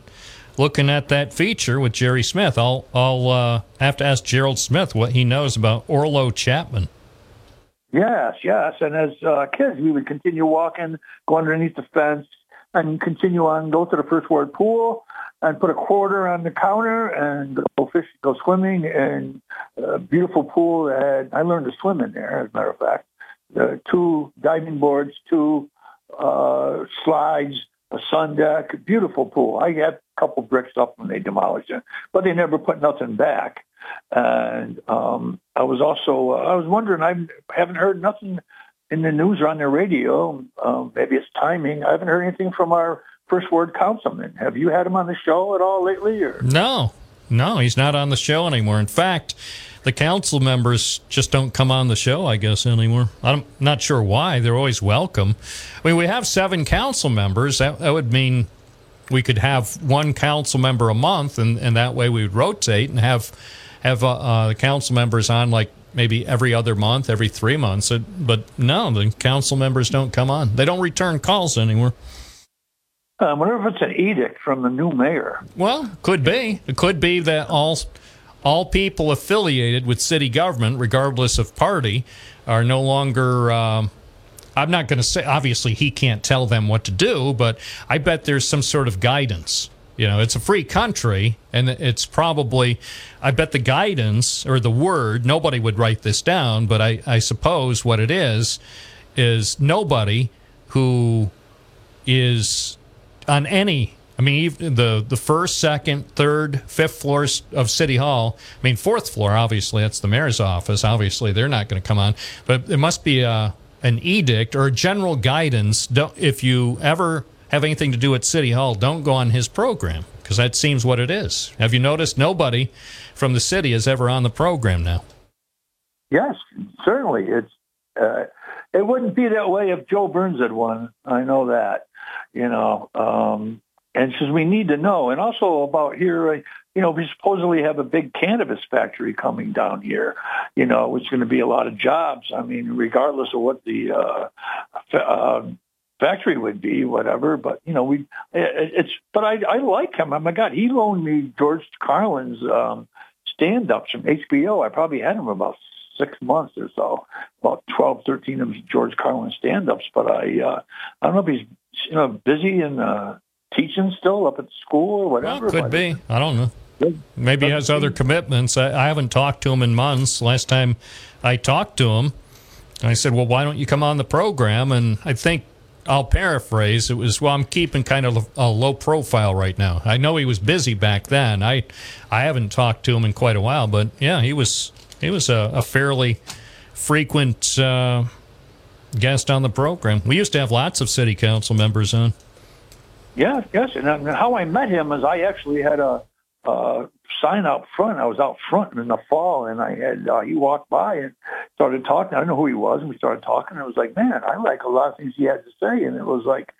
looking at that feature with Jerry Smith. I'll I'll uh, have to ask Gerald Smith what he knows about Orlow Chapman. Yes, yes. And as uh, kids, we would continue walking, go underneath the fence, and continue on, go to the first ward pool, and put a quarter on the counter, and go fish, go swimming, and a beautiful pool. that I learned to swim in there, as a matter of fact. Uh, two diving boards, two uh, slides, a sun deck, beautiful pool. I had a couple bricks up when they demolished it, but they never put nothing back. And um, I was also uh, I was wondering I haven't heard nothing in the news or on the radio. Um, maybe it's timing. I haven't heard anything from our first ward councilman. Have you had him on the show at all lately? Or No, no, he's not on the show anymore. In fact, the council members just don't come on the show, I guess, anymore. I'm not sure why. They're always welcome. I mean, we have seven council members. That, that would mean we could have one council member a month, and, and that way we would rotate and have have uh, uh, the council members on like maybe every other month, every three months. It, but no, the council members don't come on. They don't return calls anymore. I wonder if it's an edict from the new mayor. Well, could be. It could be that all all people affiliated with city government, regardless of party, are no longer. Um, I'm not going to say, obviously, he can't tell them what to do, but I bet there's some sort of guidance. You know, it's a free country, and it's probably, I bet the guidance or the word, nobody would write this down, but I, I suppose what it is, is nobody who is on any I mean, the the first, second, third, fifth floors of City Hall. I mean, fourth floor, obviously, that's the mayor's office. Obviously, they're not going to come on, but it must be a, an edict or a general guidance. Don't, if you ever have anything to do at City Hall, don't go on his program because that seems what it is. Have you noticed nobody from the city is ever on the program now? Yes, certainly. It's uh, it wouldn't be that way if Joe Burns had won. I know that. You know, um, and says we need to know, and also about here. uh, You know, we supposedly have a big cannabis factory coming down here. You know, is going to be a lot of jobs. I mean, regardless of what the uh, fa- uh, factory would be, whatever. But you know, we it, it's. But I I like him. Oh my God, he loaned me George Carlin's um, stand-ups from HBO. I probably had him about six months or so, about 12, 13 of George Carlin stand-ups. But I uh, I don't know if he's you know busy and uh, teaching still up at school or whatever. Could but- be. I don't know. Maybe he has other commitments. I, I haven't talked to him in months. Last time I talked to him, I said, "Well, why don't you come on the program?" And I think I'll paraphrase. It was, "Well, I'm keeping kind of a low profile right now." I know he was busy back then. I I haven't talked to him in quite a while, but yeah, he was he was a, a fairly frequent uh, guest on the program. We used to have lots of city council members on. Yes, yes. And uh, how I met him is I actually had a, uh sign out front. I was out front in the fall, and I had uh, he walked by and started talking. I don't know who he was, and we started talking. And it was like, man, I like a lot of things he had to say. And it was like,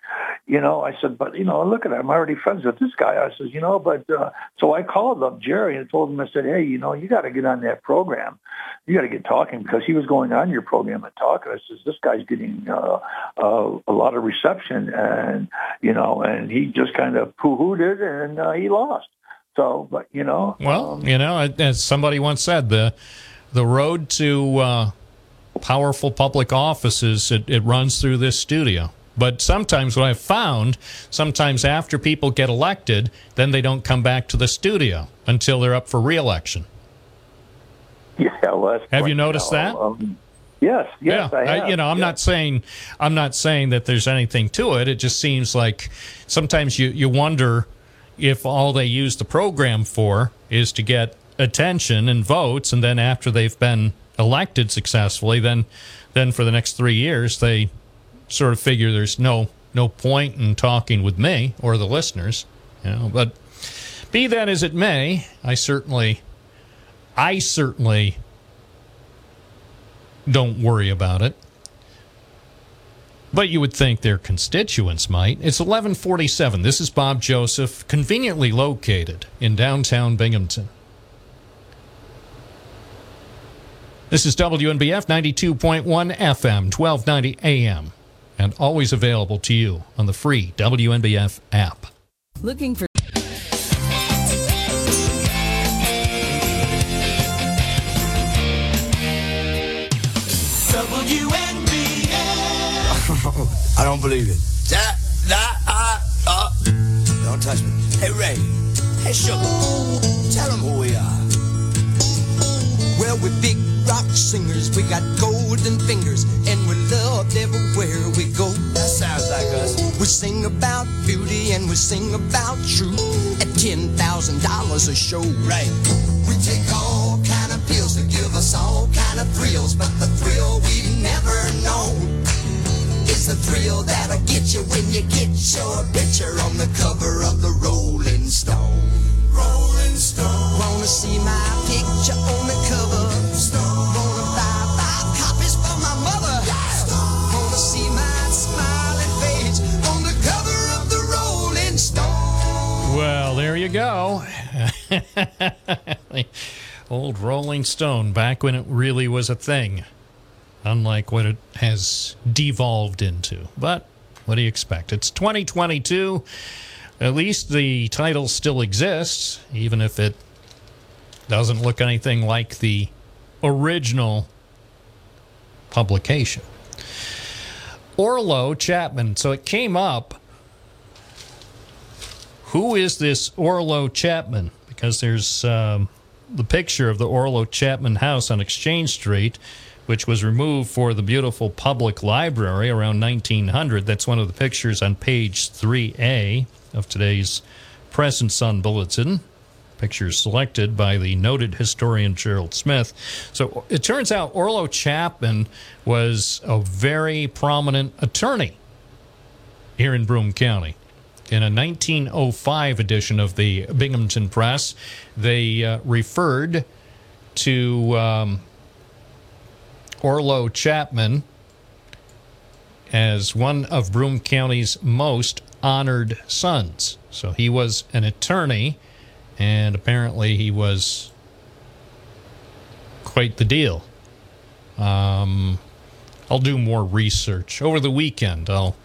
you know, I said, but you know, look at it. I'm already friends with this guy. I said, you know, but uh, so I called up Jerry and told him. I said, hey, you know, you got to get on that program. You got to get talking because he was going on your program and talking. I says, this guy's getting uh, uh, a lot of reception, and you know, and he just kind of poo-hooed it, and uh, he lost. So, but you know, Well, you know, as somebody once said, the the road to uh, powerful public offices it, it runs through this studio. But sometimes what I've found, sometimes after people get elected, then they don't come back to the studio until they're up for reelection. yeah, well, Have you noticed that? Um, yes, yes, yeah, I have. you know, I'm not saying I'm not saying that there's anything to it. It just seems like sometimes you you wonder if all they use the program for is to get attention and votes, and then after they've been elected successfully, then then for the next three years they sort of figure there's no no point in talking with me or the listeners, you know. But be that as it may, I certainly I certainly don't worry about it. But you would think their constituents might. It's 1147. This is Bob Joseph, conveniently located in downtown Binghamton. This is WNBF 92.1 FM, 1290 AM, and always available to you on the free WNBF app. Looking for I don't believe it. That, that, I, uh. Don't touch me. Hey, Ray. Hey, Sugar. Tell them who we are. Well, we're big rock singers. We got golden fingers, and we're loved everywhere we go. That sounds like us. We sing about beauty and we sing about truth at ten thousand dollars a show. Right. We take all kind of pills to give us all kind of thrills, but the thrill we've never known is the thrill that'll get you when you get your picture on the cover of the Rolling Stone. Rolling Stone. Wanna see my picture on the cover? Stone. Wanna buy five copies for my mother? Wanna see my smiling face on the cover of the Rolling Stone? Well, there you go. Old Rolling Stone, back when it really was a thing, unlike what it has devolved into. But what do you expect? It's 2022. At least the title still exists, even if it Doesn't look anything like the original publication. Orlow Chapman. So it came up. Who is this Orlow Chapman? Because there's um, the picture of the Orlow Chapman house on Exchange Street, which was removed for the beautiful public library around 1900. That's one of the pictures on page 3A of today's Press and Sun Bulletin. Pictures selected by the noted historian Gerald Smith. So it turns out Orlow Chapman was a very prominent attorney here in Broome County. In a 1905 edition of the Binghamton Press, they uh, referred to um, Orlow Chapman as one of Broome County's most honored sons. So he was an attorney, and apparently he was quite the deal. Um, I'll do more research over the weekend. I'll,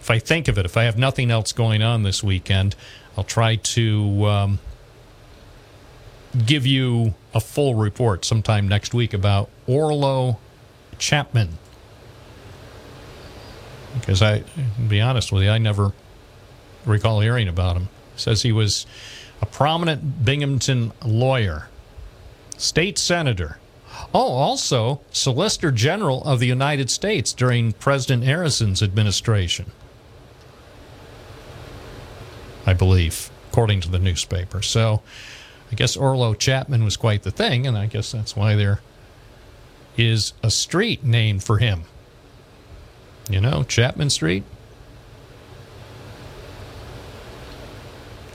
if I think of it, if I have nothing else going on this weekend, I'll try to um, give you a full report sometime next week about Orlow Chapman. Because I, be honest with you, I never recall hearing about him. Says he was a prominent Binghamton lawyer, state senator. Oh, also Solicitor General of the United States during President Harrison's administration. I believe, according to the newspaper. So I guess Orlow Chapman was quite the thing, and I guess that's why there is a street named for him. You know, Chapman Street.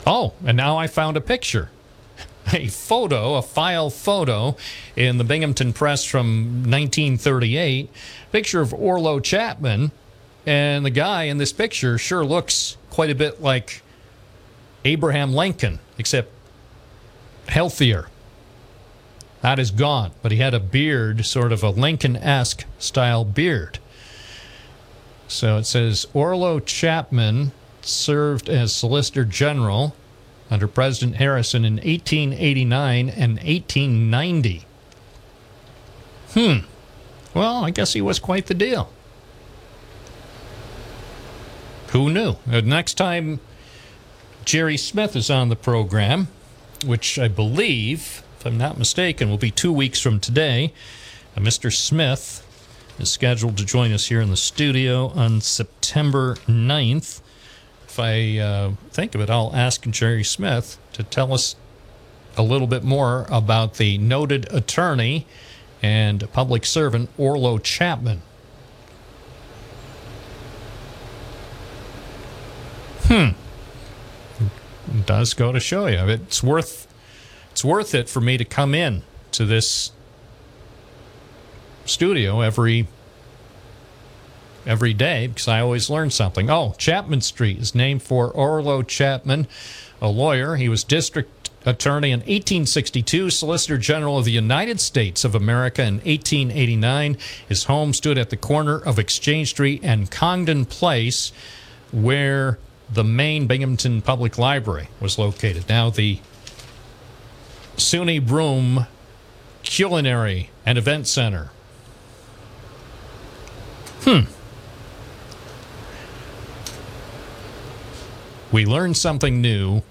Oh, and now I found a picture. A photo, a file photo in the Binghamton Press from 1938. Picture of Orlow Chapman. And the guy in this picture sure looks quite a bit like Abraham Lincoln, except healthier. That is gone, but he had a beard, sort of a Lincoln esque style beard. So it says Orlow Chapman served as Solicitor General under President Harrison in 1889 and 1890. Hmm. Well, I guess he was quite the deal. Who knew? Next time Jerry Smith is on the program, which I believe, if I'm not mistaken, will be two weeks from today, uh, Mr. Smith is scheduled to join us here in the studio on September 9th. If I uh, think of it, I'll ask Jerry Smith to tell us a little bit more about the noted attorney and public servant Orlow Chapman. Hmm. It does go to show you it's worth it's worth it for me to come in to this studio every every day because I always learn something. Oh, Chapman Street is named for Orlow Chapman, a lawyer. He was district attorney in 1862, Solicitor General of the United States of America in 1889. His home stood at the corner of Exchange Street and Congdon Place, where the main Binghamton Public Library was located. Now, the SUNY Broome Culinary and Event Center. Hmm. We learn something new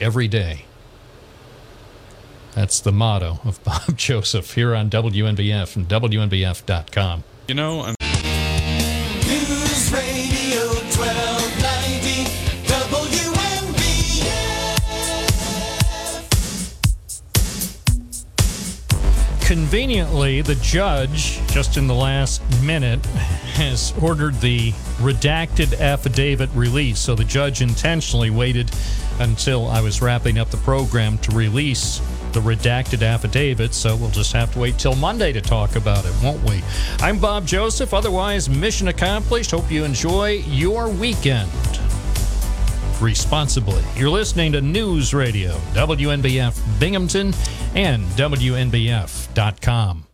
every day. That's the motto of Bob Joseph here on WNBF and WNBF.com. You know, I'm. Conveniently, the judge, just in the last minute, has ordered the redacted affidavit released. So the judge intentionally waited until I was wrapping up the program to release the redacted affidavit. So we'll just have to wait till Monday to talk about it, won't we? I'm Bob Joseph. Otherwise, mission accomplished. Hope you enjoy your weekend responsibly. You're listening to News Radio, WNBF Binghamton, and WNBF.com.